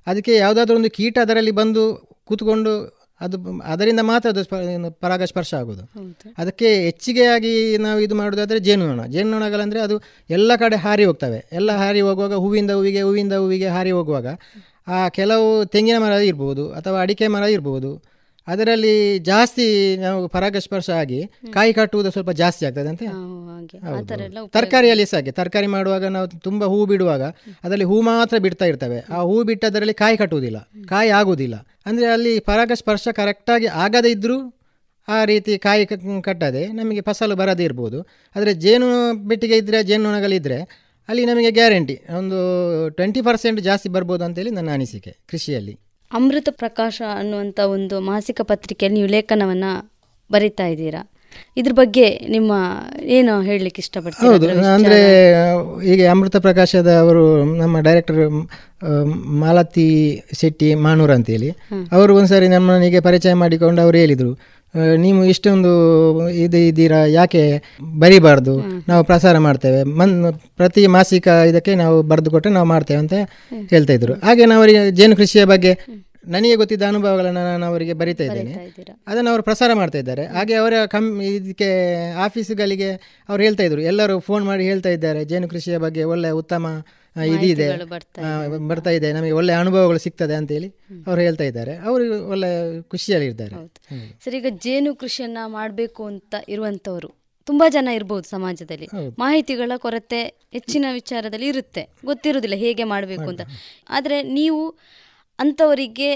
ಅದಕ್ಕೆ ಯಾವುದಾದ್ರೂ ಒಂದು ಕೀಟ ಅದರಲ್ಲಿ ಬಂದು ಕೂತ್ಕೊಂಡು ಅದು ಅದರಿಂದ ಮಾತ್ರ ಅದು ಪರಾಗಸ್ಪರ್ಶ ಆಗೋದು. ಅದಕ್ಕೆ ಹೆಚ್ಚಿಗೆಯಾಗಿ ನಾವು ಇದು ಮಾಡೋದಾದರೆ ಜೇನುನೊಣ. ಜೇನುನೊಣಗಳಂದರೆ ಅದು ಎಲ್ಲ ಕಡೆ ಹಾರಿ ಹೋಗ್ತವೆ. ಎಲ್ಲ ಹಾರಿ ಹೋಗುವಾಗ ಹೂವಿಂದ ಹೂವಿಗೆ ಹೂವಿಂದ ಹೂವಿಗೆ ಹಾರಿ ಹೋಗುವಾಗ ಆ ಕೆಲವು ತೆಂಗಿನ ಮರ ಇರ್ಬೋದು ಅಥವಾ ಅಡಿಕೆ ಮರ ಇರ್ಬೋದು. ಅದರಲ್ಲಿ ಜಾಸ್ತಿ ನಾವು ಪರಾಗಸ್ಪರ್ಶ ಆಗಿ ಕಾಯಿ ಕಟ್ಟುವುದು ಸ್ವಲ್ಪ ಜಾಸ್ತಿ ಆಗ್ತದೆ ಅಂತ ತರಕಾರಿಯಲ್ಲಿ ಸಹ ಹಾಗೆ. ತರಕಾರಿ ಮಾಡುವಾಗ ನಾವು ತುಂಬ ಹೂ ಬಿಡುವಾಗ ಅದರಲ್ಲಿ ಹೂ ಮಾತ್ರ ಬಿಡ್ತಾ ಇರ್ತವೆ. ಆ ಹೂ ಬಿಟ್ಟದರಲ್ಲಿ ಕಾಯಿ ಕಟ್ಟುವುದಿಲ್ಲ ಕಾಯಿ ಆಗುವುದಿಲ್ಲ. ಅಂದರೆ ಅಲ್ಲಿ ಪರಾಗಸ್ಪರ್ಶ ಕರೆಕ್ಟಾಗಿ ಆಗದೇ ಇದ್ದರೂ ಆ ರೀತಿ ಕಾಯಿ ಕಟ್ಟದೆ ನಮಗೆ ಫಸಲು ಬರದೇ ಇರ್ಬೋದು. ಆದರೆ ಜೇನು ಬೆಟ್ಟಿಗೆ ಇದ್ದರೆ ಜೇನುನೊಣಗಳಿದ್ದರೆ ಅಲ್ಲಿ ನಮಗೆ ಗ್ಯಾರಂಟಿ. ಒಂದು ಟ್ವೆಂಟಿ ಪರ್ಸೆಂಟ್ ಜಾಸ್ತಿ ಬರ್ಬೋದು ಅಂತೇಳಿ ನನ್ನ ಅನಿಸಿಕೆ ಕೃಷಿಯಲ್ಲಿ. ಅಮೃತ ಪ್ರಕಾಶ ಅನ್ನುವಂಥ ಒಂದು ಮಾಸಿಕ ಪತ್ರಿಕೆಯಲ್ಲಿ ನೀವು ಲೇಖನವನ್ನು ಬರಿತಾ ಇದ್ದೀರಾ? ಇದ್ರ ಬಗ್ಗೆ ನಿಮ್ಮ ಏನು ಹೇಳಲಿಕ್ಕೆ ಇಷ್ಟಪಡ್ತೀರಾ? ಹೌದು ಅಂದ್ರೆ ಹೀಗೆ ಅಮೃತ ಪ್ರಕಾಶದ ಅವರು ನಮ್ಮ ಡೈರೆಕ್ಟರ್ ಮಾಲತಿ ಶೆಟ್ಟಿ ಮಾನೂರ್ ಅಂತೇಳಿ. ಅವರು ಒಂದ್ಸರಿ ನಮ್ಮನಿಗೆ ಪರಿಚಯ ಮಾಡಿಕೊಂಡು ಅವರು ಹೇಳಿದರು. ನೀವು ಇಷ್ಟೊಂದು ಇದು ಇದ್ದೀರಾ ಯಾಕೆ ಬರಿಬಾರ್ದು? ನಾವು ಪ್ರಸಾರ ಮಾಡ್ತೇವೆ. ಮನ್ ಪ್ರತಿ ಮಾಸಿಕ ಇದಕ್ಕೆ ನಾವು ಬರೆದು ಕೊಟ್ಟರೆ ನಾವು ಮಾಡ್ತೇವೆ ಅಂತ ಹೇಳ್ತಾ ಇದ್ರು. ಹಾಗೆ ನಾವು ಅವರಿಗೆ ಜೇನು ಕೃಷಿಯ ಬಗ್ಗೆ ನನಗೆ ಗೊತ್ತಿದ್ದ ಅನುಭವಗಳನ್ನು ನಾನು ಅವರಿಗೆ ಬರಿತಾ ಇದ್ದೇನೆ. ಅದನ್ನು ಅವರು ಪ್ರಸಾರ ಮಾಡ್ತಾ ಇದ್ದಾರೆ. ಹಾಗೆ ಅವರ ಕಮ್ ಇದಕ್ಕೆ ಆಫೀಸುಗಳಿಗೆ ಅವ್ರು ಹೇಳ್ತಾ ಇದ್ರು. ಎಲ್ಲರೂ ಫೋನ್ ಮಾಡಿ ಹೇಳ್ತಾ ಇದ್ದಾರೆ ಜೇನು ಕೃಷಿಯ ಬಗ್ಗೆ ಒಳ್ಳೆ ಉತ್ತಮ ಇದಿದೆ. ಬರ್ತಾ ಇದೆ. ನಮಗೆ ಒಳ್ಳೆ ಅನುಭವಗಳು ಸಿಗ್ತದೆ ಅಂತೇಳಿ ಅವ್ರು ಹೇಳ್ತಾ ಇದ್ದಾರೆ. ಅವರು ಒಳ್ಳೆ ಖುಷಿಯಲ್ಲಿ ಇದ್ದಾರೆ. ಸರಿ ಈಗ ಜೇನು ಕೃಷಿಯನ್ನ ಮಾಡಬೇಕು ಅಂತ ಇರುವಂತವರು ತುಂಬಾ ಜನ ಇರಬಹುದು ಸಮಾಜದಲ್ಲಿ. ಮಾಹಿತಿಗಳ ಕೊರತೆ ಹೆಚ್ಚಿನ ವಿಚಾರದಲ್ಲಿ ಇರುತ್ತೆ. ಗೊತ್ತಿರುವುದಿಲ್ಲ ಹೇಗೆ ಮಾಡಬೇಕು ಅಂತ. ಆದ್ರೆ ನೀವು ಅಂತವರಿಗೆ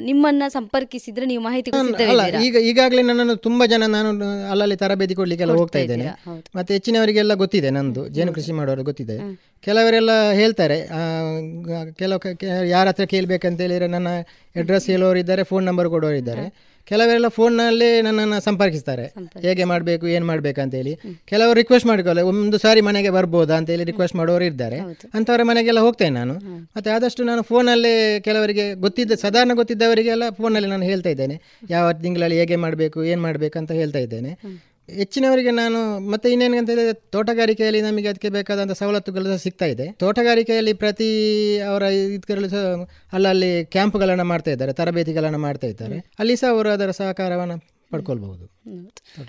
ನಿಮ್ಮನ್ನ ಸಂಪರ್ಕಿಸಿದ್ರೆ ನೀವು ಮಾಹಿತಿ ಅಲ್ಲ ಈಗ ಈಗಾಗಲೇ ನನ್ನನ್ನು ತುಂಬಾ ಜನ ನಾನು ಅಲ್ಲಲ್ಲಿ ತರಬೇತಿ ಕೊಡ್ಲಿಕ್ಕೆಲ್ಲ ಹೋಗ್ತಾ ಇದ್ದೇನೆ. ಮತ್ತೆ ಹೆಚ್ಚಿನವರಿಗೆಲ್ಲ ಗೊತ್ತಿದೆ ನಂದು ಜೇನು ಕೃಷಿ ಮಾಡೋರು ಗೊತ್ತಿದೆ. ಕೆಲವರೆಲ್ಲ ಹೇಳ್ತಾರೆ ಕೆಲವು ಯಾರ ಹತ್ರ ಕೇಳಬೇಕಂತ ಹೇಳಿದ್ರೆ ನನ್ನ ಅಡ್ರೆಸ್ ಹೇಳೋರು ಇದ್ದಾರೆ ಫೋನ್ ನಂಬರ್ ಕೊಡೋರು ಇದ್ದಾರೆ ಕೆಲವರೆಲ್ಲ ಫೋನ್ನಲ್ಲೇ ನನ್ನನ್ನು ಸಂಪರ್ಕಿಸ್ತಾರೆ. ಹೇಗೆ ಮಾಡಬೇಕು ಏನು ಮಾಡಬೇಕಂತೇಳಿ ಕೆಲವರು ರಿಕ್ವೆಸ್ಟ್ ಮಾಡ್ಕೊಳ್ಳೆ ಒಂದು ಸಾರಿ ಮನೆಗೆ ಬರ್ಬೋದಾ ಅಂತೇಳಿ ರಿಕ್ವೆಸ್ಟ್ ಮಾಡೋರು ಇದ್ದಾರೆ. ಅಂಥವ್ರ ಮನೆಗೆಲ್ಲ ಹೋಗ್ತೇನೆ ನಾನು. ಮತ್ತು ಆದಷ್ಟು ನಾನು ಫೋನಲ್ಲೇ ಕೆಲವರಿಗೆ ಗೊತ್ತಿದ್ದ ಸಾಧಾರಣ ಗೊತ್ತಿದ್ದವರಿಗೆಲ್ಲ ಫೋನಲ್ಲಿ ನಾನು ಹೇಳ್ತಾ ಇದ್ದೇನೆ. ಯಾವ ತಿಂಗಳಲ್ಲಿ ಹೇಗೆ ಮಾಡಬೇಕು ಏನು ಮಾಡಬೇಕು ಅಂತ ಹೇಳ್ತಾ ಇದ್ದೇನೆ. ಹೆಚ್ಚಿನವರಿಗೆ ನಾನು ಮತ್ತೆ ಇನ್ನೇನು ಅಂತ ಹೇಳಿದ್ರೆ ತೋಟಗಾರಿಕೆಯಲ್ಲಿ ನಮಗೆ ಅದಕ್ಕೆ ಬೇಕಾದಂಥ ಸವಲತ್ತುಗಳು ಸಹ ಸಿಗ್ತಾ ಇದೆ. ತೋಟಗಾರಿಕೆಯಲ್ಲಿ ಪ್ರತಿ ಅವರ ಇದರಲ್ಲಿ ಸಹ ಅಲ್ಲಲ್ಲಿ ಕ್ಯಾಂಪ್ಗಳನ್ನು ಮಾಡ್ತಾ ಇದ್ದಾರೆ ತರಬೇತಿಗಳನ್ನು ಮಾಡ್ತಾ ಇದ್ದಾರೆ. ಅಲ್ಲಿ ಸಹ ಅವರು ಅದರ ಸಹಕಾರವನ್ನು ಪಡ್ಕೊಳ್ಬಹುದು.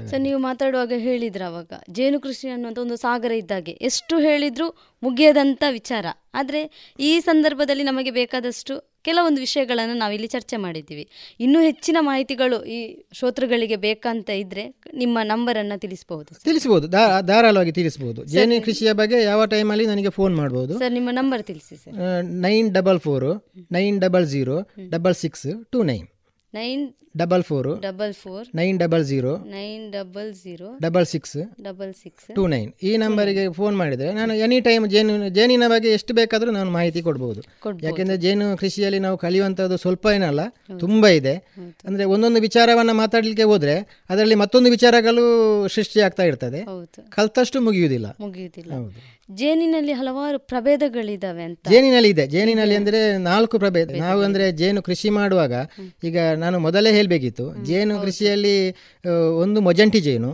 ಸರ್ ನೀವು ಮಾತಾಡುವಾಗ ಹೇಳಿದ್ರ ಅವಾಗ ಜೇನು ಕೃಷಿ ಅನ್ನುವಂಥ ಒಂದು ಸಾಗರ ಇದ್ದಾಗೆ ಎಷ್ಟು ಹೇಳಿದ್ರು ಮುಗಿಯದಂಥ ವಿಚಾರ. ಆದರೆ ಈ ಸಂದರ್ಭದಲ್ಲಿ ನಮಗೆ ಬೇಕಾದಷ್ಟು ಕೆಲವೊಂದು ವಿಷಯಗಳನ್ನು ನಾವಿಲ್ಲಿ ಚರ್ಚೆ ಮಾಡಿದ್ದೀವಿ. ಇನ್ನೂ ಹೆಚ್ಚಿನ ಮಾಹಿತಿಗಳು ಈ ಶ್ರೋತೃಗಳಿಗೆ ಬೇಕಂತ ಇದ್ರೆ ನಿಮ್ಮ ನಂಬರನ್ನು ತಿಳಿಸಬಹುದು ತಿಳಿಸಬಹುದು ಧಾರಾಳವಾಗಿ ತಿಳಿಸಬಹುದು ಜೈನ ಕೃಷಿಯ ಬಗ್ಗೆ ಯಾವ ಟೈಮಲ್ಲಿ ನನಗೆ ಫೋನ್ ಮಾಡಬಹುದು ಸರ್ ನಿಮ್ಮ ನಂಬರ್ ತಿಳಿಸಿ sir. Nine double four nine double zero double six two nine. Nine double four double four nine double zero nine double zero double six double six. Two nine. ಈ ನಂಬರಿಗೆ phone ಮಾಡಿದರೆ ನಾನು any time ಜೇನು ಜೇನಿನ ಬಗ್ಗೆ ಎಷ್ಟು ಬೇಕಾದರೂ ನಾನು ಮಾಹಿತಿ ಕೊಡ್ಬೋದು. ಯಾಕೆಂದರೆ ಜೇನು ಕೃಷಿಯಲ್ಲಿ ನಾವು ಕಲಿಯುವಂಥದ್ದು ಸ್ವಲ್ಪ ಏನಲ್ಲ ತುಂಬ ಇದೆ. ಅಂದರೆ ಒಂದೊಂದು ವಿಚಾರವನ್ನು ಮಾತಾಡಲಿಕ್ಕೆ ಹೋದ್ರೆ ಅದರಲ್ಲಿ ಮತ್ತೊಂದು ವಿಚಾರಗಳು ಸೃಷ್ಟಿಯಾಗ್ತಾ ಇರ್ತದೆ. ಕಲ್ತಷ್ಟು ಮುಗಿಯುವುದಿಲ್ಲ. ಮುಗಿಯುವುದಿಲ್ಲ. ಹೌದು. ಜೇನಿನಲ್ಲಿ ಹಲವಾರು ಪ್ರಭೇದಗಳಿದಾವೆ ಅಂತ. ಜೇನಿನಲ್ಲಿ ಇದೆ. ಜೇನಿನಲ್ಲಿ ಅಂದ್ರೆ ನಾಲ್ಕು ಪ್ರಭೇದ. ನಾವು ಅಂದ್ರೆ ಜೇನು ಕೃಷಿ ಮಾಡುವಾಗ ಈಗ ನಾನು ಮೊದಲೇ ಹೇಳಬೇಕಿತ್ತು. ಜೇನು ಕೃಷಿಯಲ್ಲಿ ಒಂದು ಮೊಜಂಟಿ ಜೇನು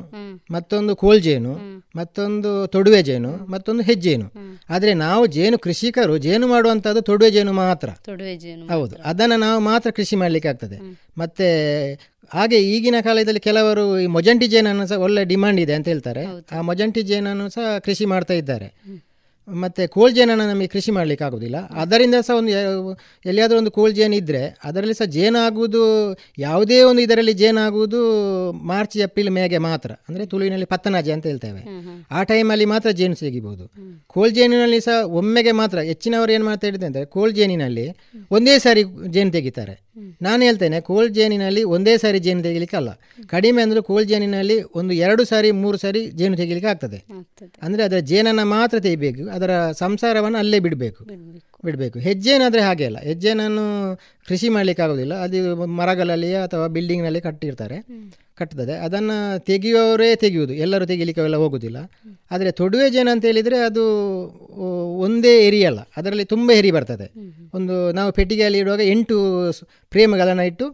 ಮತ್ತೊಂದು ಕೋಲ್ ಜೇನು ಮತ್ತೊಂದು ತೊಡುವೆ ಜೇನು ಮತ್ತೊಂದು ಹೆಜ್ಜೇನು ಆದ್ರೆ ನಾವು ಜೇನು ಕೃಷಿಕರು ಜೇನು ಮಾಡುವಂತದ್ದು ತೊಡುವೆ ಜೇನು ಮಾತ್ರ. ಹೌದು. ಅದನ್ನು ನಾವು ಮಾತ್ರ ಕೃಷಿ ಮಾಡಲಿಕ್ಕೆ ಆಗ್ತದೆ. ಮತ್ತೆ ಹಾಗೆ ಈಗಿನ ಕಾಲದಲ್ಲಿ ಕೆಲವರು ಈ ಮೊಜಂಟಿ ಜೇನನ್ನು ಸಹ ಒಳ್ಳೆ ಡಿಮಾಂಡ್ ಇದೆ ಅಂತ ಹೇಳ್ತಾರೆ. ಆ ಮೊಜಂಟಿ ಜೇನನ್ನು ಸಹ ಕೃಷಿ ಮಾಡ್ತಾ ಇದ್ದಾರೆ. ಮತ್ತೆ ಕೋಲ್ ಜೇನನ್ನು ನಮಗೆ ಕೃಷಿ ಮಾಡಲಿಕ್ಕೆ ಆಗೋದಿಲ್ಲ ಅದರಿಂದ ಸಹ ಒಂದು ಎಲ್ಲಿಯಾದರೂ ಒಂದು ಕೋಲ್ ಜೇನು ಇದ್ದರೆ ಅದರಲ್ಲಿ ಸಹ ಜೇನಾಗುವುದು ಯಾವುದೇ ಒಂದು ಇದರಲ್ಲಿ ಜೇನಾಗುವುದು ಮಾರ್ಚ್ ಏಪ್ರಿಲ್ ಮೇಗೆ ಮಾತ್ರ. ಅಂದರೆ ತುಳುವಿನಲ್ಲಿ ಪತ್ತನಾಜೆ ಅಂತ ಹೇಳ್ತೇವೆ. ಆ ಟೈಮಲ್ಲಿ ಮಾತ್ರ ಜೇನು ಸಿಗಿಬಹುದು ಕೋಲ್ ಜೇನಿನಲ್ಲಿ ಸಹ ಒಮ್ಮೆಗೆ ಮಾತ್ರ ಹೆಚ್ಚಿನವರು ಏನು ಮಾಡ್ತಾ ಹೇಳಿದೆ ಅಂದರೆ ಕೋಲ್ ಜೇನಿನಲ್ಲಿ ಒಂದೇ ಸಾರಿ ಜೇನು ತೆಗಿತಾರೆ. ನಾನು ಹೇಳ್ತೇನೆ ಕೋಲ್ ಜೇನಿನಲ್ಲಿ ಒಂದೇ ಸಾರಿ ಜೇನು ತೆಗಿಲಿಕ್ಕಲ್ಲ. ಕಡಿಮೆ ಅಂದರೆ ಕೋಲ್ ಜೇನಿನಲ್ಲಿ ಒಂದು ಎರಡು ಸಾರಿ ಮೂರು ಸಾರಿ ಜೇನು ತೆಗಿಲಿಕ್ಕೆ ಆಗ್ತದೆ. ಅಂದರೆ ಅದರ ಜೇನನ್ನು ಮಾತ್ರ ತೆಗಿಬೇಕು. ಅದರ ಸಂಸಾರವನ್ನು ಅಲ್ಲೇ ಬಿಡಬೇಕು. ಬಿಡಬೇಕು. ಹೆಜ್ಜೆನಾದರೆ ಹಾಗೆ ಅಲ್ಲ. ಹೆಜ್ಜೆನನ್ನು ಕೃಷಿ ಮಾಡಲಿಕ್ಕೆ ಆಗೋದಿಲ್ಲ. ಅದು ಮರಗಳಲ್ಲಿ ಅಥವಾ ಬಿಲ್ಡಿಂಗ್ನಲ್ಲಿ ಕಟ್ಟಿರ್ತಾರೆ. ಕಟ್ತದೆ ಅದನ್ನು ತೆಗೆಯುವವರೇ ತೆಗೆಯುವುದು. ಎಲ್ಲರೂ ತೆಗಿಲಿಕ್ಕೆ ಅವೆಲ್ಲ ಹೋಗೋದಿಲ್ಲ. ಆದರೆ ತೊಡುವೆ ಜೇನು ಅಂತ ಹೇಳಿದರೆ ಅದು ಒಂದೇ ಎರಿ ಅಲ್ಲ ಅದರಲ್ಲಿ ತುಂಬ ಎರಿ ಬರ್ತದೆ. ಒಂದು ನಾವು ಪೆಟ್ಟಿಗೆಯಲ್ಲಿ ಇಡುವಾಗ ಎಂಟು ಫ್ರೇಮ್ಗಳನ್ನು ಇಟ್ಟು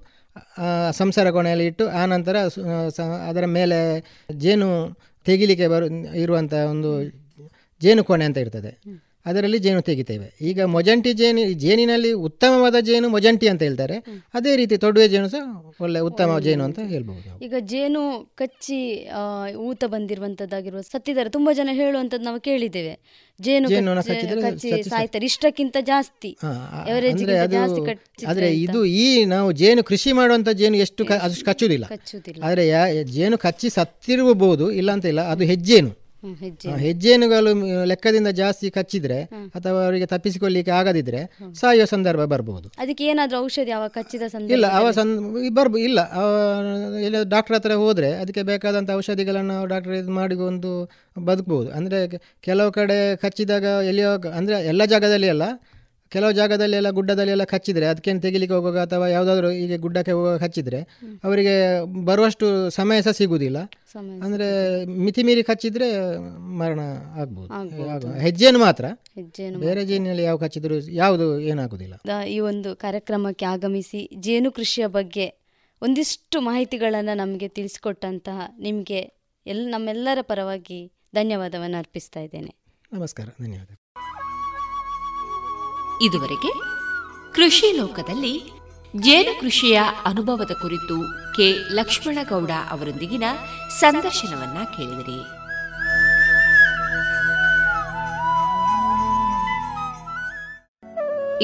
ಸಂಸಾರ ಕೋಣೆಯಲ್ಲಿ ಇಟ್ಟು ಆ ನಂತರ ಅದರ ಮೇಲೆ ಜೇನು ತೆಗಿಲಿಕ್ಕೆ ಬರು ಇರುವಂಥ ಒಂದು ಜೇನು ಕೋಣೆ ಅಂತ ಇರ್ತದೆ. ಅದರಲ್ಲಿ ಜೇನು ತೆಗಿತೇವೆ. ಈಗ ಮೊಜಂಟಿ ಜೇನು ಜೇನಿನಲ್ಲಿ ಉತ್ತಮವಾದ ಜೇನು ಮೊಜಂಟಿ ಅಂತ ಹೇಳ್ತಾರೆ. ಅದೇ ರೀತಿ ತೊಡುವೆ ಜೇನು ಸಹ ಒಳ್ಳೆ ಉತ್ತಮ ಜೇನು ಅಂತ ಹೇಳ್ಬಹುದು ಈಗ ಜೇನು ಕಚ್ಚಿ ಊತ ಬಂದಿರುವಂತದ್ದಾಗಿರುವ ಸತ್ತಿದ್ದಾರೆ. ತುಂಬಾ ಜನ ಹೇಳುವಂತದ್ದು ನಾವು ಕೇಳಿದ್ದೇವೆ. ಜೇನು ಜೇನು ಕಚ್ಚಿ- ಸಾಯ್ತಾರೆ. ಇಷ್ಟಕ್ಕಿಂತ ಜಾಸ್ತಿ. ಆದ್ರೆ ಇದು ಈ ನಾವು ಜೇನು ಕೃಷಿ ಮಾಡುವಂತ ಜೇನು ಎಷ್ಟು ಅಷ್ಟು ಕಚ್ಚುವುದಿಲ್ಲ ಕಚ್ಚುವುದಿಲ್ಲ. ಆದ್ರೆ ಜೇನು ಕಚ್ಚಿ ಸತ್ತಿರಬಹುದು ಇಲ್ಲ ಅಂತ ಇಲ್ಲ ಅದು ಹೆಜ್ಜೇನು. ಹೆಜ್ಜೇನುಗಳು ಲೆಕ್ಕದಿಂದ ಜಾಸ್ತಿ ಕಚ್ಚಿದ್ರೆ ಅಥವಾ ಅವರಿಗೆ ತಪ್ಪಿಸಿಕೊಳ್ಳಿಕ್ಕೆ ಆಗದಿದ್ರೆ ಸಾಯುವ ಸಂದರ್ಭ ಬರಬಹುದು ಅದಕ್ಕೆ ಏನಾದರೂ ಔಷಧಿ ಅವ ಕಚ್ಚಿದ ಇಲ್ಲ ಅವ ಸಂದ ಸಂ ಬರ್ಬ ಇಲ್ಲ. ಇಲ್ಲ ಡಾಕ್ಟರ್ ಹತ್ರ ಹೋದ್ರೆ ಅದಕ್ಕೆ ಬೇಕಾದಂಥ ಔಷಧಿಗಳನ್ನು ಡಾಕ್ಟರ್ ಇದು ಮಾಡಿ ಒಂದು ಬದುಕಬಹುದು ಅಂದರೆ ಕೆಲವು ಕಡೆ ಕಚ್ಚಿದಾಗ ಎಲ್ಲಿಯೋ ಅಂದರೆ ಎಲ್ಲ ಜಾಗದಲ್ಲಿ ಅಲ್ಲ ಕೆಲವು ಜಾಗದಲ್ಲಿ ಎಲ್ಲ ಗುಡ್ಡದಲ್ಲಿ ಎಲ್ಲ ಕಚ್ಚಿದ್ರೆ ಅದಕ್ಕೇನು ತೆಗಿಲಿಕ್ಕೆ ಹೋಗುವಾಗ ಅಥವಾ ಯಾವುದಾದ್ರೂ ಹೀಗೆ ಗುಡ್ಡಕ್ಕೆ ಹೋಗುವಾಗ ಕಚ್ಚಿದ್ರೆ ಅವರಿಗೆ ಬರುವಷ್ಟು ಸಮಯ ಸಹ ಸಿಗುವುದಿಲ್ಲ ಅಂದರೆ ಮಿತಿ ಮೀರಿ ಕಚ್ಚಿದ್ರೆ ಮರಣ ಆಗ್ಬೋದು. ಹೆಜ್ಜೆಯನ್ನು ಮಾತ್ರ. ಬೇರೆ ಜೇನಿನಲ್ಲಿ ಯಾವ ಕಚ್ಚಿದ್ರು ಯಾವುದು ಏನಾಗುದಿಲ್ಲ. ಈ ಒಂದು ಕಾರ್ಯಕ್ರಮಕ್ಕೆ ಆಗಮಿಸಿ ಜೇನು ಕೃಷಿಯ ಬಗ್ಗೆ ಒಂದಿಷ್ಟು ಮಾಹಿತಿಗಳನ್ನು ನಮಗೆ ತಿಳಿಸಿಕೊಟ್ಟಂತಹ ನಿಮಗೆ ಎಲ್ಲ ನಮ್ಮೆಲ್ಲರ ಪರವಾಗಿ ಧನ್ಯವಾದವನ್ನು ಅರ್ಪಿಸ್ತಾ ಇದ್ದೇನೆ. ನಮಸ್ಕಾರ. ಧನ್ಯವಾದ ಇದುವರೆಗೆ ಕೃಷಿ ಲೋಕದಲ್ಲಿ ಜೇನು ಕೃಷಿಯ ಅನುಭವದ ಕುರಿತು ಕೆ. ಲಕ್ಷ್ಮಣಗೌಡ ಅವರೊಂದಿಗಿನ ಸಂದರ್ಶನವನ್ನ ಕೇಳಿದಿರಿ.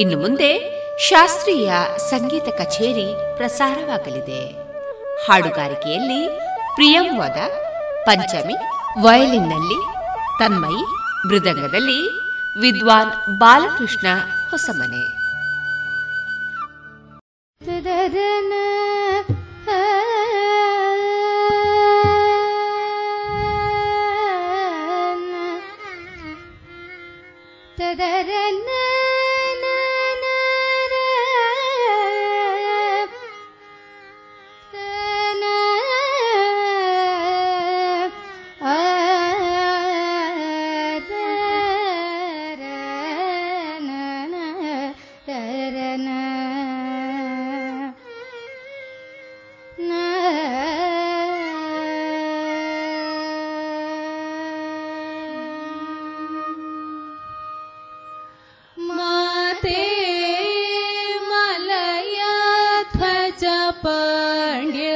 ಇನ್ನು ಮುಂದೆ ಶಾಸ್ತ್ರೀಯ ಸಂಗೀತ ಕಚೇರಿ ಪ್ರಸಾರವಾಗಲಿದೆ. ಹಾಡುಗಾರಿಕೆಯಲ್ಲಿ ಪ್ರಿಯಂವಾದ ಪಂಚಮಿ, ವಯಲಿನ್ನಲ್ಲಿ ತನ್ಮಯಿ, ಮೃದಂಗದಲ್ಲಿ ವಿದ್ವಾನ್ ಬಾಲಕೃಷ್ಣ ಹೊಸಮನೆ പാണ്ഡ്യ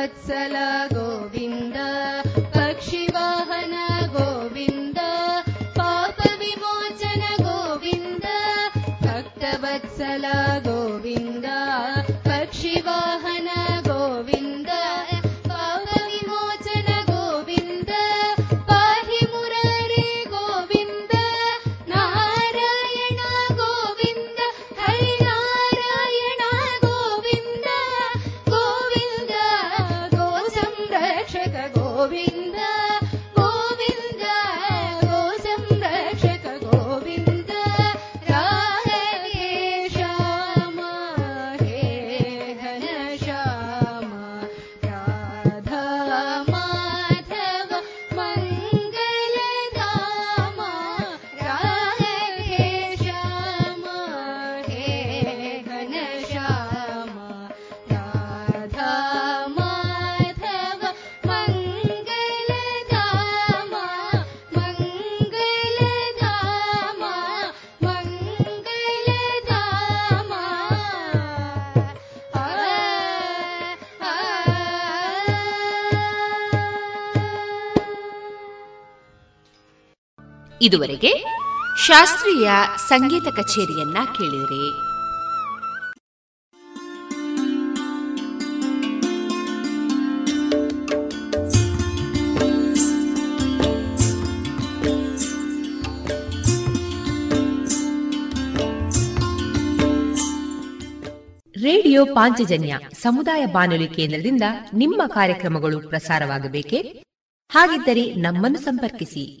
भक्तवत्सल ಇದುವರೆಗೆ ಶಾಸ್ತ್ರೀಯ ಸಂಗೀತ ಕಚೇರಿಯನ್ನ ಕೇಳಿರಿ ರೇಡಿಯೋ ಪಾಂಚಜನ್ಯ ಸಮುದಾಯ ಬಾನುಲಿ ಕೇಂದ್ರದಿಂದ ನಿಮ್ಮ ಕಾರ್ಯಕ್ರಮಗಳು ಪ್ರಸಾರವಾಗಬೇಕೆ? ಹಾಗಿದ್ದರೆ ನಮ್ಮನ್ನು ಸಂಪರ್ಕಿಸಿ.